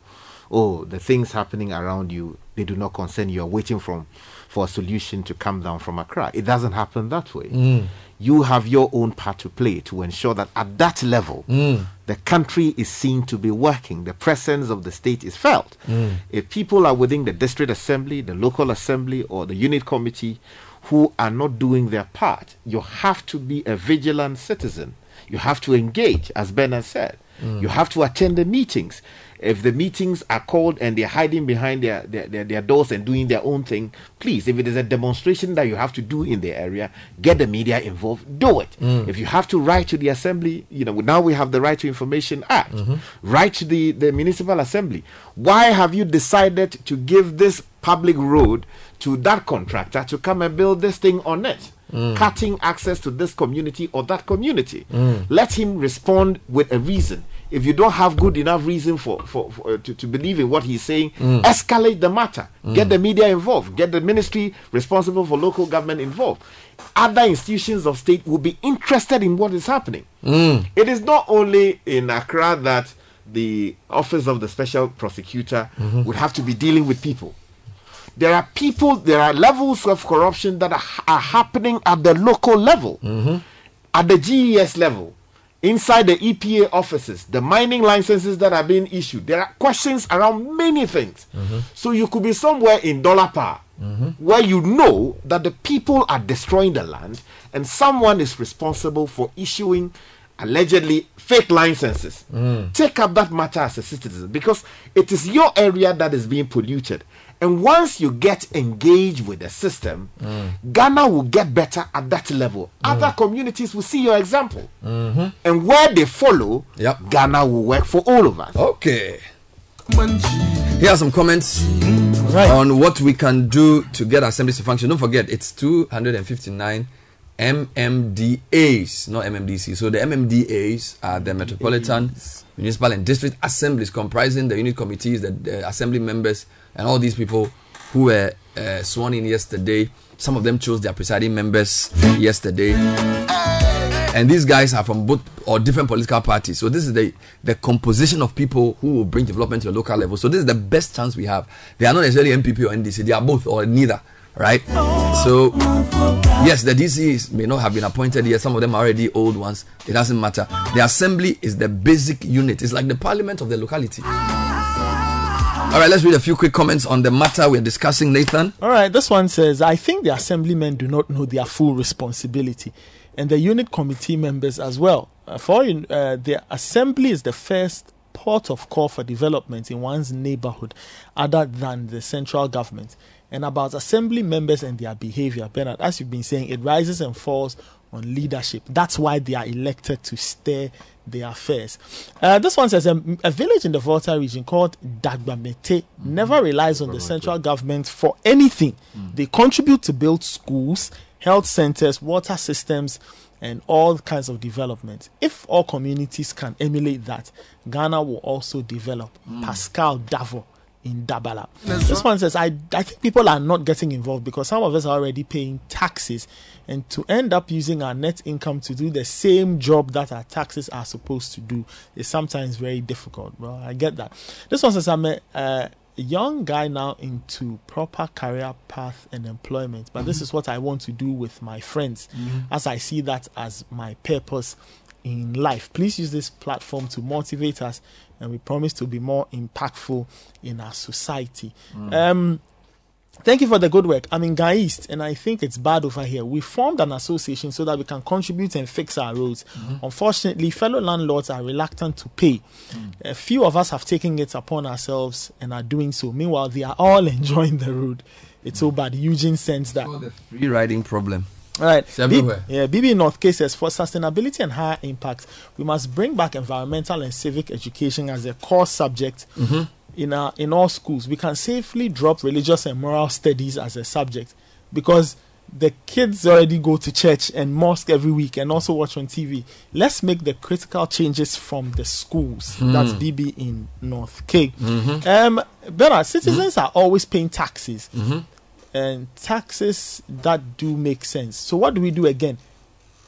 oh, the things happening around you, they do not concern you. You're waiting from, for a solution to come down from Accra. It doesn't happen that way. Mm. You have your own part to play to ensure that at that level, Mm. the country is seen to be working. The presence of the state is felt. Mm. If people are within the district assembly, the local assembly, or the unit committee who are not doing their part, you have to be a vigilant citizen. You have to engage, as Bernard said. Mm. You have to attend the meetings. If the meetings are called and they're hiding behind their, their, their, their doors and doing their own thing, please, if it is a demonstration that you have to do in the area, get the media involved, do it. Mm. If you have to write to the assembly, you know, now we have the Right to Information Act. Mhm. Write to the, the municipal assembly. Why have you decided to give this public road to that contractor to come and build this thing on it? Mm. Cutting access to this community or that community. Mm. Let him respond with a reason. If you don't have good enough reason for, for, for uh, to, to believe in what he's saying, Mm. escalate the matter. Get Mm. the media involved. Get the ministry responsible for local government involved. Other institutions of state will be interested in what is happening. Mm. It is not only in Accra that the office of the special prosecutor Mhm. would have to be dealing with people. There are people, there are levels of corruption that are, are happening at the local level, mm-hmm. at the GES level, inside the EPA offices, the mining licenses that are being issued. There are questions around many things. Mm-hmm. So you could be somewhere in dollar power mm-hmm. where you know that the people are destroying the land and someone is responsible for issuing allegedly fake licenses. Mm. Take up that matter as a citizen because it is your area that is being polluted. And once you get engaged with the system, Ghana will get better at that level. Other communities will see your example. Mm-hmm. And where they follow, Ghana will work for all of us. Okay. Here are some comments on what we can do to get assemblies to function. Don't forget, it's 259 MMDAs, not MMDC. So the MMDAs are the Metropolitan, Municipal, and District Assemblies, comprising the unit committees, the, the assembly members, and all these people who were uh, sworn in yesterday. Some of them chose their presiding members yesterday and these guys are from both or different political parties. So this is the the composition of people who will bring development to the local level. So this is the best chance we have. They are not necessarily NPP or NDC. They are both or neither, right? So yes, the DCs may not have been appointed yet. Some of them are already old ones. It doesn't matter. The assembly is the basic unit. It's like the parliament of the locality. All right, let's read a few quick comments on the matter we're discussing, Nathan. All right, this one says, I think the assemblymen do not know their full responsibility, and the unit committee members as well. Uh, for uh, the assembly is the first port of call for development in one's neighborhood, other than the central government. And about assembly members and their behavior, Bernard, as you've been saying, it rises and falls on leadership. That's why they are elected to steer their affairs. Uh, this one says a, a village in the Volta region called Dagbamete never mm. relies on the central government for anything. Mm. They contribute to build schools, health centers, water systems, and all kinds of development. If all communities can emulate that, Ghana will also develop. Mm. Pascal Davo in Dabala. This one says, I, I think people are not getting involved because some of us are already paying taxes, and to end up using our net income to do the same job that our taxes are supposed to do is sometimes very difficult. Well, I get that. This one says, I'm a, uh, a young guy now into proper career path and employment, but this Mhm. is what I want to do with my friends Mhm. as I see that as my purpose in life. Please use this platform to motivate us, and we promise to be more impactful in our society. Mm. Um, Thank you for the good work. I'm in Ga East, and I think it's bad over here. We formed an association so that we can contribute and fix our roads. Unfortunately, fellow landlords are reluctant to pay. A few of us have taken it upon ourselves and are doing so. Meanwhile, they are all enjoying the road. It's so bad. Eugene sends that. The free riding problem. All right. It's everywhere. B- yeah, BB North cases for sustainability and higher impact, we must bring back environmental and civic education as a core subject Mhm. in our in all schools. We can safely drop religious and moral studies as a subject because the kids already go to church and mosque every week and also watch on TV. Let's make the critical changes from the schools. Hmm. That's BB in North Cape. Mhm. Um, Bernard, citizens are always paying taxes Mhm. And taxes that do make sense. So what do we do again?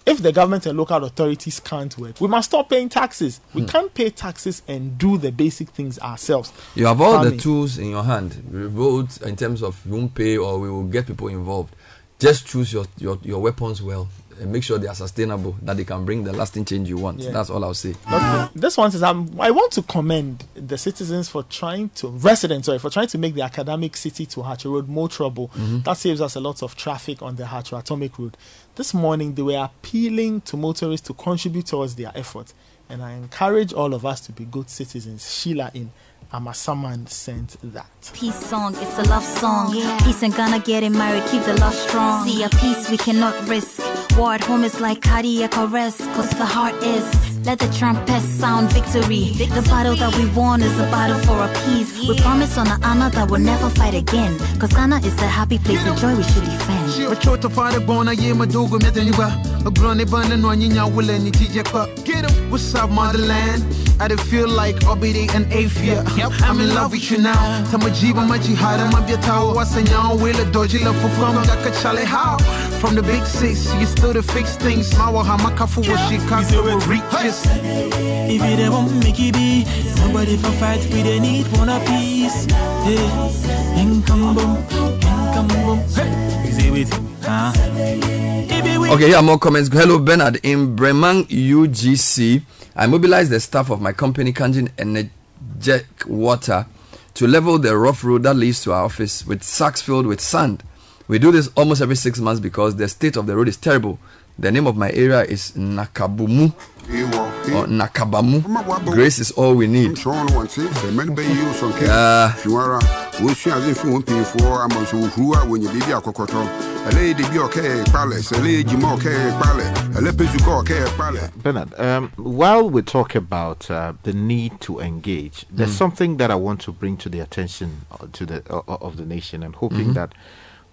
If the government and local authorities can't work, we must stop paying taxes. We Hmm. can't pay taxes and do the basic things ourselves. You have all the tools in your hand. We vote in terms of you won't pay or we will get people involved. Just choose your, your, your weapons well and make sure they are sustainable, that they can bring the lasting change you want. Yeah. That's all I'll say. Okay. This one says, um, I want to commend the citizens for trying to, residents, sorry, for trying to make the academic city to Haatso Road more trouble. Mhm. That saves us a lot of traffic on the Haatso Atomic Road. This morning, they were appealing to motorists to contribute towards their effort. And I encourage all of us to be good citizens. Sheila in Amasaman sent that. Peace song, it's a love song. Peace and Ghana getting married, keep the love strong. See a peace we cannot risk. War at home is like cardiac arrest, cause the heart is. Let the trumpets sound victory. The battle that we won is a battle for a peace. We promise on an honor that we'll never fight again. Cause Ghana is a happy place, a joy we should defend. Machoto fare bona ye madogo metanyuga Magrone bana no anyinya wule ni tije kwa Get up, what's up motherland? I don't feel like Obidi and Afia I'm in love with you now Tamajiba majihada mabiatawa Wasanya wile doji la fufam Gaka chale how From the big six, you still to fix things Mawa hamakafu wa shikaka will reaches If you they won't make it be, somebody for fight, we they need one a piece. Hey, and come boom, and come boom. Hey, you say wait, huh? If it Okay, here are more comments. Hello, Bernard. In Bremang UGC, I mobilized the staff of my company, Kanjin Energetic Water, to level the rough road that leads to our office with sacks filled with sand. We do this almost every six months because the state of the road is terrible. The name of my area is Nakabumu or Nakabamu. Grace is all we need. Sean wants it. The men bay you some Uh, If you are, we see as if you won't pay for a month who are when you be a cocoto. A lady be okay, palace, a lady more okay, palace, a lepizuko okay, palace. Bernard, um, while we talk about uh, the need to engage, there's Mm. something that I want to bring to the attention uh, to the uh, of the nation, and hoping Mhm. that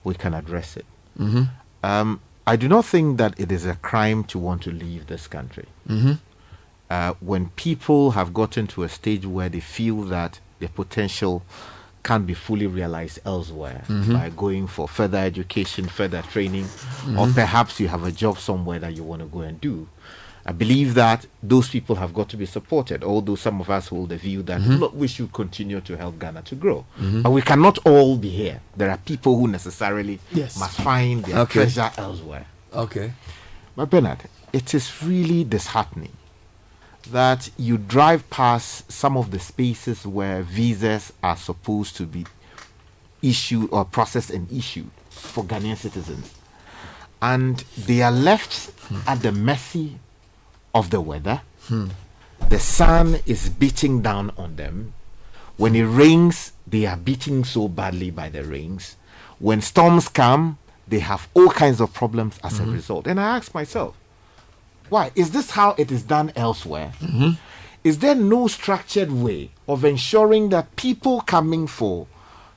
we can address it. Mhm. Um, I do not think that it is a crime to want to leave this country. Mhm. Uh, when people have gotten to a stage where they feel that their potential can't be fully realized elsewhere Mhm. by going for further education, further training, or Mhm. perhaps you have a job somewhere that you want to go and do. I believe that those people have got to be supported, although some of us hold the view that Mhm. look, we should continue to help Ghana to grow. Mhm. But we cannot all be here. There are people who necessarily Yes. must find their Okay. treasure elsewhere. Okay. But Bernard, it is really disheartening that you drive past some of the spaces where visas are supposed to be issued or processed and issued for Ghanaian citizens. And they are left at the mercy of the weather. Hmm. The sun is beating down on them. When it rains, they are beaten so badly by the rains. When storms come, they have all kinds of problems as a Mhm. result. And I ask myself, why? Is this how it is done elsewhere? Mhm. Is there no structured way of ensuring that people coming for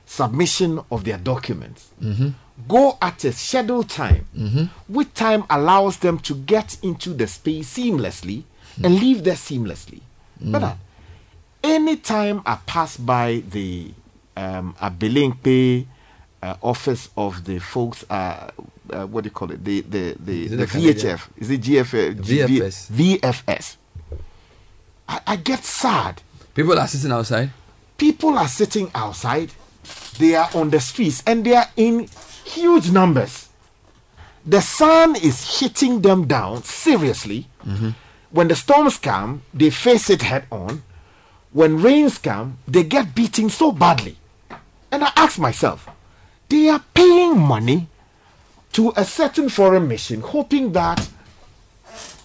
submission of their documents Mhm. Go at a scheduled time, Mhm. which time allows them to get into the space seamlessly and leave there seamlessly? Mm. But any time I pass by the um, Abelemkpe uh, office of the folks, uh, uh, what do you call it? The the the, the the VHF. Is it GFF? VFS. VFS. I, I get sad. People are sitting outside. People are sitting outside. They are on the streets and they are in huge numbers. The sun is hitting them down seriously. Mm-hmm. When the storms come, they face it head on. When rains come, they get beaten so badly. And I ask myself, they are paying money to a certain foreign mission, hoping that,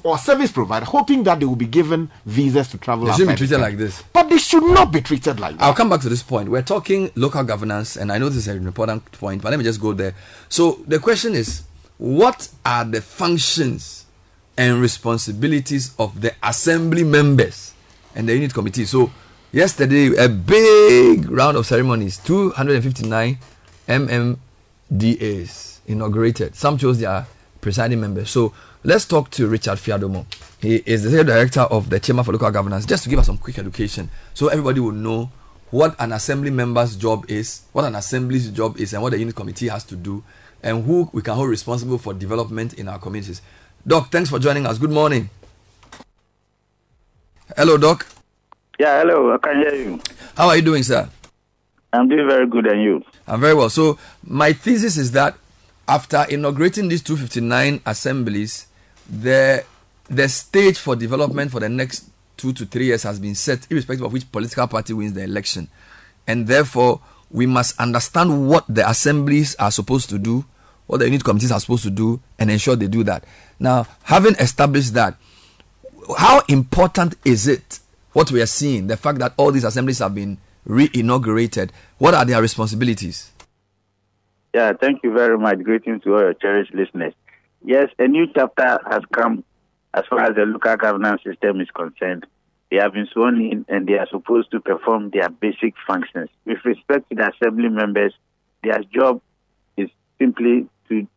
or service provider, hoping that they will be given visas to travel They shouldn't be treated like this. But they should not be treated like that. I'll come back to this point. We're talking local governance, and I know this is an important point, but let me just go there. So the question is, what are the functions and responsibilities of the assembly members and the unit committee? So yesterday, a big round of ceremonies, 259 MMDAs inaugurated. Some chose their presiding members. So let's talk to Richard Fiadomor. He is the director of the Chamber for Local Governance, just to give us some quick education so everybody will know what an assembly member's job is, what an assembly's job is, and what the unit committee has to do, and who we can hold responsible for development in our communities. Doc, thanks for joining us. Good morning. Hello, Doc. Yeah, hello. I can hear you. How are you doing, sir? I'm doing very good, and you? I'm very well. So, my thesis is that after inaugurating these 259 assemblies, the the stage for development for the next two to three years has been set, irrespective of which political party wins the election, and therefore we must understand what the assemblies are supposed to do, what the unit committees are supposed to do, and ensure they do that. Now, having established that, how important is it what we are seeing, the fact that all these assemblies have been re-inaugurated? What are their responsibilities? Yeah, thank you very much. Greetings to all your cherished listeners. Yes, a new chapter has come as far as the local governance system is concerned. They have been sworn in and they are supposed to perform their basic functions. With respect to the assembly members, their job is simply to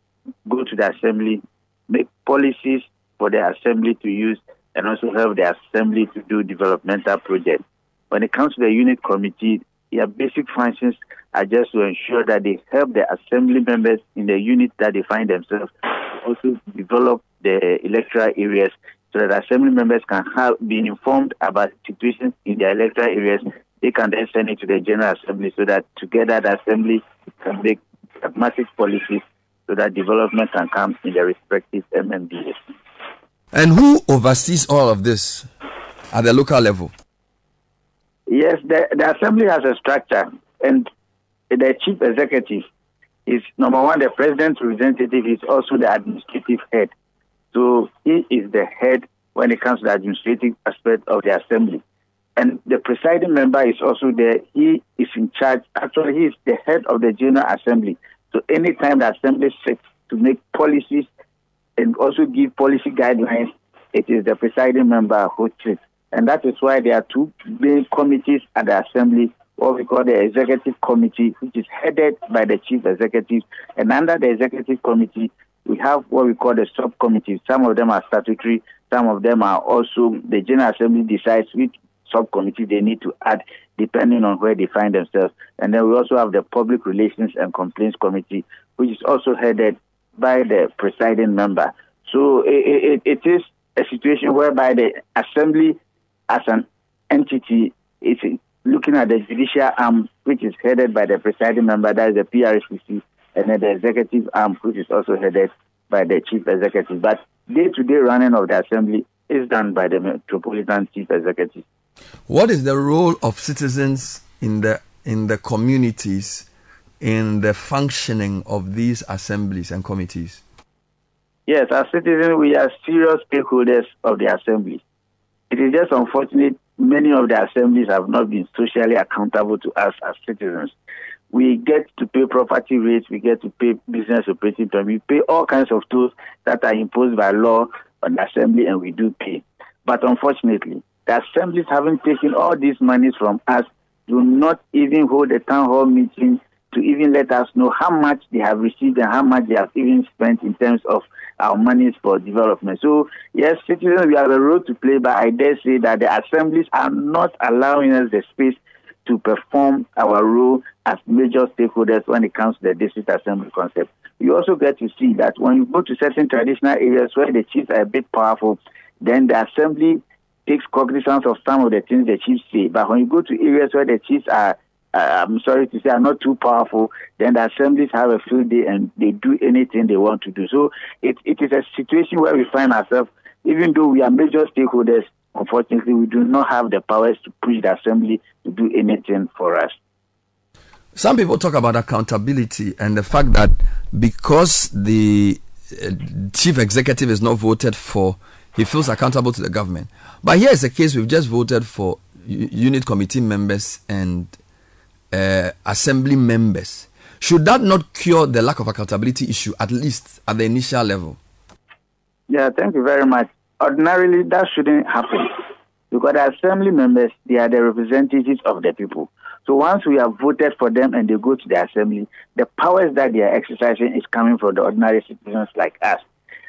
go to the assembly, make policies for the assembly to use, and also help the assembly to do developmental projects. When it comes to the unit committee, their basic functions are just to ensure that they help the assembly members in the unit that they find themselves also develop the electoral areas so that assembly members can have been informed about situations in their electoral areas. They can then send it to the General Assembly so that together the Assembly can make pragmatic policies so that development can come in the respective MMDAs. And who oversees all of this at the local level? Yes, the, the assembly has a structure, and the chief executive is number one, the president's representative is also the administrative head. So he is the head when it comes to the administrative aspect of the assembly. And the presiding member is also there. He is in charge. Actually, he is the head of the General Assembly. So anytime the assembly sits to make policies and also give policy guidelines, it is the presiding member who sits. And that is why there are two main committees at the assembly, what we call the executive committee, which is headed by the chief executive. And under the executive committee, we have what we call the subcommittees. Some of them are statutory, some of them are also the General Assembly decides which subcommittee they need to add depending on where they find themselves. And then we also have the Public Relations and Complaints Committee, which is also headed by the presiding member. So it, it, it is a situation whereby the Assembly as an entity is looking at the judicial arm, which is headed by the presiding member, that is the PRSPC, and then the executive arm, which is also headed by the chief executive. But day-to-day running of the assembly is done by the metropolitan chief executive. What is the role of citizens in the in the communities in the functioning of these assemblies and committees? Yes, as citizens, we are serious stakeholders of the assembly. It is just unfortunate many of the assemblies have not been socially accountable to us as citizens. We get to pay property rates, we get to pay business operating term, we pay all kinds of tools that are imposed by law on the assembly, and we do pay. But unfortunately, the assemblies having taken all these monies from us do not even hold a town hall meeting to even let us know how much they have received and how much they have even spent in terms of our monies for development. So, yes, citizens, we have a role to play, but I dare say that the assemblies are not allowing us the space to perform our role as major stakeholders when it comes to the district assembly concept. You also get to see that when you go to certain traditional areas where the chiefs are a bit powerful, then the assembly takes cognizance of some of the things the chiefs say. But when you go to areas where the chiefs are, I'm sorry to say, are not too powerful, then the assemblies have a field day and they do anything they want to do. So it, it is a situation where we find ourselves, even though we are major stakeholders, unfortunately, we do not have the powers to push the assembly to do anything for us. Some people talk about accountability and the fact that because the uh, chief executive is not voted for, he feels accountable to the government. But here is a case we've just voted for unit committee members and uh, assembly members. Should that not cure the lack of accountability issue, at least at the initial level? Yeah, thank you very much. Ordinarily, that shouldn't happen because the assembly members, they are the representatives of the people. So once we have voted for them and they go to the assembly, the powers that they are exercising is coming from the ordinary citizens like us.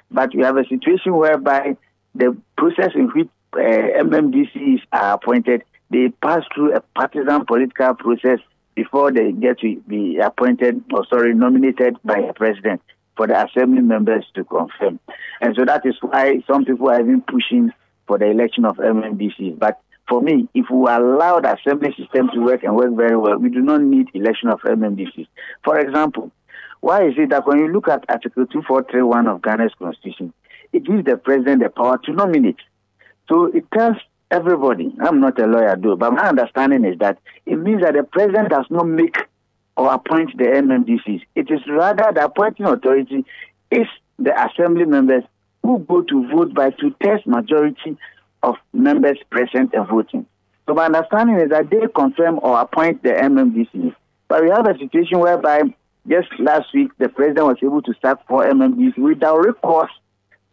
But we have a situation whereby the process in which uh, MMDCs are appointed, they pass through a partisan political process before they get to be appointed or sorry nominated by the president for the assembly members to confirm. And so that is why some people are even pushing for the election of MMDCs. But for me, if we allow the assembly system to work and work very well, we do not need election of MMDCs. For example, why is it that when you look at Article 2431 of Ghana's constitution, it gives the president the power to nominate. So it tells everybody, I'm not a lawyer, though, but my understanding is that it means that the president does not make or appoint the MMDCs. It is rather the appointing authority is the assembly members who go to vote by two-thirds majority of members present and voting. So my understanding is that they confirm or appoint the MMDC. But we have a situation whereby just last week the president was able to start four MMDC without recourse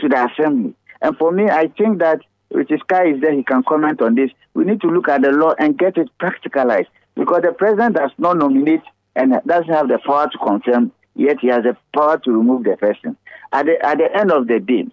to the assembly. And for me, I think that Richard Sky is there, he can comment on this. We need to look at the law and get it practicalized because the president does not nominate and doesn't have the power to confirm, yet he has the power to remove the person. At the, at the end of the day,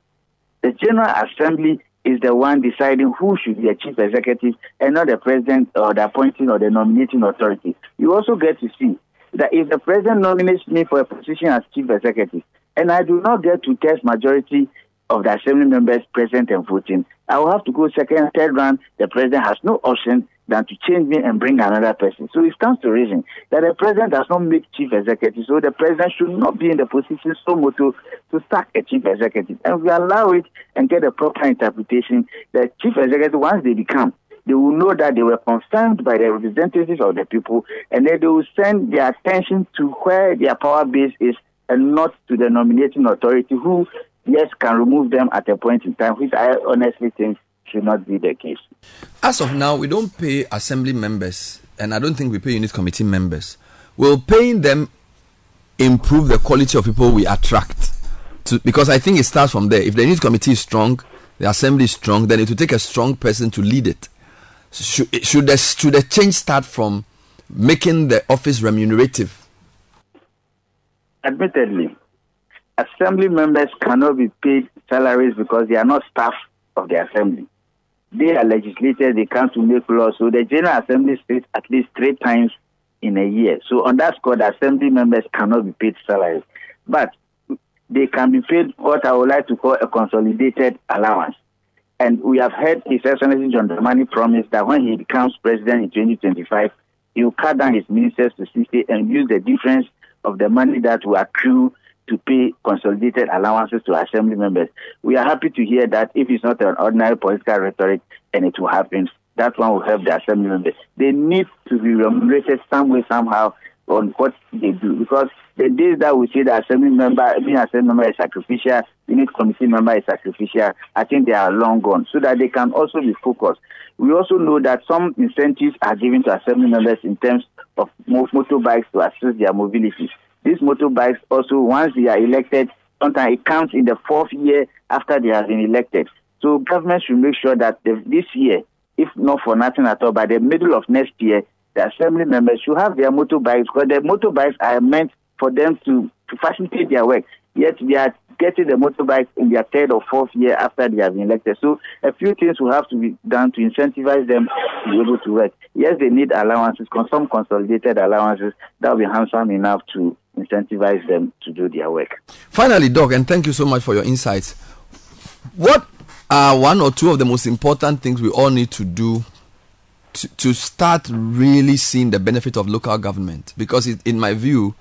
the General Assembly is the one deciding who should be a chief executive and not the president or the appointing or the nominating authority. You also get to see that if the president nominates me for a position as chief executive and I do not get to test majority of the assembly members present and voting, I will have to go second, third round. The president has no option than to change me and bring another person. So it stands to reason that the president does not make chief executive. So the president should not be in the position so much to, to sack a chief executive. And we allow it and get a proper interpretation that chief executive, once they become, they will know that they were confirmed by the representatives of the people, and then they will send their attention to where their power base is and not to the nominating authority who, yes, can remove them at a point in time, which I honestly think should not be the case. As of now, we don't pay assembly members, and I don't think we pay unit committee members. Will paying them improve the quality of people we attract? To, because I think it starts from there. If the unit committee is strong, the assembly is strong, then it will take a strong person to lead it. Should, should, the, should the change start from making the office remunerative? Admittedly, assembly members cannot be paid salaries because they are not staff of the assembly. They are legislators, they come to make laws. So the General Assembly sits at least three times in a year. So on that score, the assembly members cannot be paid salaries. But they can be paid what I would like to call a consolidated allowance. And we have heard His Excellency John Dramani promise that when he becomes president in 2025, he will cut down his ministers to 60 and use the difference of the money that will accrue to pay consolidated allowances to assembly members. We are happy to hear that if it's not an ordinary political rhetoric and it will happen, that one will help the assembly members. They need to be remunerated some way, somehow on what they do because the days that we say the assembly member, being assembly member is sacrificial, unit committee member is sacrificial, I think they are long gone so that they can also be focused. We also know that some incentives are given to assembly members in terms of motorbikes to assist their mobility. These motorbikes also, once they are elected, sometimes it counts in the fourth year after they have been elected. So government should make sure that the, this year, if not for nothing at all, by the middle of next year, the assembly members should have their motorbikes because the motorbikes are meant for them to, to facilitate their work. Yet they are getting the motorbikes in their third or fourth year after they have been elected. So a few things will have to be done to incentivize them to be able to work. Yes, they need allowances, some consolidated allowances that will be handsome enough to incentivize them to do their work. Finally, Doc, and thank you so much for your insights. What are one or two of the most important things we all need to do to, to start really seeing the benefit of local government? Because, it, in my view,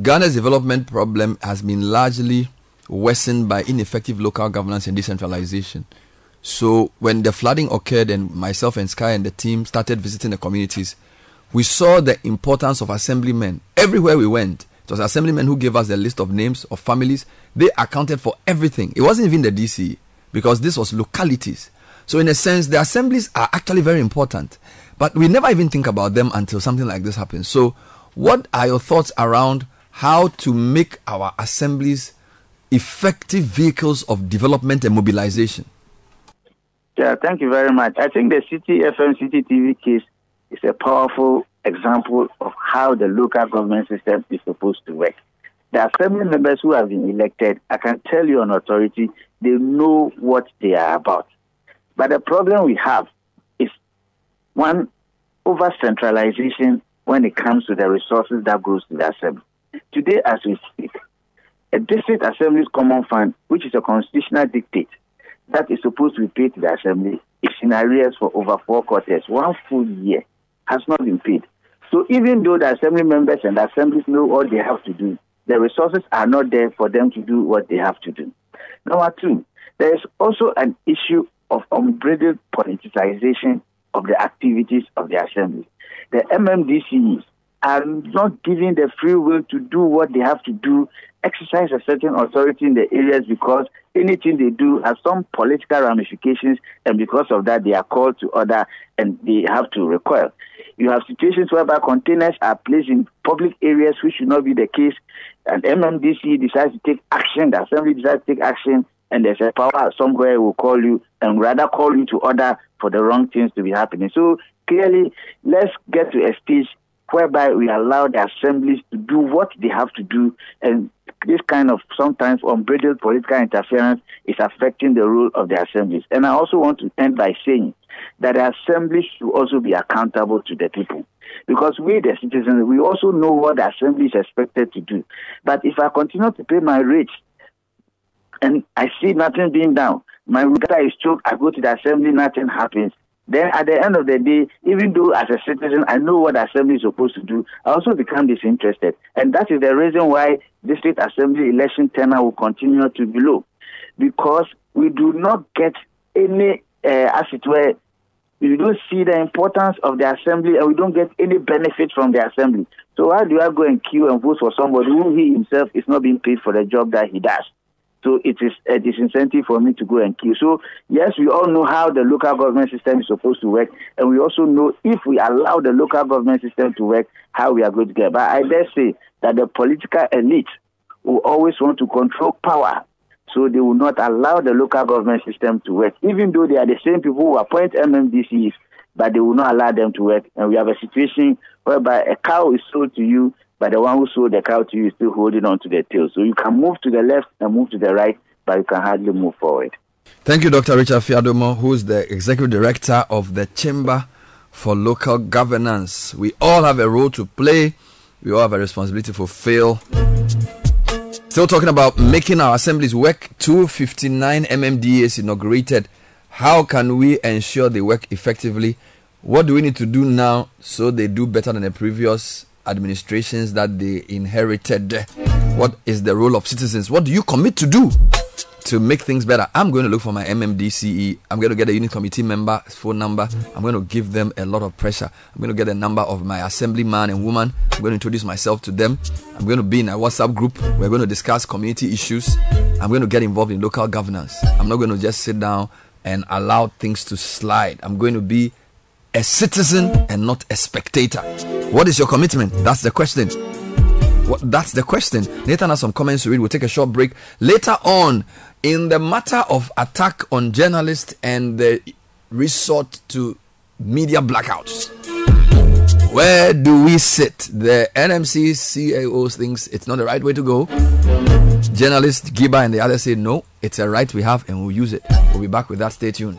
Ghana's development problem has been largely worsened by ineffective local governance and decentralization. So, when the flooding occurred and myself and Sky and the team started visiting the communities, we saw the importance of assemblymen everywhere we went. It was assemblymen who gave us the list of names of families. They accounted for everything. It wasn't even the DC because this was localities. So, in a sense, the assemblies are actually very important, but we never even think about them until something like this happens. So, what are your thoughts around how to make our assemblies effective vehicles of development and mobilization? Yeah, thank you very much. I think the Citi FM, Citi TV case is a powerful example of how the local government system is supposed to work. The assembly members who have been elected, I can tell you on authority, they know what they are about. But the problem we have is one over centralization when it comes to the resources that goes to the assembly. Today, as we speak, a district assembly's common fund, which is a constitutional dictate that is supposed to be paid to the assembly, is in arrears for over four quarters. One full year has not been paid. So even though the assembly members and the assemblies know what they have to do, the resources are not there for them to do what they have to do. Number two, there is also an issue of unbridled politicization of the activities of the assembly. The MMDCs are not given the free will to do what they have to do, exercise a certain authority in the areas because anything they do has some political ramifications, and because of that, they are called to order and they have to recoil. You have situations whereby containers are placed in public areas which should not be the case, and MMDC decides to take action, the assembly decides to take action, and there's a power somewhere will call you and rather call you to order for the wrong things to be happening. So clearly, let's get to a stage whereby we allow the assemblies to do what they have to do and this kind of sometimes unbridled political interference is affecting the role of the assemblies. And I also want to end by saying that the assemblies should also be accountable to the people. Because we, the citizens, we also know what the assembly is expected to do. But if I continue to pay my rates and I see nothing being done, my water is choked, I go to the assembly, nothing happens. Then at the end of the day, even though as a citizen I know what assembly is supposed to do, I also become disinterested. And that is the reason why district assembly election turnout will continue to be low. Because we do not get any, uh, as it were, we don't see the importance of the assembly and we don't get any benefit from the assembly. So why do I go and queue and vote for somebody who he himself is not being paid for the job that he does? So it is a disincentive for me to go and queue. So yes, we all know how the local government system is supposed to work, and we also know if we allow the local government system to work, how we are going to get. But I dare say that the political elite will always want to control power. So they will not allow the local government system to work, even though they are the same people who appoint MMDCs, but they will not allow them to work. And we have a situation whereby a cow is sold to you but the one who sold the cow to you is still holding on to the tail. So you can move to the left and move to the right, but you can hardly move forward. Thank you, Dr. Richard Fiadomor, who is the Executive Director of the Chamber for Local Governance. We all have a role to play, we all have a responsibility to fulfill. Still talking about making our assemblies work. 259 MMDAs inaugurated. How can we ensure they work effectively? What do we need to do now so they do better than the previous administrations that they inherited. What is the role of citizens? What do you commit to do to make things better? I'm going to look for my MMDCE. I'm going to get a unit committee member phone number. I'm going to give them a lot of pressure. I'm going to get a number of my assemblyman and woman. I'm going to introduce myself to them. I'm going to be in a WhatsApp group. We're going to discuss community issues. I'm going to get involved in local governance. I'm not going to just sit down and allow things to slide. I'm going to be a citizen and not a spectator. What is your commitment? That's the question. What, that's the question. Nathan has some comments to read. We'll take a short break. Later on, in the matter of attack on journalists and the resort to media blackouts, where do we sit? The NMC CAO thinks it's not the right way to go. journalist Giba and the others say no, it's a right we have and we'll use it. We'll be back with that. Stay tuned.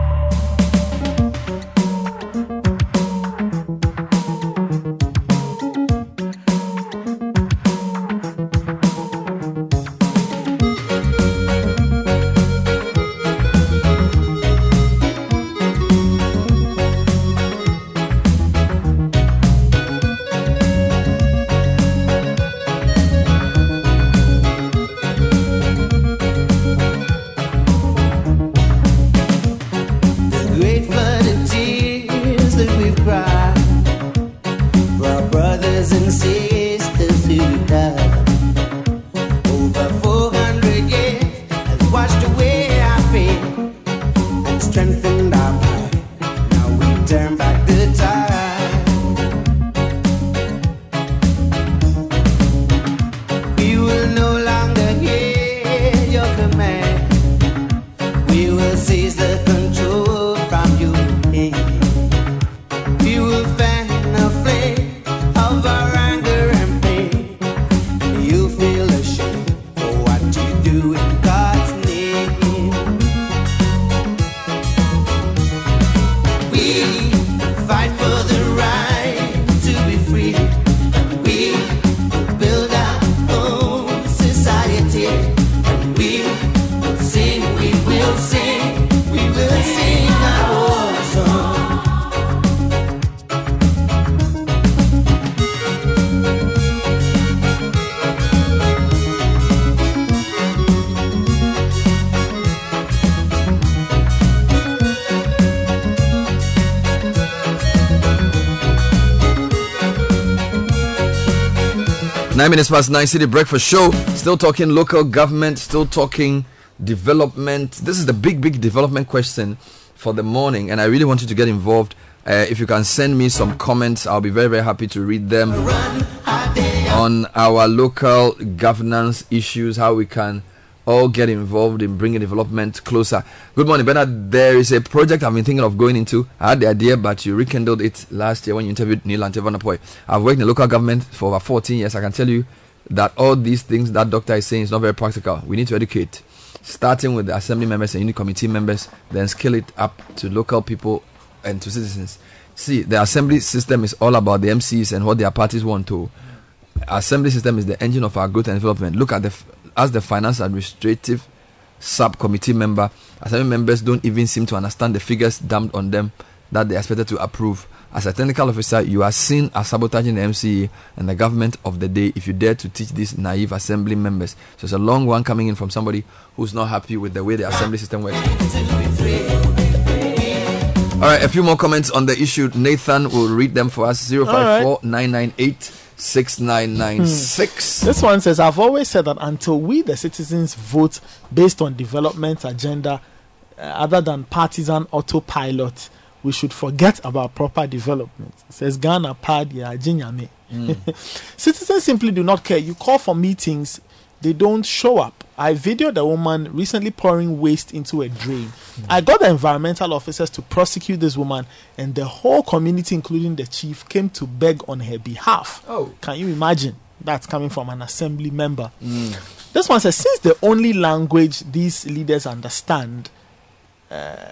Seize the minutes past nine, Citi Breakfast Show. Still talking local government, still talking development. This is the big, big development question for the morning, and I really want you to get involved. Uh, if you can send me some comments, I'll be very, very happy to read them on our local governance issues, how we can all get involved in bringing development closer. Good morning, Bernard. There is a project I've been thinking of going into. I had the idea, but you rekindled it last year when you interviewed Neil Antevanapoy. I've worked in local government for over 14 years. I can tell you that all these things that doctor is saying is not very practical. We need to educate, starting with the assembly members and unit committee members, then scale it up to local people and to citizens. See, the assembly system is all about the MCs and what their parties want to. Assembly system is the engine of our growth and development. Look at the as the finance administrative subcommittee member, assembly members don't even seem to understand the figures dumped on them that they are expected to approve. As a technical officer, you are seen as sabotaging the MCA and the government of the day if you dare to teach these naive assembly members. So it's a long one coming in from somebody who's not happy with the way the assembly system works. All right, a few more comments on the issue. Nathan will read them for us. 054 998 6996. This one says, I've always said that until we, the citizens, vote based on development agenda uh, other than partisan autopilot, we should forget about proper development. It says Ghana pad ya jinyame. Mm. Citizens simply do not care. You call for meetings, they don't show up. I videoed a woman recently pouring waste into a drain. I got the environmental officers to prosecute this woman, and the whole community, including the chief, came to beg on her behalf. Oh. Can you imagine? That's coming from an assembly member. This one says, since the only language these leaders understand, uh,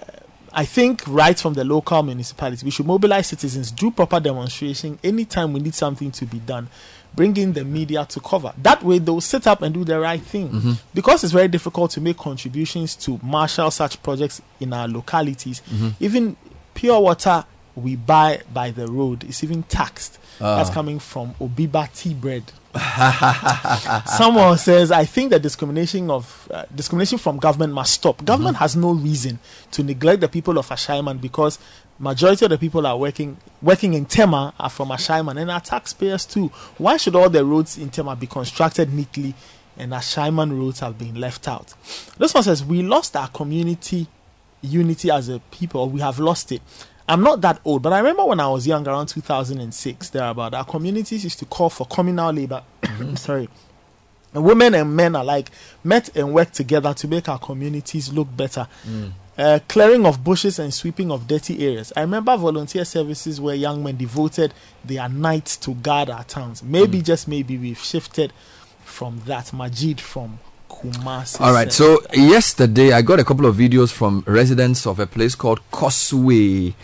I think right from the local municipality, we should mobilize citizens, do proper demonstration anytime we need something to be done, bring in the media to cover. That way, they'll sit up and do the right thing. Mhm. Because it's very difficult to make contributions to marshal such projects in our localities. Mhm. Even pure water we buy by the road is even taxed. Ah. That's coming from Obiba tea bread. Someone says, I think that discrimination of uh, discrimination from government must stop. Government has no reason to neglect the people of Ashaiman because majority of the people are working working in Tema are from Ashaiman and are taxpayers too. Why should all the roads in Tema be constructed neatly and Ashaiman roads have been left out. This one says, We lost our community unity as a people, we have lost it. I'm not that old, but I remember when I was young, around 2006, thereabout, our communities used to call for communal labor. Sorry. And women and men alike met and worked together to make our communities look better. Mm. Uh, clearing of bushes and sweeping of dirty areas. I remember volunteer services where young men devoted their nights to guard our towns. Maybe, just maybe, we've shifted from that. Majid from Kumasi. All right. So yesterday, I got a couple of videos from residents of a place called Causeway,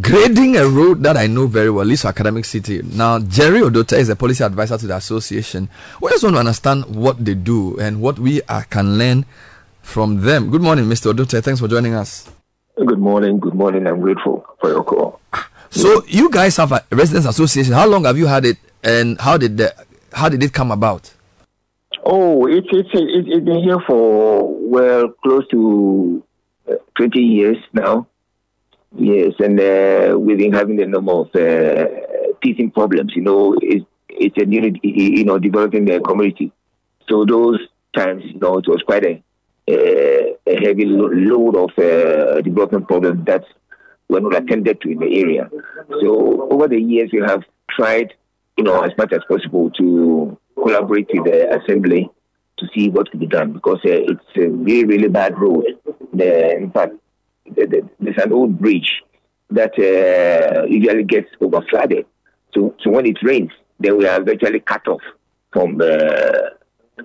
grading a road that I know very well, Liso Academic City. Now, Jerry Odota is a policy advisor to the association. We just want to understand what they do and what we uh, can learn from them. Good morning, Mr. Odota. Thanks for joining us. Good morning. Good morning. I'm grateful for your call. So, you guys have a residents association. How long have you had it, and how did the, how did it come about? Oh, it's it's it's, it's been here for well close to uh, 20 years now. Yes, and uh, we've been having a number of uh, teething problems. You know, it's it's a unit, you know, developing the community. So those times, you know, it was quite a a, a heavy load of uh, development problems that were not attended to in the area. So over the years, we have tried, you know, as much as possible to collaborate with the assembly to see what could be done because uh, it's a really, really bad road. The, in fact, the, the, there's an old bridge that uh, usually gets over flooded. So, so when it rains, then we are virtually cut off from the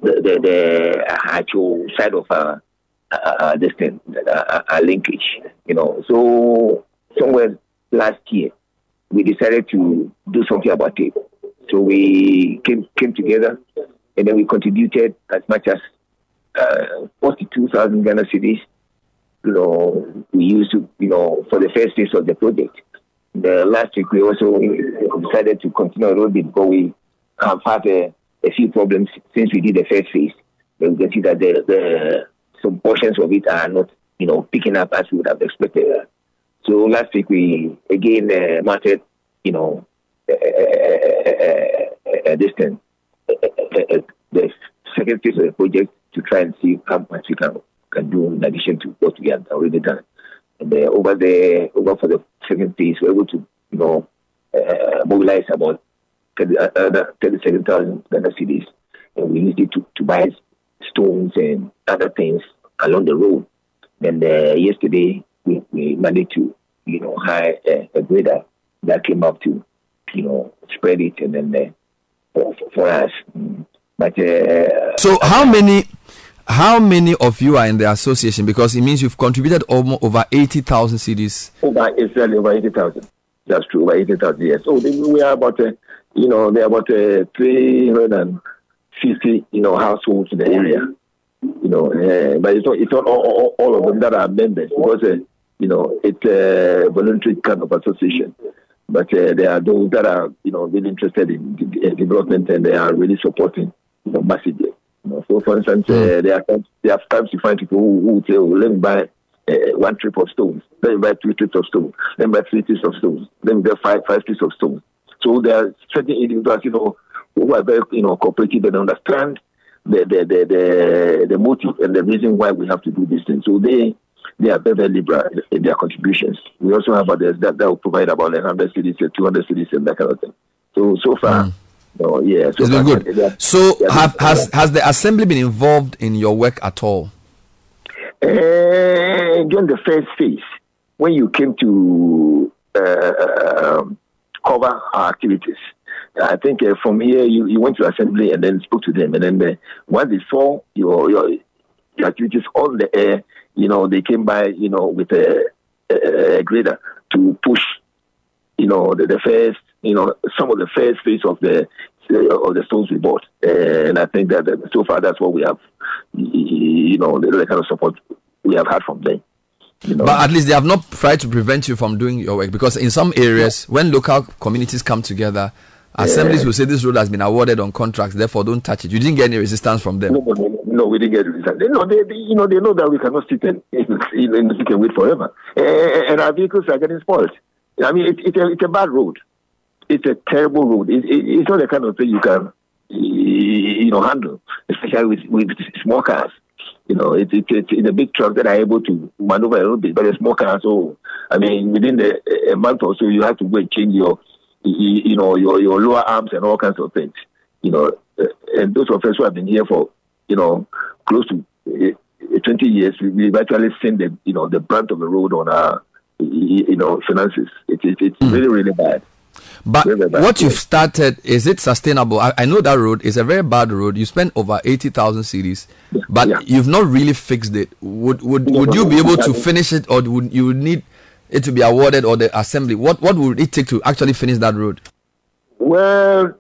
the, the, the actual side of our, uh, uh, this thing, uh, uh, linkage. You know, so somewhere last year we decided to do something about it. So we came came together, and then we contributed as much as uh, forty-two thousand Ghana cedis. You know, we used to, you know, for the first phase of the project. The last week we also decided to continue a little bit, but we have had a, a few problems since we did the first phase. But we can see that the, the some portions of it are not, you know, picking up as we would have expected. So last week we again uh, mounted, you know, uh, uh, uh, uh, uh, the second phase of the project to try and see how much we can can do in addition to what we have already done. And uh, over the over for the second phase, we're able to, you know, uh, mobilize about 30, uh, uh, 37,000 Ghana cedis, and we used it to, to buy stones and other things along the road. And uh, yesterday, we, we managed to, you know, hire a, a grader that came up to, you know, spread it and then uh, for, for us. But uh, So, how many? How many of you are in the association? Because it means you've contributed almost over eighty thousand cedis. over exactly over eighty thousand. That's true, over eighty thousand. Yes. So we are about, uh, you know, there are about uh, three hundred and fifty, you know, households in the area. You know, uh, but it's not it's not all, all, all of them that are members because uh, you know it's a voluntary kind of association. But uh, there are those that are you know really interested in de- development and they are really supporting you know massively. You know, so for instance, uh, there are times, there are times you find people who, who say, oh, let me buy uh, one trip of stones, me buy two trips of stones, me buy three trips of stones, me buy five five trips of stones. So there are certain individuals, you know, who are very you know cooperative and understand the the, the the the motive and the reason why we have to do this thing. So they they are very, very liberal in their contributions. We also have others that, that will provide about 100 cedis, 200 cedis, and that kind of thing. So so far, no, yeah, so It's far, been good. they are- So, they have, has has the assembly been involved in your work at all? Uh, during the first phase, when you came to uh, um, cover our activities, I think uh, from here you, you went to assembly and then spoke to them, and then uh, once they saw your, your your activities on the air, you know they came by, you know, with a, a, a grader to push, you know, the, the first, you know, some of the first phase of the of the stones we bought, and I think that, so far that's what we have, you know, the, the kind of support we have had from them. But at least they have not tried to prevent you from doing your work because in some areas, when local communities come together, assemblies will say this road has been awarded on contracts, therefore don't touch it. You didn't get any resistance from them. No, no, no, no, we didn't get resistance. They know, they, they, you know, they know that we cannot sit and, you know, sit and wait forever. And our vehicles are getting spoiled. I mean, it, it's, a, it's a bad road. It's a terrible road. It, it, it's not the kind of thing you can you know, handle, especially with, with small cars. You know, it's it, it, it's a big truck that are able to maneuver a little bit, but a small car, so I mean, within the, a month or so, you have to go and change your, you, you know, your your lower arms and all kinds of things. You know, uh, and those of us who have been here for, you know, close to uh, 20 years, we- we've actually seen the, you know, the brunt of the road on our, you you know, finances. It, it, it's really, really bad. But what you've started, is it sustainable? I, I know that road is a very bad road. You spent over 80,000 cedis, but you've not really fixed it. Would would, would you be able to finish it or would you need it to be awarded or the assembly? What what would it take to actually finish that road? Well,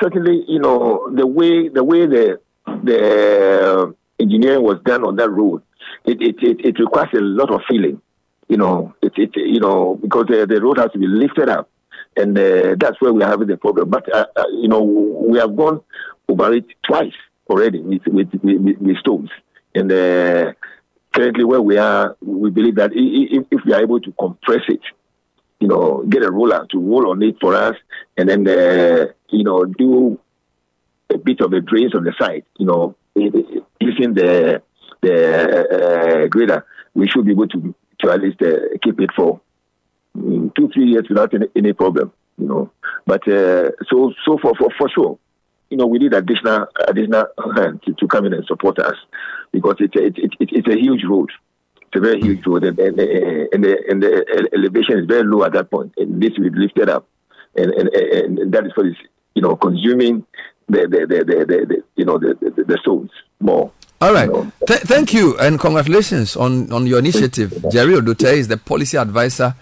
certainly, you know, the way the way the the engineering was done on that road, it it, it, it requires a lot of feeling. You know, it, it you know because the, the road has to be lifted up, and uh, that's where we are having the problem. But uh, uh, you know, we have gone over it twice already with with, with, with stones, and uh, currently where we are, we believe that if, if we are able to compress it, you know, get a roller to roll on it for us, and then uh, you know do a bit of the drains on the side, you know, using the the uh, grader, we should be able to to at least keep it for two three years without any, any problem, you know. But uh, so so for, for for sure, you know, we need additional additional hand to, to come in and support us because it's a, it, it, it, it's a huge road. It's a very huge road, and, and, and, the, and the elevation is very low at that point. And this to be lifted up, and and, and, that is what is you know consuming the the the, the, the, the you know the, the, the stones more. All right. Th- thank you and congratulations on, on your initiative. Jerry Odote is the policy advisor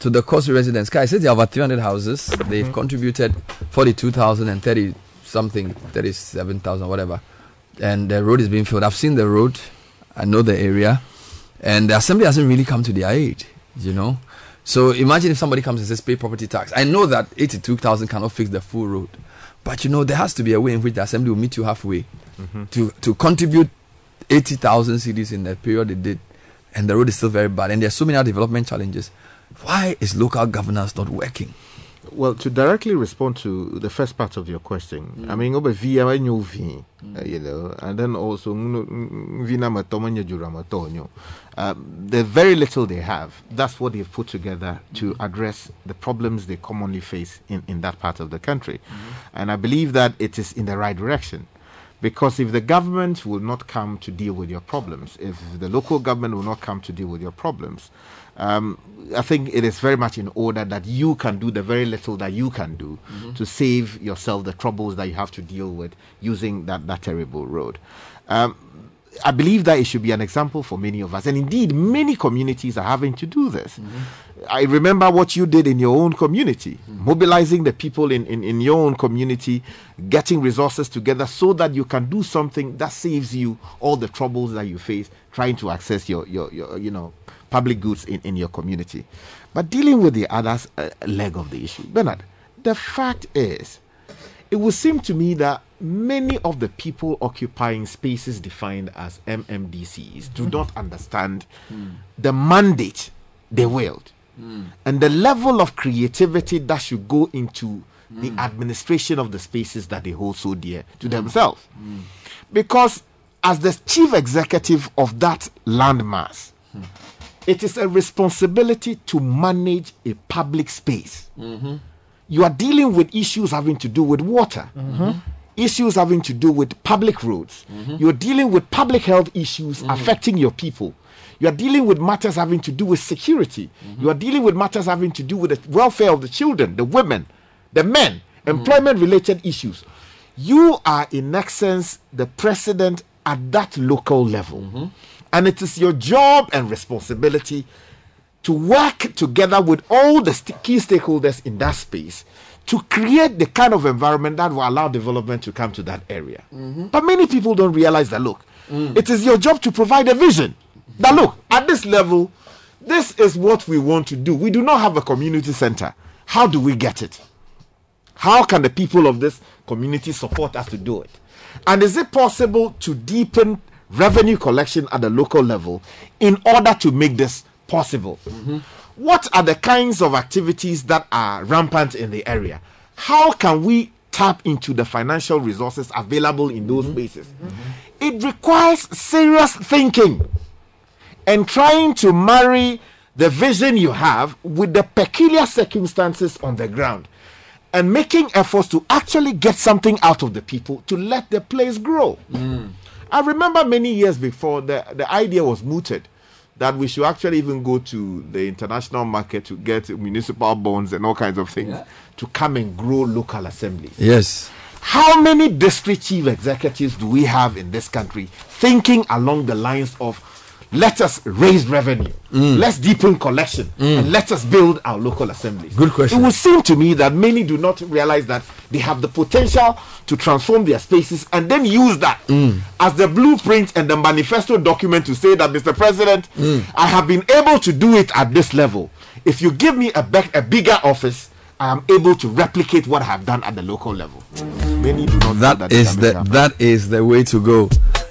to the Causeway residents. Guys, there are over 300 houses. They've mm-hmm. contributed 42,000 and 30 something, 37,000, whatever. And the road is being filled. I've seen the road. I know the area. And the assembly hasn't really come to their aid, you know. So imagine if somebody comes and says pay property tax. I know that 82,000 cannot fix the full road. But you know, there has to be a way in which the assembly will meet you halfway mm-hmm. to, to contribute 80,000 cedis in the period they did. And the road is still very bad. And there are so many other development challenges. Why is local governance not working? Well, to directly respond to the first part of your question, I mean, over via you V, uh, you know, and then also mm, vina matomanya Juramatonyo. Um, the very little they have, that's what they've put together to address the problems they commonly face in, in that part of the country. And I believe that it is in the right direction. Because if the government will not come to deal with your problems, if the local government will not come to deal with your problems, um, I think it is very much in order that you can do the very little that you can do Mhm. to save yourself the troubles that you have to deal with using that, that terrible road. Um, I believe that it should be an example for many of us. And indeed, many communities are having to do this. I remember what you did in your own community, mobilizing the people in, in, in your own community, getting resources together so that you can do something that saves you all the troubles that you face trying to access your, your, your you know, public goods in, in your community. But dealing with the other uh, leg of the issue, Bernard, the fact is, it would seem to me that many of the people occupying spaces defined as MMDCs do hmm. not understand hmm. the mandate they wield hmm. and the level of creativity that should go into the administration of the spaces that they hold so dear to themselves. Because as the chief executive of that landmass, it is a responsibility to manage a public space. Mm-hmm. You are dealing with issues having to do with water, mm-hmm. issues having to do with public roads. Mm-hmm. You're dealing with public health issues affecting your people. You are dealing with matters having to do with security. You are dealing with matters having to do with the welfare of the children, the women, the men, employment related issues. You are, in essence, the president at that local level. And it is your job and responsibility to work together with all the st- key stakeholders in that space to create the kind of environment that will allow development to come to that area. Mm-hmm. But many people don't realize that look, mm. it is your job to provide a vision. That look, at this level, this is what we want to do. We do not have a community center. How do we get it? How can the people of this community support us to do it? And is it possible to deepen revenue collection at the local level in order to make this possible? Mm-hmm. What are the kinds of activities that are rampant in the area? How can we tap into the financial resources available in those mm-hmm. places. Mm-hmm. It requires serious thinking and trying to marry the vision you have with the peculiar circumstances on the ground and making efforts to actually get something out of the people to let the place grow. Mm. I remember many years before the, the idea was mooted that we should actually even go to the international market to get municipal bonds and all kinds of things to come and grow local assemblies. Yes. How many district chief executives do we have in this country thinking along the lines of let us raise revenue, mm. let's deepen collection, mm. and let us build our local assemblies? Good question. It would seem to me that many do not realize that they have the potential to transform their spaces and then use that mm. as the blueprint and the manifesto document to say that, Mr. President, I have been able to do it at this level. If you give me a, be- a bigger office, I am able to replicate what I have done at the local level. Many do not That is the that is the way to go.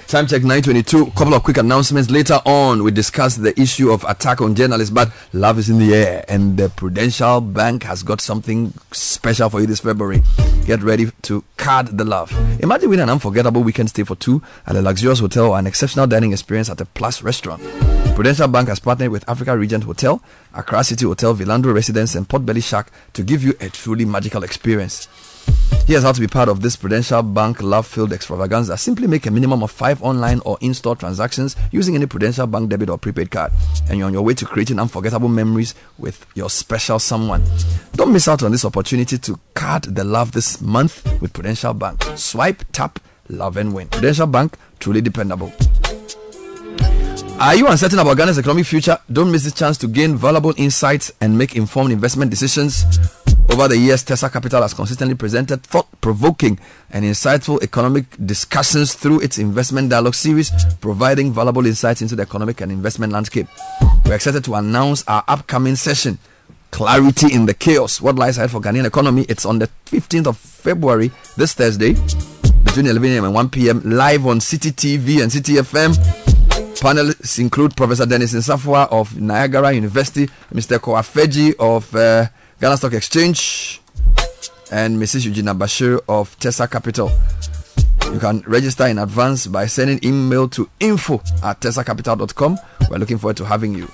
Time check 922. Couple of quick announcements. Later on, we discuss the issue of attack on journalists, but love is in the air, and the Prudential Bank has got something special for you this February. Get ready to card the love. Imagine winning an unforgettable weekend stay for two at a luxurious hotel or an exceptional dining experience at a Plus restaurant. Prudential Bank has partnered with Africa Regent Hotel, Accra City Hotel, Villandro Residence, and Potbelly Shack to give you a truly magical experience. Here's how to be part of this Prudential Bank love filled extravaganza. Simply make a minimum of five online or in store transactions using any Prudential Bank debit or prepaid card, and you're on your way to creating unforgettable memories with your special someone. Don't miss out on this opportunity to card the love this month with Prudential Bank. Swipe, tap, love, and win. Prudential Bank, truly dependable. Are you uncertain about Ghana's economic future? Don't miss this chance to gain valuable insights and make informed investment decisions. Over the years, Tesah Capital has consistently presented thought provoking and insightful economic discussions through its investment dialogue series, providing valuable insights into the economic and investment landscape. We're excited to announce our upcoming session, Clarity in the Chaos. What lies ahead for Ghanaian economy? It's on the 15th of February, this Thursday, between 11 a.m. and 1 p.m., live on Citi TV and Citi FM. Panelists include Professor Dennis Nsafoah of Niagara University, Mr. Koafeji of uh, Ghana Stock Exchange, and Mrs. Eugenia Bashir of Tesah Capital. You can register in advance by sending email to info at tessacapital.com. We're looking forward to having you.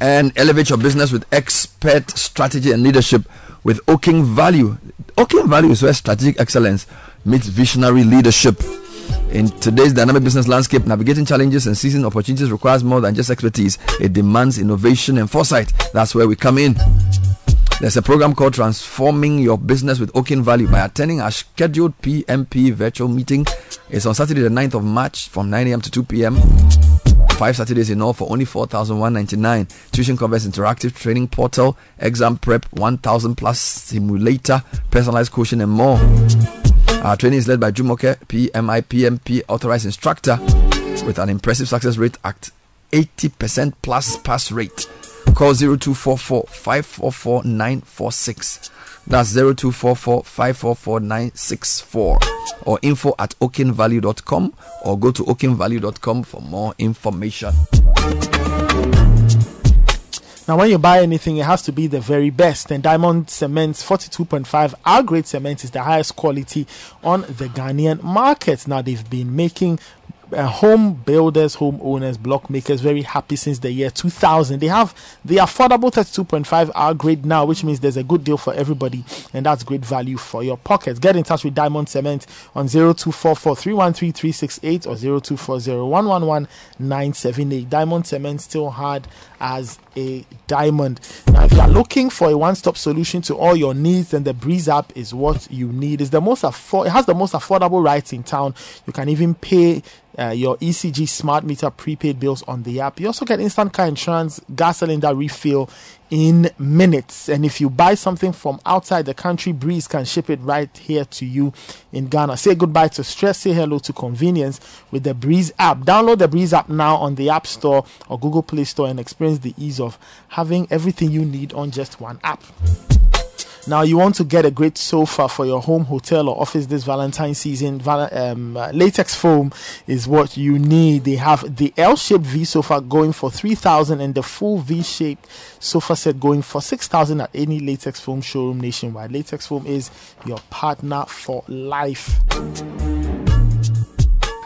and elevate your business with expert strategy and leadership with Oking Value. Oking Value is where strategic excellence meets visionary leadership. In today's dynamic business landscape, navigating challenges and seizing opportunities requires more than just expertise. It demands innovation and foresight. That's where we come in. There's a program called Transforming Your Business with Okin Value by attending our scheduled PMP virtual meeting. It's on Saturday, the 9th of March from 9 a.m. to 2 p.m. Five Saturdays in all for only 4,199. Tuition covers interactive training portal, exam prep, 1,000 plus simulator, personalized coaching, and more. Our training is led by Jumoke, PMI PMP authorized instructor with an impressive success rate at 80% plus pass rate. Call 0244 544 946. That's 0244 544 964 or info at okinvalue.com or go to okinvalue.com for more information. Now, when you buy anything, it has to be the very best. And Diamond Cements 42.5 R grade cement is the highest quality on the Ghanaian market. Now, they've been making uh, home builders, home owners, block makers very happy since the year 2000. They have the affordable 32.5 R grade now, which means there's a good deal for everybody, and that's great value for your pockets. Get in touch with Diamond Cement on 0244 313 368 or 0240 111 978. Diamond Cement still hard as a diamond. Now, if you are looking for a one-stop solution to all your needs, then the Breeze app is what you need. It's the most afford- it has the most affordable rates in town. You can even pay uh, your ECG smart meter prepaid bills on the app. You also get instant car insurance, gas cylinder refill in minutes. And if you buy something from outside the country, Breeze can ship it right here to you in Ghana. Say goodbye to stress, say hello to convenience with the Breeze app. Download the Breeze app now on the App Store or Google Play Store and experience the ease of having everything you need on just one app. Now, you want to get a great sofa for your home, hotel, or office this Valentine season. Um, uh, latex foam is what you need. They have the L-shaped V sofa going for three thousand, and the full V-shaped sofa set going for six thousand at any latex foam showroom nationwide. Latex foam is your partner for life.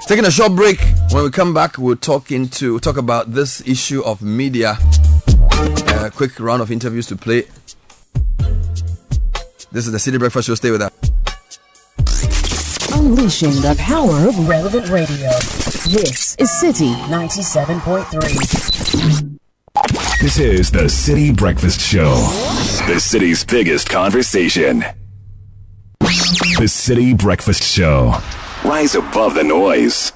Taking a short break. When we come back, we'll talk into talk about this issue of media. A quick round of interviews to play. This is the Citi Breakfast Show. Stay with us. Unleashing the power of relevant radio. This is Citi 97.3. This is the Citi Breakfast Show, the city's biggest conversation. The Citi Breakfast Show. Rise above the noise.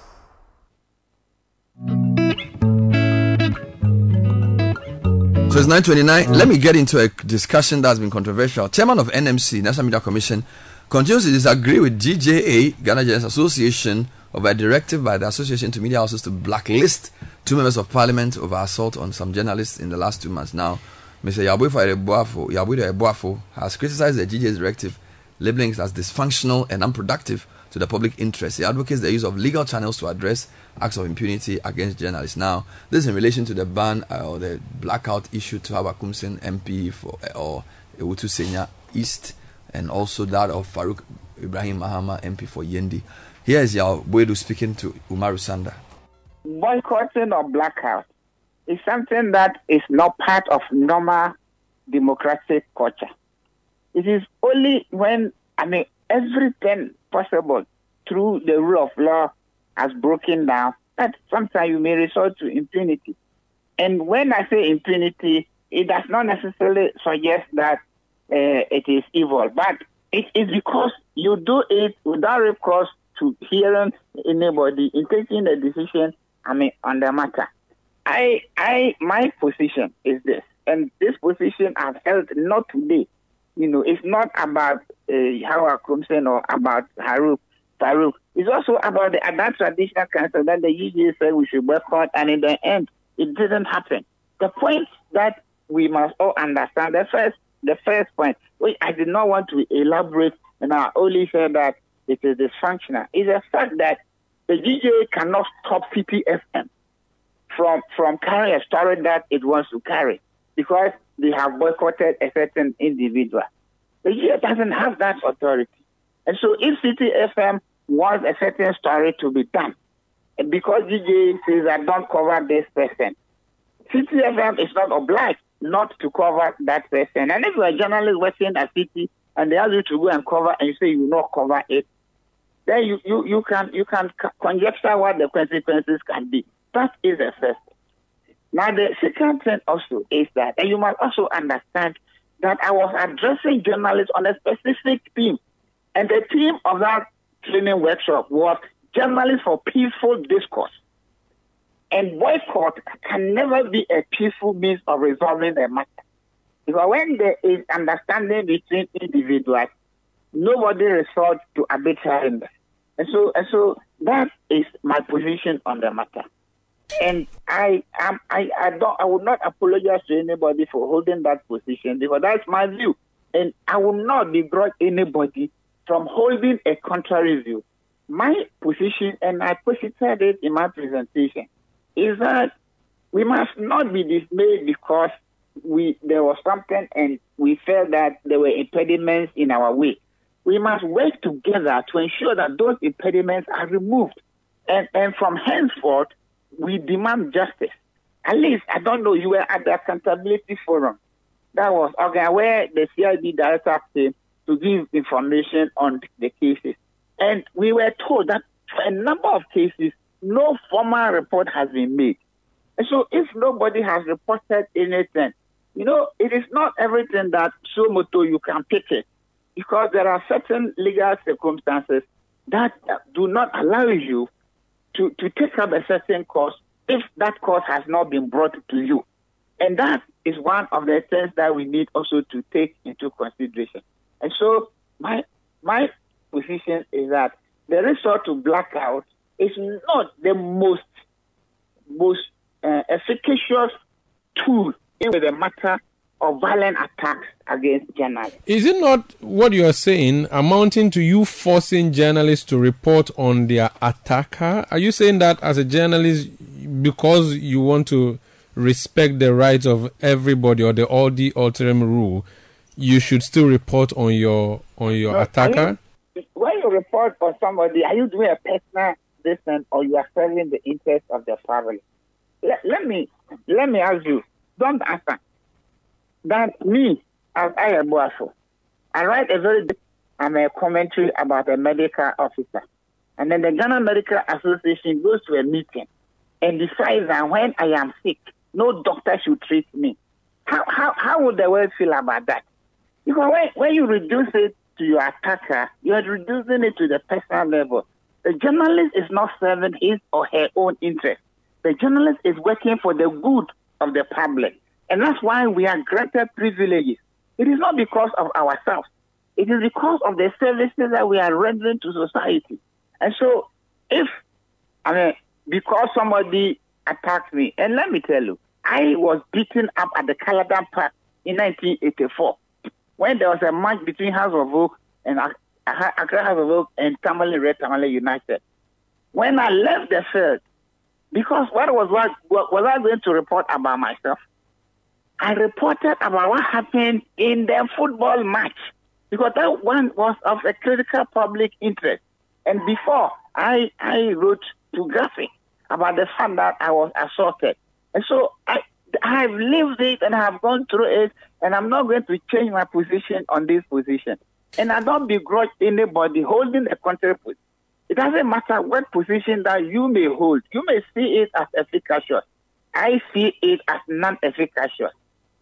It's 9:29. Let me get into a discussion that's been controversial. Chairman of NMC, National Media Commission, continues to disagree with GJA, Ghana Journalists Association, over a directive by the association to media houses to blacklist two members of parliament over assault on some journalists in the last two months. Now, Mr. Yaw Boadu-Ayeboafo has criticized the GJA's directive, labeling it as dysfunctional and unproductive to the public interest. He advocates the use of legal channels to address acts of impunity against journalists. Now, this is in relation to the ban uh, or the blackout issued to Hawa Koomson MP for or Awutu Senya East, and also that of Farouk Ibrahim Mahama MP for Yendi. Here is Yaw Boadu speaking to Umaru Sanda. boycotting or blackout is something that is not part of normal democratic culture. It is only when, I mean, everything possible through the rule of law has broken down that sometimes you may resort to impunity. And when I say impunity, it does not necessarily suggest that uh, it is evil, but it is because you do it without recourse to hearing anybody in taking a decision I mean, on the matter. I, I, my position is this, and this position I've held not today. You know, it's not about uh, Hawa Koomson or about Haruk Farouk. It's also about the Adult Traditional Council that the UGA said we should boycott, and in the end, it didn't happen. The point that we must all understand, the first, the first point, which I did not want to elaborate, and I only said that it is dysfunctional, is the fact that the GJA cannot stop Citi FM from from carrying a story that it wants to carry because they have boycotted a certain individual. The GJA doesn't have that authority. And so if Citi FM wants a certain story to be done, and because GJA says I don't cover this person, Citi FM is not obliged not to cover that person. And if you're a journalist working at Citi and they ask you to go and cover and you say you will not cover it, then you, you, you can you can conjecture what the consequences can be. That is the first. Now the second thing also is that, and you must also understand that I was addressing journalists on a specific theme, and the theme of that training workshop was journalists for peaceful discourse. And boycott can never be a peaceful means of resolving a matter. Because when there is understanding between individuals, nobody resorts to arbitrariness. And so, and so that is my position on the matter. And I am, I, I don't, I will not apologize to anybody for holding that position because that's my view. And I will not begrudge anybody from holding a contrary view. My position, and I posited it in my presentation, is that we must not be dismayed because we there was something and we felt that there were impediments in our way we must work together to ensure that those impediments are removed. And, and from henceforth, we demand justice. At least, I don't know, you were at the Accountability Forum. That was okay, where the CID director came to give information on the cases. And we were told that for a number of cases, no formal report has been made. And so if nobody has reported anything, you know, it is not everything that suo motu you can pick it because there are certain legal circumstances that do not allow you to, to take up a certain course if that course has not been brought to you. And that is one of the things that we need also to take into consideration. And so my my position is that the resort to blackout is not the most most uh, efficacious tool in the matter of violent attacks against journalists. Is it not what you are saying amounting to you forcing journalists to report on their attacker? Are you saying that as a journalist because you want to respect the rights of everybody or the audi alteram rule, you should still report on your on your No, attacker? you- when you report on somebody, are you doing a personal distance or you are serving the interest of the family? Let, let me let me ask you. Don't answer. That me, as I am I write a very um, a commentary about a medical officer, and then the Ghana Medical Association goes to a meeting and decides that when I am sick, no doctor should treat me. How how how would the world feel about that? Because when, when you reduce it to your attacker, you are reducing it to the personal level. The journalist is not serving his or her own interest. The journalist is working for the good of the public. And that's why we are granted privileges. It is not because of ourselves. It is because of the services that we are rendering to society. And so if, I mean, because somebody attacked me, and let me tell you, I was beaten up at the Kaladan Park in 1984 when there was a match between Hearts of Oak and Ac- Ac- Accra Hearts of Oak and Tamale Red Tamale United. When I left the field, because what was what was I going to report about myself? I reported about what happened in the football match because that one was of a critical public interest. And before, I I wrote to graphic about the fact that I was assaulted. And so I I have lived it and I have gone through it, and I'm not going to change my position on this position. And I don't begrudge anybody holding a contrary position. It doesn't matter what position that you may hold. You may see it as efficacious. I see it as non-efficacious.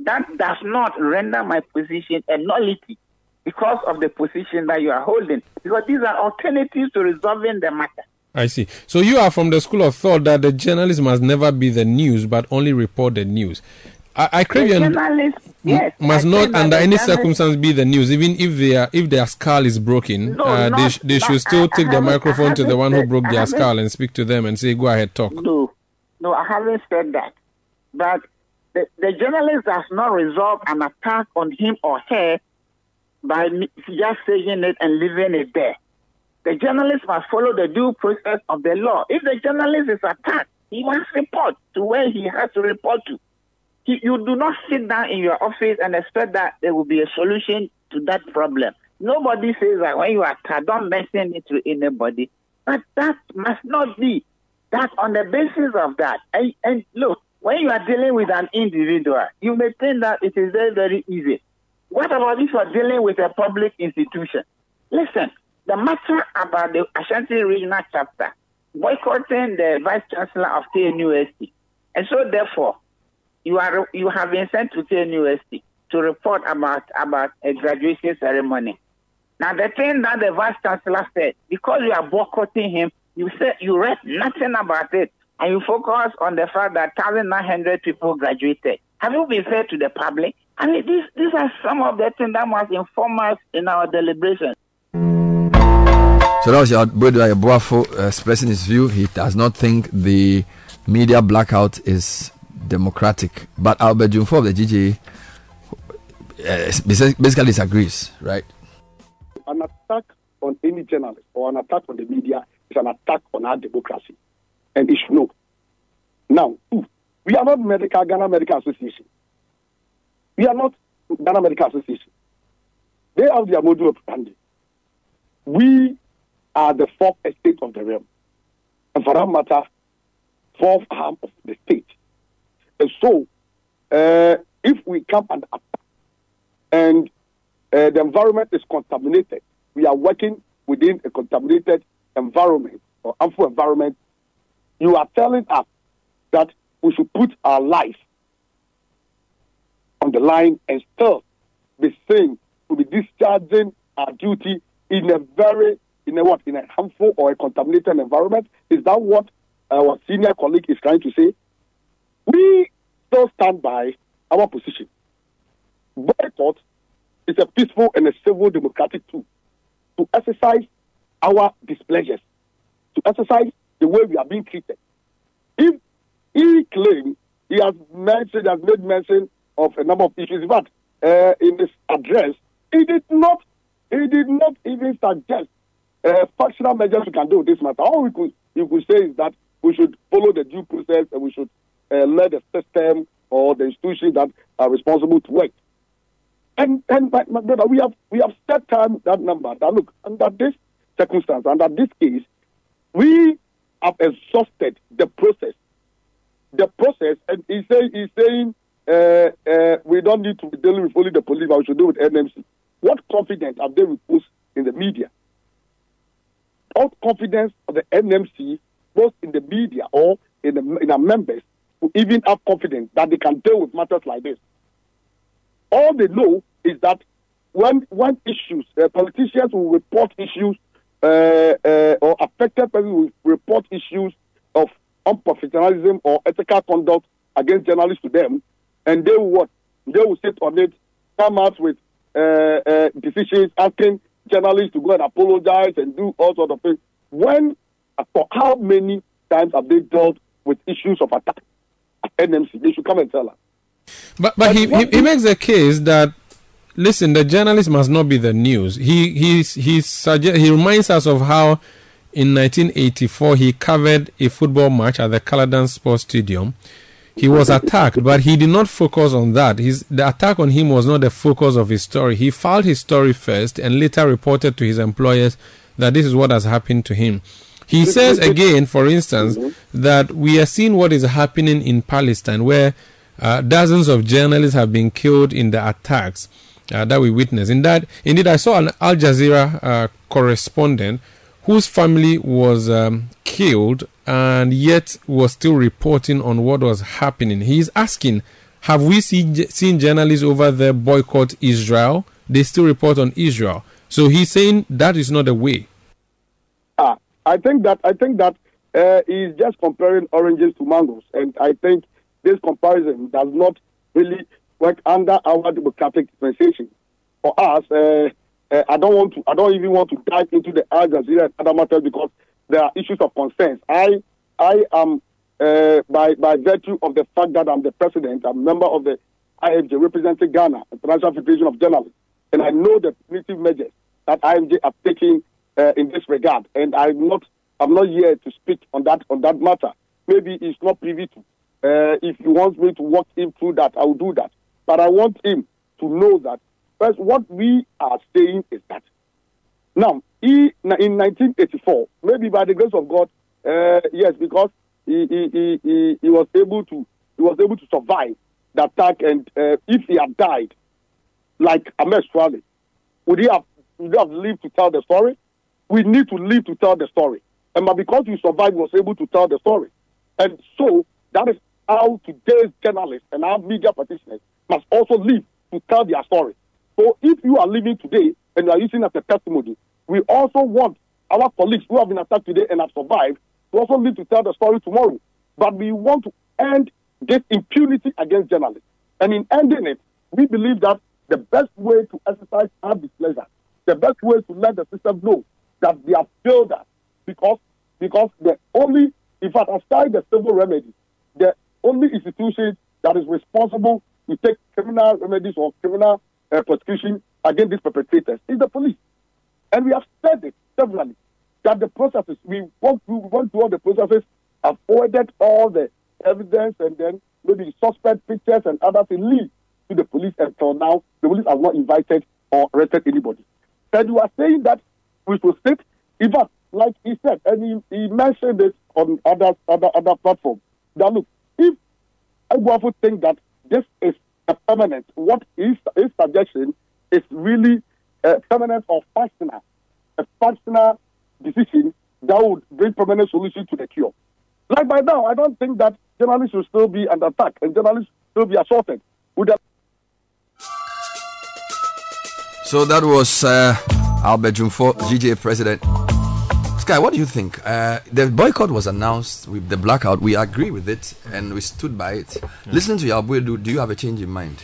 That does not render my position a nullity because of the position that you are holding. Because these are alternatives to resolving the matter. I see. So you are from the school of thought that the journalist must never be the news, but only report the news. I, I crave your journalist, yes, must I not under any circumstance be the news, even if they are if their skull is broken. No, uh, they, sh- they should still I- take the microphone to the one who broke their skull and speak to them and say, "Go ahead, talk." No, no, I haven't said that. But the, the journalist does not resolve an attack on him or her by just saying it and leaving it there. The journalist must follow the due process of the law. If the journalist is attacked, he must report to where he has to report to. He, you do not sit down in your office and expect that there will be a solution to that problem. Nobody says that when you are attacked, don't mention it to anybody. But that must not be. That on the basis of that. And, and look, when you are dealing with an individual, you may think that it is very, very easy. What about if you are dealing with a public institution? Listen, the matter about the Ashanti Regional Chapter boycotting the Vice Chancellor of KNUST. And so, therefore, you are you have been sent to KNUST to report about about a graduation ceremony. Now, the thing that the Vice Chancellor said, because you are boycotting him, you said you read nothing about it, and you focus on the fact that 1,900 people graduated. Have you been fair to the public? I mean, these these are some of the things that must inform us in our deliberations. So that was your brother Boafo expressing his view. He does not think the media blackout is democratic. But Albert Dwumfour of the GJ uh, basically disagrees, right? An attack on any journalist or an attack on the media is an attack on our democracy. And it should know. Now, we are not medical Ghana Medical Association. We are not Ghana Medical Association. They have their model of standing. We are the fourth estate of the realm. And for that matter, fourth arm of the state. And so, uh, if we come and attack and uh, the environment is contaminated, we are working within a contaminated environment or harmful environment, you are telling us that we should put our life on the line and still be saying we'll be discharging our duty in a very in a what in a harmful or a contaminated environment. Is that what uh, our senior colleague is trying to say? We still stand by our position. Boycott is a peaceful and a civil democratic tool to exercise our displeasures, to exercise the way we are being treated. If he claims he has mentioned, has made mention of a number of issues. but uh, in his address, he did not he did not even suggest uh, functional measures we can do with this matter. All we could you could say is that we should follow the due process and we should uh, let the system or the institutions that are responsible to work. And and my, my brother, we have we have set time that number. That look under this circumstance, under this case, we have exhausted the process. The process, and he say he's saying uh, uh, we don't need to be dealing with only the police, but we should do with NMC. What confidence have they reposed in the media? What confidence of the NMC, both in the media or in, the, in our members, who even have confidence that they can deal with matters like this? All they know is that when when issues, uh, politicians will report issues uh, uh, or affected persons will report issues of unprofessionalism or ethical conduct against journalists to them, and they will what? They will sit on it, come out with uh, uh, decisions asking journalists to go and apologize and do all sorts of things. When, for how many times have they dealt with issues of attack at NMC? They should come and tell us. But but he, he, he makes a case that listen, the journalist must not be the news. He he he suggest, he reminds us of how in 1984 he covered a football match at the Kaladan Sports Stadium. He was attacked, but he did not focus on that. His, the attack on him was not the focus of his story. He filed his story first and later reported to his employers that this is what has happened to him. He says again, for instance, that we are seeing what is happening in Palestine, where uh, dozens of journalists have been killed in the attacks uh, that we witnessed. In that, indeed, I saw an Al Jazeera uh, correspondent whose family was um, killed and yet was still reporting on what was happening. He is asking, have we see, seen journalists over there boycott Israel? They still report on Israel. So he's saying that is not the way. Ah, I think that I think that uh, he's just comparing oranges to mangoes, and I think this comparison does not really work under our democratic dispensation. For us, uh, uh, I don't want to. I don't even want to dive into the Al Jazeera and other matters because there are issues of concerns. I I am uh, by by virtue of the fact that I'm the president, I'm a member of the IFJ representing Ghana, International Federation of Journalists, and I know the punitive measures that IFJ are taking uh, in this regard. And I'm not I'm not here to speak on that on that matter. Maybe it's not privy to. Uh, if he wants me to walk him through that, I will do that. But I want him to know that first, what we are saying is that. Now he in 1984, maybe by the grace of God, uh, yes, because he, he, he, he, was able to he was able to survive the attack, and uh, if he had died, like Ahmed Suale, would he have would he have lived to tell the story? We need to live to tell the story, and but because he survived, he was able to tell the story, and so that is how today's journalists and our media practitioners must also live to tell their story. So if you are living today and you are using as a testimony, we also want our colleagues who have been attacked today and have survived to also live to tell the story tomorrow. But we want to end this impunity against journalists. And in ending it, we believe that the best way to exercise our displeasure, the best way to let the system know that they have failed us, because because the only, in fact, aside the civil remedy, the only institution that is responsible to take criminal remedies or criminal uh, prosecution against these perpetrators is the police. And we have said it severally that the processes, we want to, we want to all the processes, avoided all the evidence and then maybe suspect pictures and others in lead to the police until now. The police have not invited or arrested anybody. And you are saying that we should sit, in fact, like he said, and he, he mentioned it on other other other platforms. That look, if Ayeboafo think that this is a permanent, what his, his suggestion is really a permanent or functional, a functional decision that would bring permanent solution to the cure. Like by now, I don't think that journalists will still be under attack and journalists still be assaulted. Would that So that was uh, Albert Dwumfour, GJ president. Sky, what do you think? Uh, the boycott was announced with the blackout. We agree with it and we stood by it. Yeah. Listening to Yabwe, do, do you have a change in mind?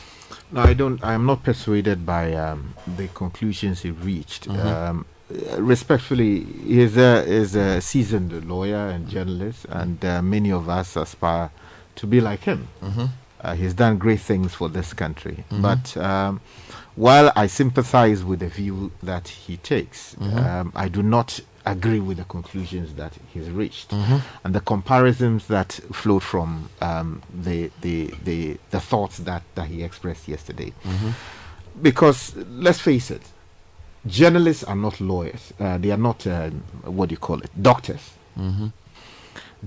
No, I don't. I am not persuaded by um, the conclusions he reached. Mhm. Um, respectfully, he is a, is a seasoned lawyer and journalist, and uh, many of us aspire to be like him. Mhm. Uh, he's done great things for this country. Mhm. But um, while I sympathize with the view that he takes, Mhm. um, I do not agree with the conclusions that he's reached Mhm. and the comparisons that flowed from um, the, the the the thoughts that, that he expressed yesterday. Mhm. Because let's face it, journalists are not lawyers. Uh, they are not um, what do you call it, doctors. Mhm.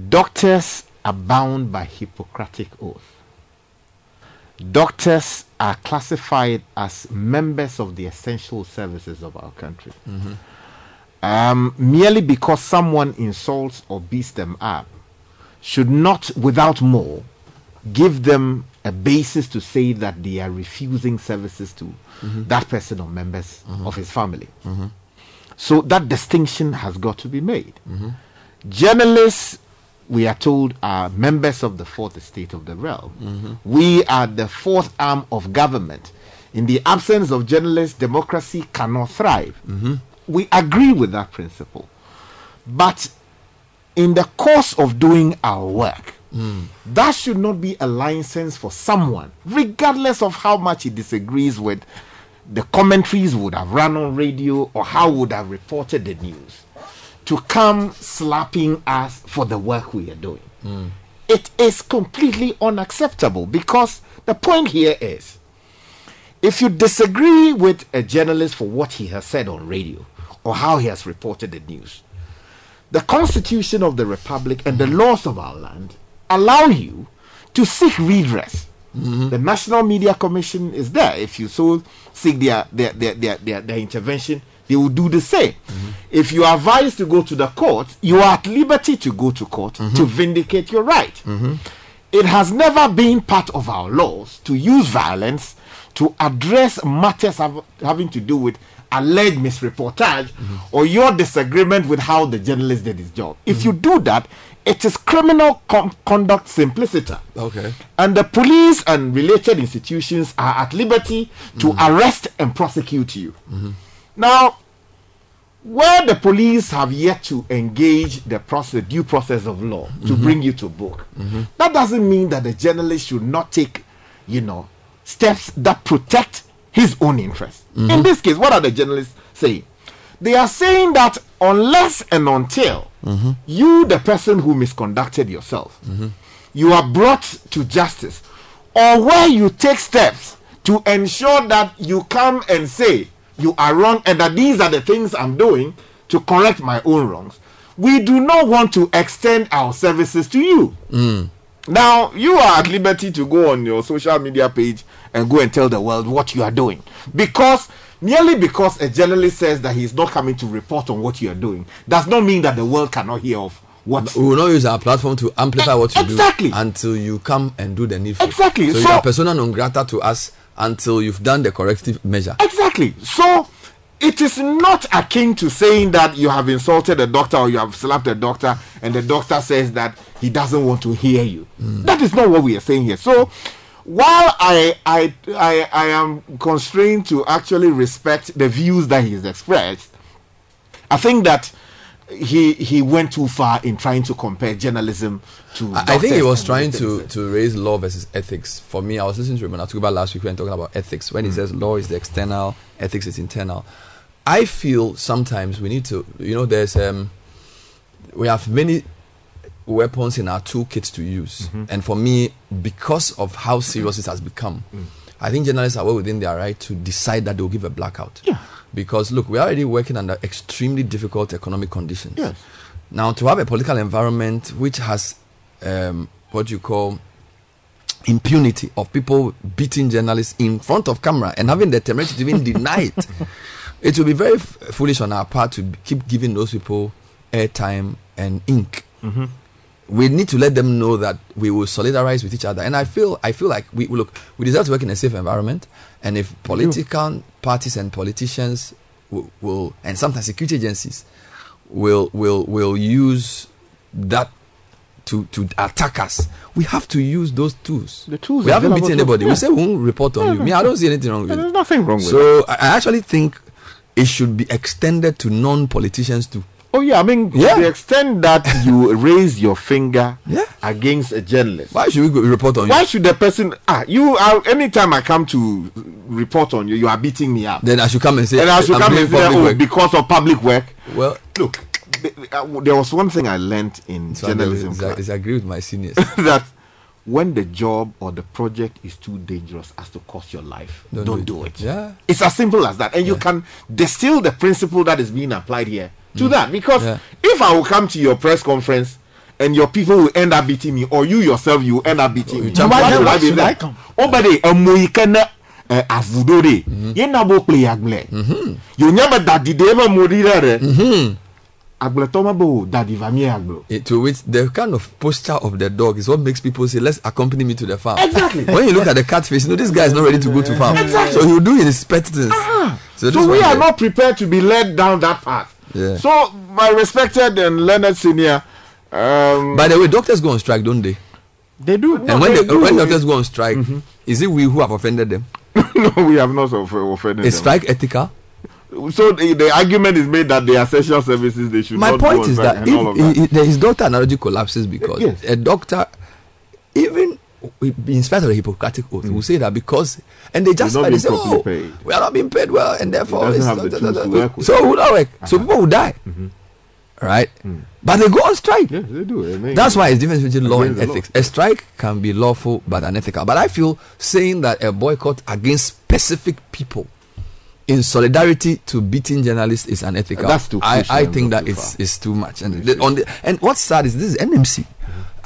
Doctors are bound by Hippocratic oath. Doctors are classified as members of the essential services of our country. Mhm. Um, merely because someone insults or beats them up should not, without more, give them a basis to say that they are refusing services to Mhm. that person or members Mhm. of his family. Mhm. So that distinction has got to be made. Mhm. Journalists, we are told, are members of the fourth estate of the realm. Mhm. We are the fourth arm of government. In the absence of journalists, democracy cannot thrive. We agree with that principle. But in the course of doing our work, Mm. that should not be a license for someone, regardless of how much he disagrees with the commentaries would have run on radio or how would have reported the news, to come slapping us for the work we are doing. Mm. It is completely unacceptable because the point here is if you disagree with a journalist for what he has said on radio or how he has reported the news, the Constitution of the Republic and the laws of our land allow you to seek redress. Mm-hmm. The National Media Commission is there. If you so seek their their, their, their, their, their intervention, they will do the same. Mm-hmm. If you are advised to go to the court, you are at liberty to go to court mm-hmm. to vindicate your right. It has never been part of our laws to use violence to address matters hav- having to do with alleged misreportage or your disagreement with how the journalist did his job. If you do that, it is criminal com- conduct simpliciter. Okay. And the police and related institutions are at liberty to arrest and prosecute you. Now, where the police have yet to engage the process, due process of law to Mhm. bring you to book, that doesn't mean that the journalist should not take, you know, steps that protect his own interests. In Mhm. this case, what are the journalists saying? They are saying that unless and until you, the person who misconducted yourself, you are brought to justice, or where you take steps to ensure that you come and say you are wrong and that these are the things I'm doing to correct my own wrongs, we do not want to extend our services to you. Mm. Now, you are at liberty to go on your social media page and go and tell the world what you are doing. Because, merely because a journalist says that he's not coming to report on what you are doing, does not mean that the world cannot hear of what. We will not use our platform to amplify what you Exactly. do until you come and do the needful. Exactly. So, So- you are persona non grata to us until you've done the corrective measure. Exactly. So it is not akin to saying that you have insulted a doctor or you have slapped a doctor and the doctor says that he doesn't want to hear you. Hmm. That is not what we are saying here. So while I, I I I am constrained to actually respect the views that he has expressed, I think that he he went too far in trying to compare journalism to. I, I think he was trying to, to raise law versus ethics. For me, I was listening to Ramana Tuba last week when talking about ethics. When he says law is the external, ethics is internal. I feel sometimes we need to, you know, there's um, we have many weapons in our toolkit to use, and for me, because of how serious it has become, I think journalists are well within their right to decide that they'll give a blackout. Yeah. Because look, we're already working under extremely difficult economic conditions. Yes. Now, to have a political environment which has um, what you call impunity of people beating journalists in front of camera and having the temerity to even deny it, it will be very f- foolish on our part to keep giving those people airtime and ink. Mhm. We need to let them know that we will solidarize with each other, and I feel I feel like we look we deserve to work in a safe environment, and if political parties and politicians will, will and sometimes security agencies will will will use that to to attack us. We have to use those tools. The tools we haven't beaten anybody. yeah. We say we won't report on you. Me, I don't see anything wrong with There's it. nothing wrong with it. So I actually think it should be extended to non-politicians too. Oh yeah, I mean, to the extent that you raise your finger against a journalist. Why should we go report on Why you? Why should the person? Ah, you are. Anytime I come to report on you, you are beating me up. Then I should come and say, and I should I'm come and say, oh, because of public work. Well, look, uh, there was one thing I learned in So journalism I disagree with my seniors. that when the job or the project is too dangerous as to cost your life, Don't don't, do do it. it. Yeah. It's as simple as that. And you can distill the principle that is being applied here to Mm. that. Because Yeah. if I will come to your press conference and your people will end up beating me, or you yourself, you will end up beating me. champion. Why Why I be there? I come? Oh, but they, we can, uh, avudo de. Ye na bo play agle. You never that did ever mori there. Agle toma bo daddy. Eh, to which the kind of posture of the dog is what makes people say, "Let's accompany me to the farm." Exactly. when you look at the cat face, you know this guy is not ready to go to farm. Exactly. So he'll do his petitance. So, this we are not prepared to be led down that path. Yeah. So my respected and learned senior. Um, By the way, doctors go on strike, don't they? They do. And when they, when doctors go on strike, is it we who have offended them? no, we have not off- offended Is them. strike ethical? So the, the argument is made that they are essential services. They should My not point go is that and all of if that. i- i- his doctor analogy collapses because Yes. a doctor, even in spite of the Hippocratic oath, will say that because and they just they say, oh, paid. we are not being paid well, and therefore it's the da- da- da- so it will not work. So people will die, right? But they go on strike. Yes, they do. I mean, That's why it's different between law and the law. ethics. A strike can be lawful but unethical. But I feel saying that a boycott against specific people in solidarity to beating journalists is unethical. That's too I, I think that it's, it's too much. And the, on the, and what's sad is this is NMC.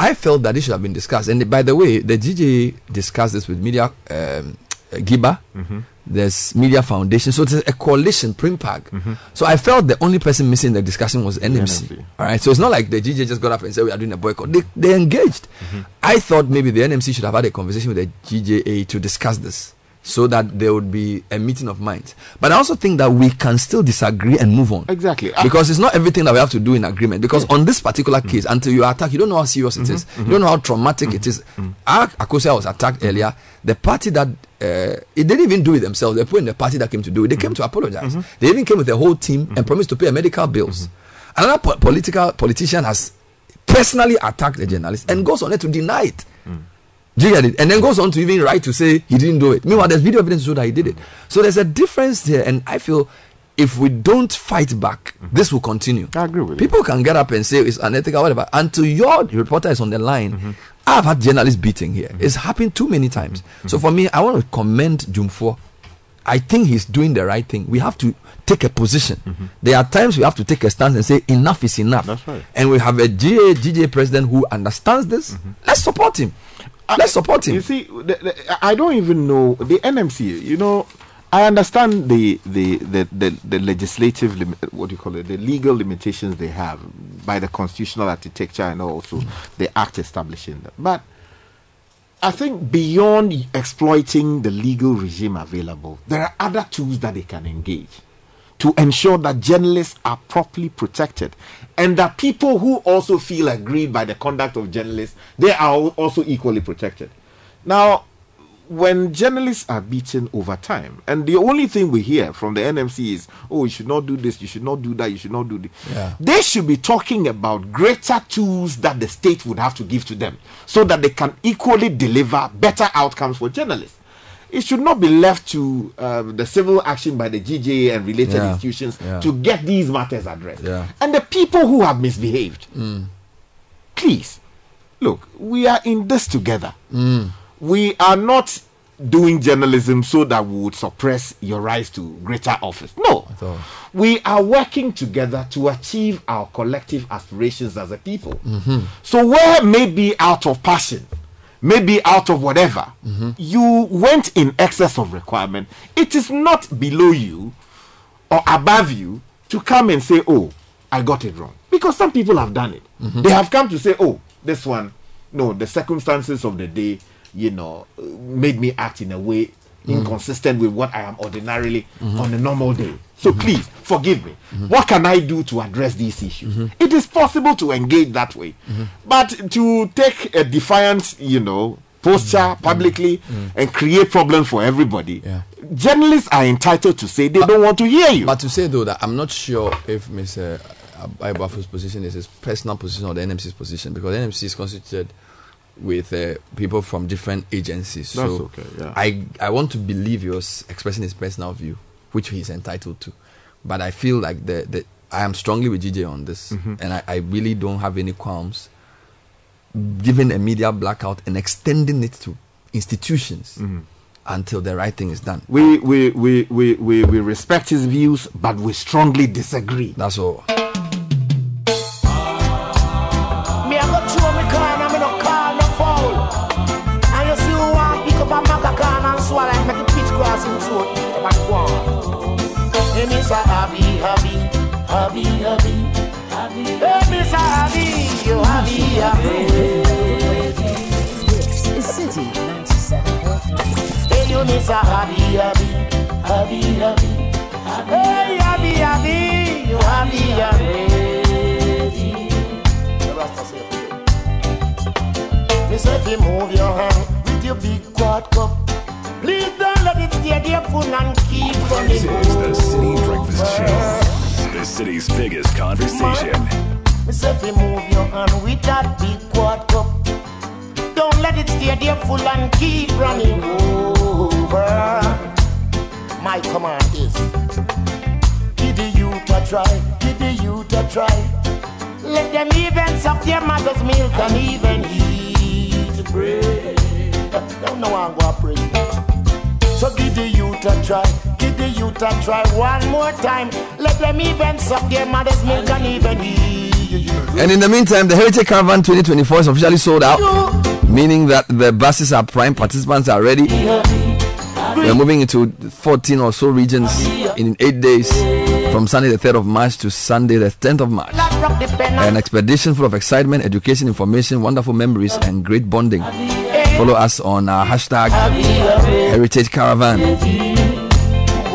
I felt that it should have been discussed. And by the way, the GJ discussed this with media um, Giba. Mhm. There's Media Foundation. So it's a coalition, PRINPAG. So I felt the only person missing in the discussion was NMC. NMC. All right. So it's not like the GJ just got up and said we are doing a boycott. They, they engaged. I thought maybe the NMC should have had a conversation with the GJA to discuss this so that there would be a meeting of minds. But I also think that we can still disagree and move on. Exactly. Ah. Because it's not everything that we have to do in agreement. Because on this particular case, mm. until you attack, you don't know how serious it mm-hmm. is. You mm-hmm. don't know how traumatic mm-hmm. it is. Ak- Akosia was attacked earlier. The party that uh, it didn't even do it themselves. They put in the party that came to do it. They came to apologize. They even came with the whole team and promised to pay medical bills. Another po- political politician has personally attacked the journalist and mm. goes on it to deny it. Mm. Do you get it? And then goes on to even write to say he didn't do it. Meanwhile, there's video evidence to show that he did it. So there's a difference there, and I feel if we don't fight back, mm-hmm. this will continue. I agree with People can get up and say it's unethical, whatever. Until your reporter is on the line, mm-hmm. I've had journalists beating here. Mm-hmm. It's happened too many times. So for me, I want to commend Dwumfour. I think he's doing the right thing. We have to take a position. There are times we have to take a stance and say enough is enough. That's right. And we have a GA, GJ president who understands this. Let's support him. Ah, Let's support him. You see, the, the, I don't even know the NMC. You know, I understand the the the the, the legislative lim- what do you call it, the legal limitations they have by the constitutional architecture and also the act establishing them. But I think beyond exploiting the legal regime available, there are other tools that they can engage to ensure that journalists are properly protected and that people who also feel aggrieved by the conduct of journalists they are also equally protected now when journalists are beaten over time and the only thing we hear from the nmc is oh you should not do this you should not do that you should not do this Yeah. they should be talking about greater tools that the state would have to give to them so that they can equally deliver better outcomes for journalists it should not be left to um, the civil action by the GJA and related Yeah. institutions Yeah. to get these matters addressed. Yeah. And the people who have misbehaved, Mm. please, look, we are in this together. Mm. We are not doing journalism so that we would suppress your rise to greater office. No. We are working together to achieve our collective aspirations as a people. Mhm. So where maybe out of passion, maybe out of whatever, you went in excess of requirement, it is not below you or above you to come and say, "Oh, I got it wrong," because some people have done it. Mhm. They have come to say, "Oh, this one, no, the circumstances of the day, you know, made me act in a way." Mm-hmm. Inconsistent with what I am ordinarily mm-hmm. on a normal day. So mm-hmm. please forgive me. What can I do to address these issues? It is possible to engage that way. But to take a defiant, you know, posture publicly and create problems for everybody, Yeah. journalists are entitled to say they don't want to hear you. But to say though that I'm not sure if Mr. Ayeboafo's position is his personal position or the NMC's position because NMC is constituted with uh, people from different agencies. That's so okay, yeah. I I want to believe he was expressing his personal view, which he's entitled to. But I feel like the, the I am strongly with GJ on this, Mhm. and I, I really don't have any qualms giving a media blackout and extending it to institutions until the right thing is done. We, we, we, we, we, we respect his views, but we strongly disagree. That's all. You happy, happy. This is Citi 97.3. Hey, you Mr. Happy, happy, happy, happy. Hey, happy, happy, you happy, happy. The Rasta say. Me say if you move your hand with your big quad cup. Please don't let it stay there full and keep running. This is the Citi Breakfast Show. The city's biggest conversation. Say if you move your hand with that big quad cup. Don't let it stay there full and keep running over. My command is give the youth a try, give the youth a try. Let them even suck their mother's milk and even eat bread. Don't know I'm going to pray. So give the youth a try, give the youth a try one more time. Let them even suck their mother's milk and even eat. And in the meantime, the Heritage Caravan 2024 is officially sold out, meaning that the buses are prime, participants are ready. We're moving into 14 or so regions in eight days from Sunday the 3rd of March to Sunday the 10th of March. An expedition full of excitement, education, information, wonderful memories, and great bonding. Follow us on our hashtag Heritage Caravan.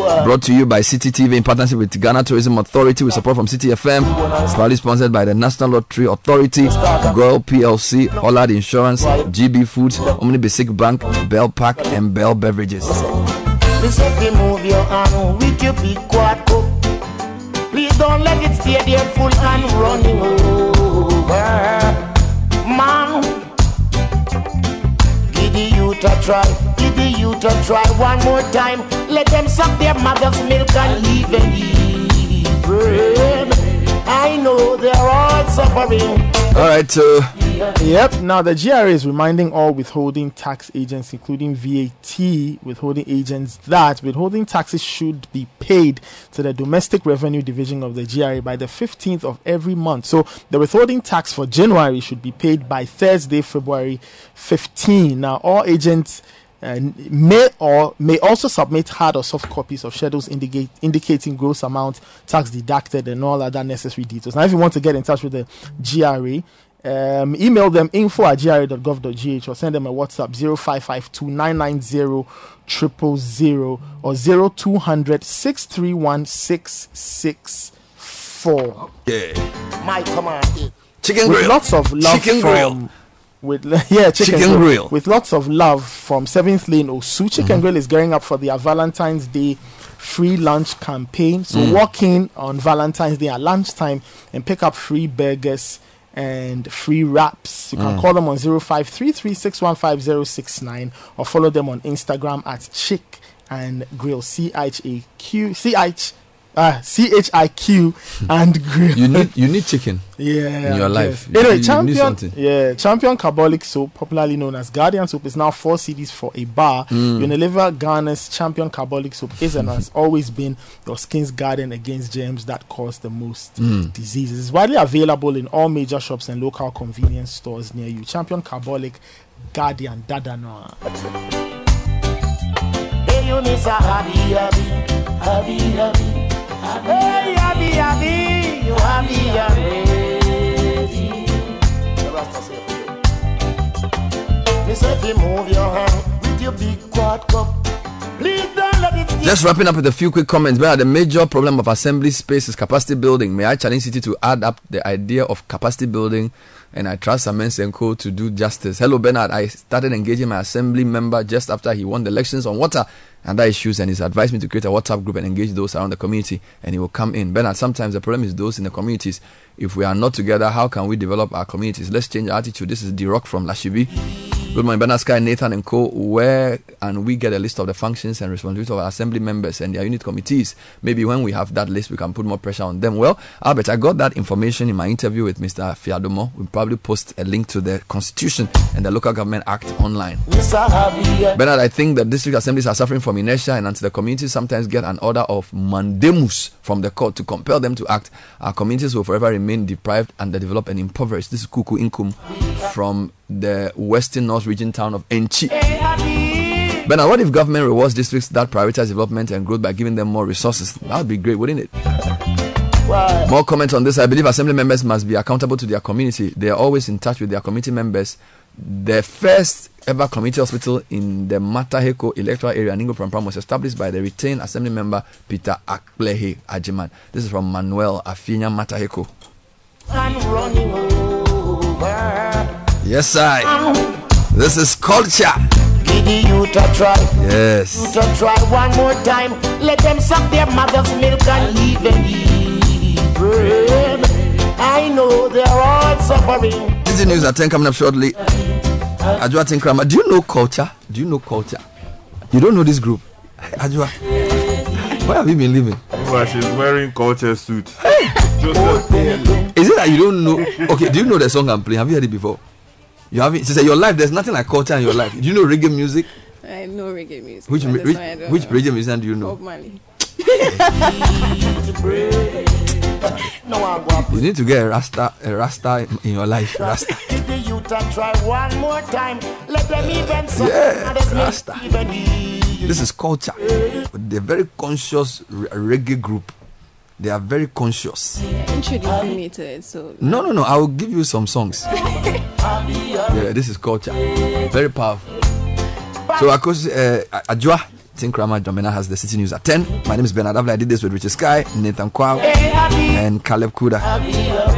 Uh, Brought to you by Citi TV in partnership with Ghana Tourism Authority with support from Citi FM. Proudly sponsored by the National Lottery Authority, Goil PLC, Hollard Insurance, GB Foods, OmniBSIC Bank, Bell Pack, and Bel Beverages. Me say if you move your hand with your big quad cup. Please don't let it stay there full and running over. Youth a try, give the youth a try one more time. Let them suck their mother's milk and even eat bread. I know they're all suffering. All right, so Yep. Now the GRA is reminding all withholding tax agents, including VAT withholding agents, that withholding taxes should be paid to the Domestic Revenue Division of the GRA by the 15th of every month. So the withholding tax for January should be paid by Thursday, February 15. Now all agents. May or may also submit hard or soft copies of schedules indicate, indicating gross amount tax deducted and all other necessary details. Now, if you want to get in touch with the GRA, um, email them info at gra.gov.gh or send them a WhatsApp 0552 990 000 or 0200 631 664. Yeah. My command is Chicken with grill. lots of love Chicken from, grill. With yeah, chicken, Chicken grill. with lots of love from Seventh Lane Osu. Chicken Mm-hmm. Grill is gearing up for their Valentine's Day free lunch campaign. So Mm. walk in on Valentine's Day at lunchtime and pick up free burgers and free wraps. You can Mm. call them on 0533615069 or follow them on Instagram at Chick and Grill C H A Q C H uh, C H I Q and Grill. You need you need chicken. Yeah. in your I life. guess. You- Anyway, you champion. Yeah, champion carbolic soap, popularly known as Guardian soap, is now four cedis for a bar. Mm. Unilever Ghana's champion carbolic soap is and has always been your skin's garden against germs that cause the most Mm. diseases. It's widely available in all major shops and local convenience stores near you. Champion carbolic Guardian Dadanoa. Hey, you. Me say if you move your hand with your big quad cup, Just wrapping up with a few quick comments. But the major problem of assembly space is capacity building. May I challenge Citi to add up the idea of capacity building and I trust Amen Senko to do justice. Hello, Bernard. I started engaging my assembly member just after he won the elections on water and other issues, and he's advised me to create a WhatsApp group and engage those around the community, and he will come in. Bernard, sometimes the problem is those in the communities. If we are not together, how can we develop our communities? Let's change our attitude. This is D Rock from Lashibi. Good morning, Bernard Sky, Nathan, and Co. Where and we get a list of the functions and responsibilities of our assembly members and their unit committees? Maybe when we have that list, we can put more pressure on them. Well, Albert, I got that information in my interview with Mr. Fiadomo. We'll probably post a link to the Constitution and the Local Government Act online. Bernard, I think that district assemblies are suffering from inertia, and until the communities sometimes get an order of mandamus from the court to compel them to act, our communities will forever remain deprived, and underdeveloped, and impoverished. This is Kuku Inkum from the Western North region town of Enchi. now, what if government rewards districts that prioritize development and growth by giving them more resources? That would be great, wouldn't it? More comments on this. I believe assembly members must be accountable to their community. They are always in touch with their community members. The first ever community hospital in the Mataheko electoral area, Ningo Prampram, was established by the retained assembly member Peter Aklehe Ajiman. This is from Manuel Afinya Mataheko. Yes, I. This is culture. Giddy you to try. Yes. You to try one more time. Let them suck their mother's milk and leave them eat bread. I know they're all suffering. This is news at 10 coming up shortly. Ajua Tinkrama, do you know culture? Do you know culture? You don't know this group? Ajua, where have you been living? Well, she's wearing culture suit. Is it that you don't know? Okay, do you know the song I'm playing? Have you heard it before? You haven't. She said your life. There's nothing like culture in your life. Do you know reggae music? I know reggae music. Which but which, this one I don't which know. reggae musician do you know? Bob Marley. You need to get a rasta a rasta in your life. Rasta. Giddy you to try one more time. Let them even suck Yeah, their Rasta. even. This is culture. They're very conscious re- reggae group. They are very conscious. Introduce me to it. So No, no, no. I will give you some songs. Yeah, this is culture. Very powerful. So, of course, uh, Ajwa Tinkrama Domina has the Citi News at 10. My name is Bernard Avle. I did this with Richard Sky, Nathan Quao, and Caleb Kudah.